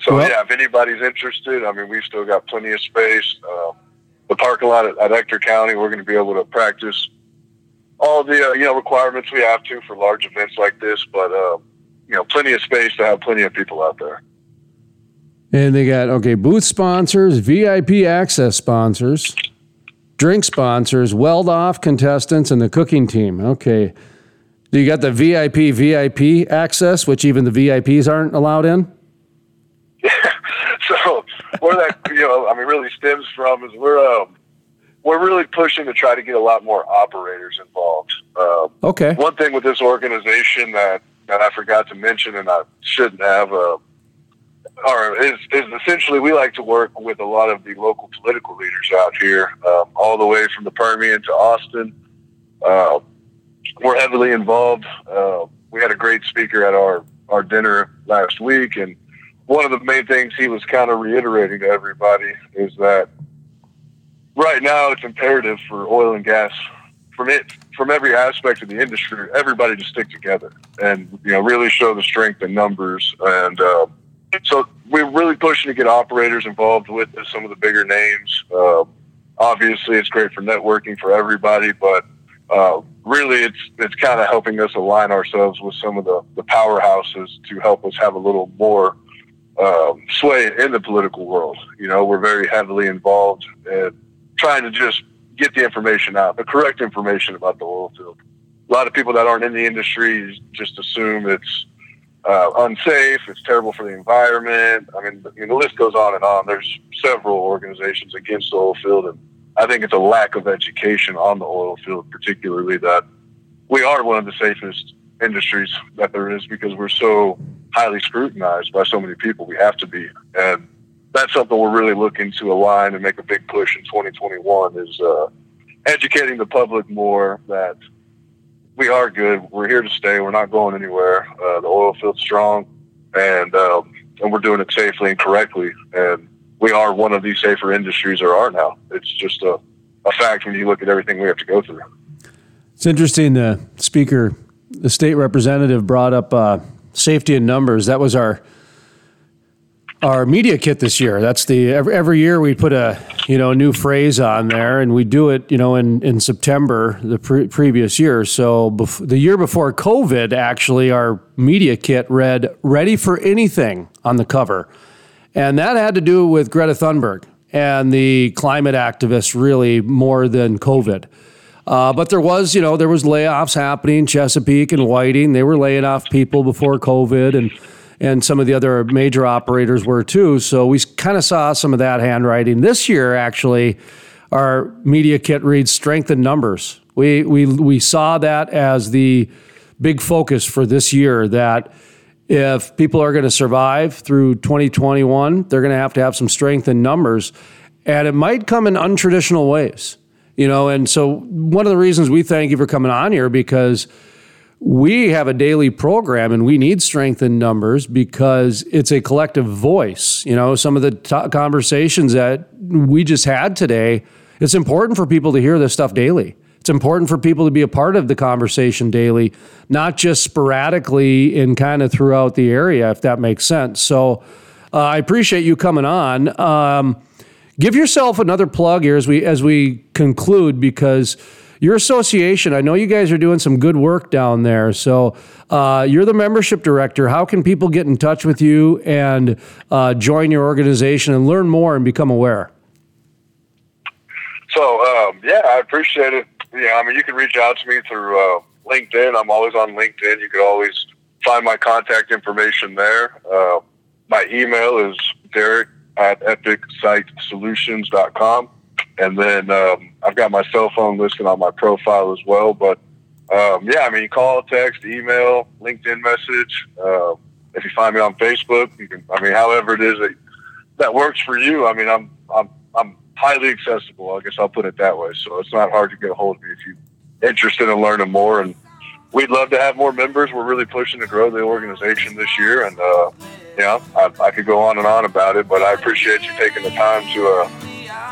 so Well- yeah, if anybody's interested, I mean, we've still got plenty of space. Um, the parking lot at, at Ector County, we're going to be able to practice all the uh, you know requirements we have to for large events like this. But uh, you know, plenty of space to have plenty of people out there. And they got, okay, booth sponsors, VIP access sponsors, drink sponsors, weld off contestants, and the cooking team. Okay. Do you got the VIP, VIP access, which even the VIPs aren't allowed in? so where that you know I mean really stems from is we're um, we're really pushing to try to get a lot more operators involved. Um, Okay. one thing with this organization that that I forgot to mention and I shouldn't have uh, or is is essentially we like to work with a lot of the local political leaders out here, um, all the way from the Permian to Austin. Uh, we're heavily involved. Uh, we had a great speaker at our our dinner last week, and one of the main things he was kind of reiterating to everybody is that right now it's imperative for oil and gas from it from every aspect of the industry everybody to stick together and you know really show the strength in numbers and uh, so we're really pushing to get operators involved with some of the bigger names uh, obviously it's great for networking for everybody but uh, really it's it's kind of helping us align ourselves with some of the, the powerhouses to help us have a little more um, sway in the political world. You know, we're very heavily involved in trying to just get the information out, the correct information about the oil field. A lot of people that aren't in the industry just assume it's uh, unsafe, it's terrible for the environment. I mean, the, the list goes on and on. There's several organizations against the oil field, and I think it's a lack of education on the oil field, particularly that we are one of the safest industries that there is because we're so highly scrutinized by so many people. We have to be, and that's something we're really looking to align and make a big push in 2021 is uh, educating the public more that we are good. We're here to stay. We're not going anywhere. Uh, the oil field's strong, and um, and we're doing it safely and correctly. And we are one of the safer industries there are now. It's just a, a fact when you look at everything we have to go through. It's interesting. The speaker, the state representative, brought up uh, safety in numbers. That was our our media kit this year. That's the every, every year we put a you know new phrase on there, and we do it you know in in September the pre- previous year. So bef- the year before COVID, actually, our media kit read "Ready for Anything" on the cover, and that had to do with Greta Thunberg and the climate activists really more than COVID. Uh, but there was, you know, there was layoffs happening. Chesapeake and Whiting, they were laying off people before COVID, and and some of the other major operators were too. So we kind of saw some of that handwriting this year. Actually, our media kit reads "Strength in Numbers." We we we saw that as the big focus for this year. That if people are going to survive through 2021, they're going to have to have some strength in numbers, and it might come in untraditional ways you know and so one of the reasons we thank you for coming on here because we have a daily program and we need strength in numbers because it's a collective voice. You know some of the t- conversations that we just had today it's important for people to hear this stuff daily. It's important for people to be a part of the conversation daily not just sporadically and kind of throughout the area if that makes sense. So uh, i appreciate you coming on. Um, give yourself another plug here as we as we conclude because your association i know you guys are doing some good work down there so uh, you're the membership director how can people get in touch with you and uh, join your organization and learn more and become aware So um, yeah, I appreciate it. Yeah, I mean, you can reach out to me through uh, LinkedIn. I'm always on LinkedIn. You can always find my contact information there. Uh, my email is Derrick at epicsitesolutions.com. And then um, I've got my cell phone listed on my profile as well. But um, yeah, I mean, call, text, email, LinkedIn message. Uh, if you find me on Facebook, you can. I mean, however it is that that works for you. I mean, I'm I'm I'm highly accessible. I guess I'll put it that way. So it's not hard to get a hold of me if you're interested in learning more. And we'd love to have more members. We're really pushing to grow the organization this year. And uh, know, I, I could go on and on about it, but I appreciate you taking the time to uh,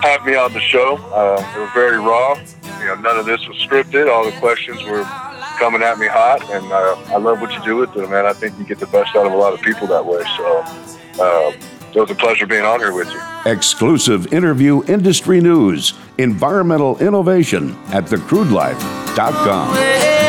have me on the show. Uh, it was very raw. You know, none of this was scripted. All the questions were coming at me hot, and uh, I love what you do with it, man. I think you get the best out of a lot of people that way. So uh, it was a pleasure being on here with you. Exclusive interview industry news, environmental innovation at thecrudelife.com.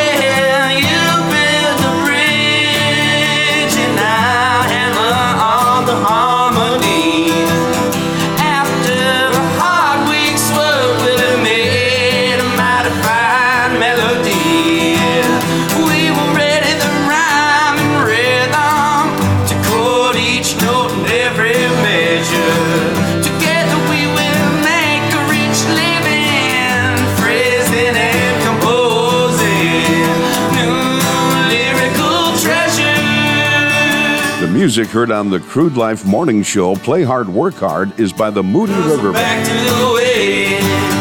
music heard on the Crude Life Morning Show, Play Hard, Work Hard, is by the Moody River Band.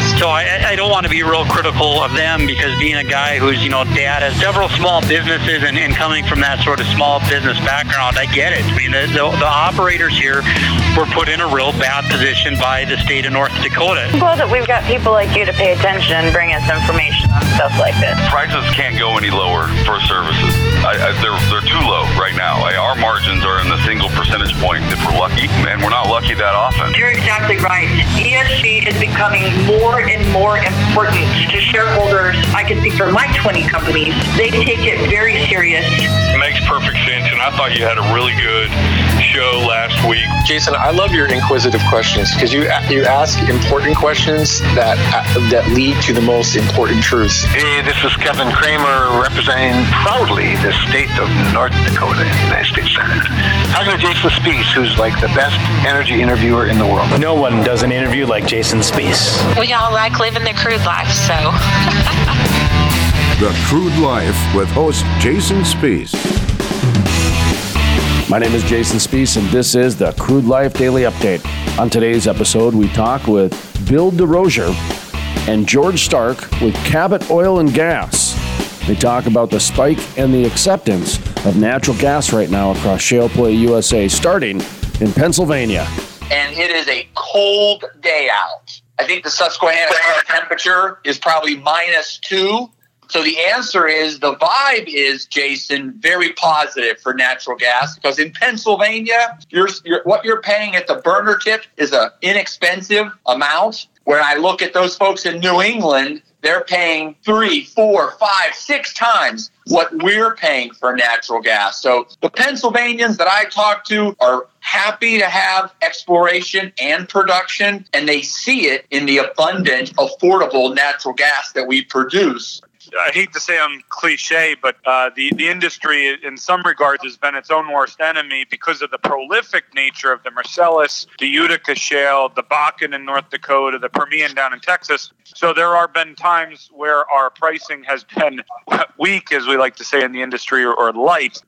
Is. So I, I don't want to be real critical of them because being a guy who's, you know, dad has several small businesses and, and coming from that sort of small business background, I get it. I mean, the, the, the operators here were put in a real bad position by the state of North Dakota. I'm glad that we've got people like you to pay attention and bring us information on stuff like this. Prices can't go any lower for services. I, I, they're, they're too low right now. I, our margins are in the single percentage point if we're lucky, and we're not lucky that often. You're exactly right. ESG is becoming more and more important to shareholders. I can speak for my 20 companies. They take it very serious. Makes perfect sense, and I thought you had a really good show last week. Jason, I love your inquisitive questions because you you ask important questions that uh, that lead to the most important truths. Hey, this is Kevin Cramer representing proudly the state of North Dakota in the United States Senate. Talking to Jason Spiess, who's like the best energy interviewer in the world. No one does an interview like Jason Spiess. We all like living the crude life, so. The Crude Life with host Jason Spiess. My name is Jason Spiess, and this is the Crude Life Daily Update. On today's episode, we talk with Bill DeRosier and George Stark with Cabot Oil and Gas. They talk about the spike and the acceptance of natural gas right now across Shale Play USA, starting in Pennsylvania. And it is a cold day out. I think the Susquehanna temperature is probably minus two. So the answer is the vibe is, Jason, very positive for natural gas because in Pennsylvania, you're, you're, what you're paying at the burner tip is an inexpensive amount. When I look at those folks in New England, they're paying three, four, five, six times what we're paying for natural gas. So the Pennsylvanians that I talk to are happy to have exploration and production, and they see it in the abundant, affordable natural gas that we produce. I hate to say I'm cliche, but uh, the the industry, in some regards, has been its own worst enemy because of the prolific nature of the Marcellus, the Utica Shale, the Bakken in North Dakota, the Permian down in Texas. So there are been times where our pricing has been weak, as we like to say in the industry, or, or light.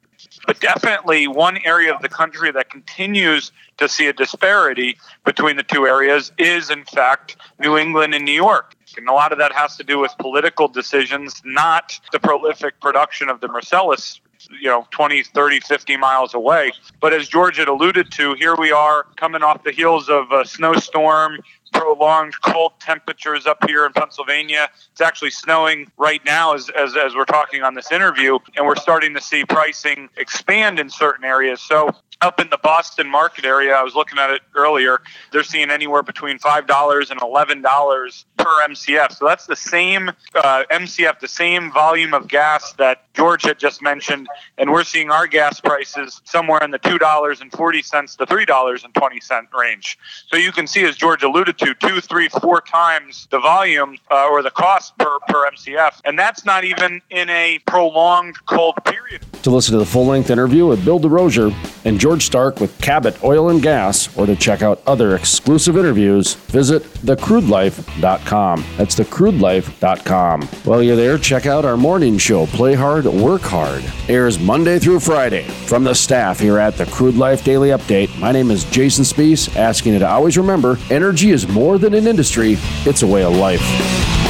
But definitely one area of the country that continues to see a disparity between the two areas is, in fact, New England and New York. And a lot of that has to do with political decisions, not the prolific production of the Marcellus, you know, 20, 30, 50 miles away. But as George had alluded to, here we are coming off the heels of a snowstorm, prolonged cold temperatures up here in Pennsylvania. It's actually snowing right now as, as, as we're talking on this interview, and we're starting to see pricing expand in certain areas. So up in the Boston market area, I was looking at it earlier, they're seeing anywhere between $5 and $11 per MCF. So that's the same uh, MCF, the same volume of gas that George had just mentioned. And we're seeing our gas prices somewhere in the $2.40 to $3.20 range. So you can see, as George alluded to, two, three, four times the volume uh, or the cost per, per MCF. And that's not even in a prolonged cold period. To listen to the full length interview with Bill DeRosier and George Stark with Cabot Oil and Gas, or to check out other exclusive interviews, visit thecrudelife.com. That's thecrudelife.com. While you're there, check out our morning show, Play Hard, Work Hard. Airs Monday through Friday. From the staff here at the Crude Life Daily Update, my name is Jason Spiess, asking you to always remember energy is more than an industry, it's a way of life.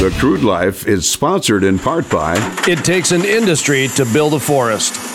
The Crude Life is sponsored in part by It takes an industry to build a forest.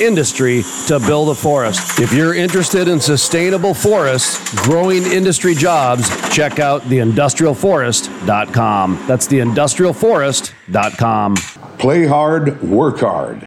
industry to build a forest. If you're interested in sustainable forests, growing industry jobs, check out theindustrialforest.com. That's theindustrialforest.com. Play Hard, Work Hard.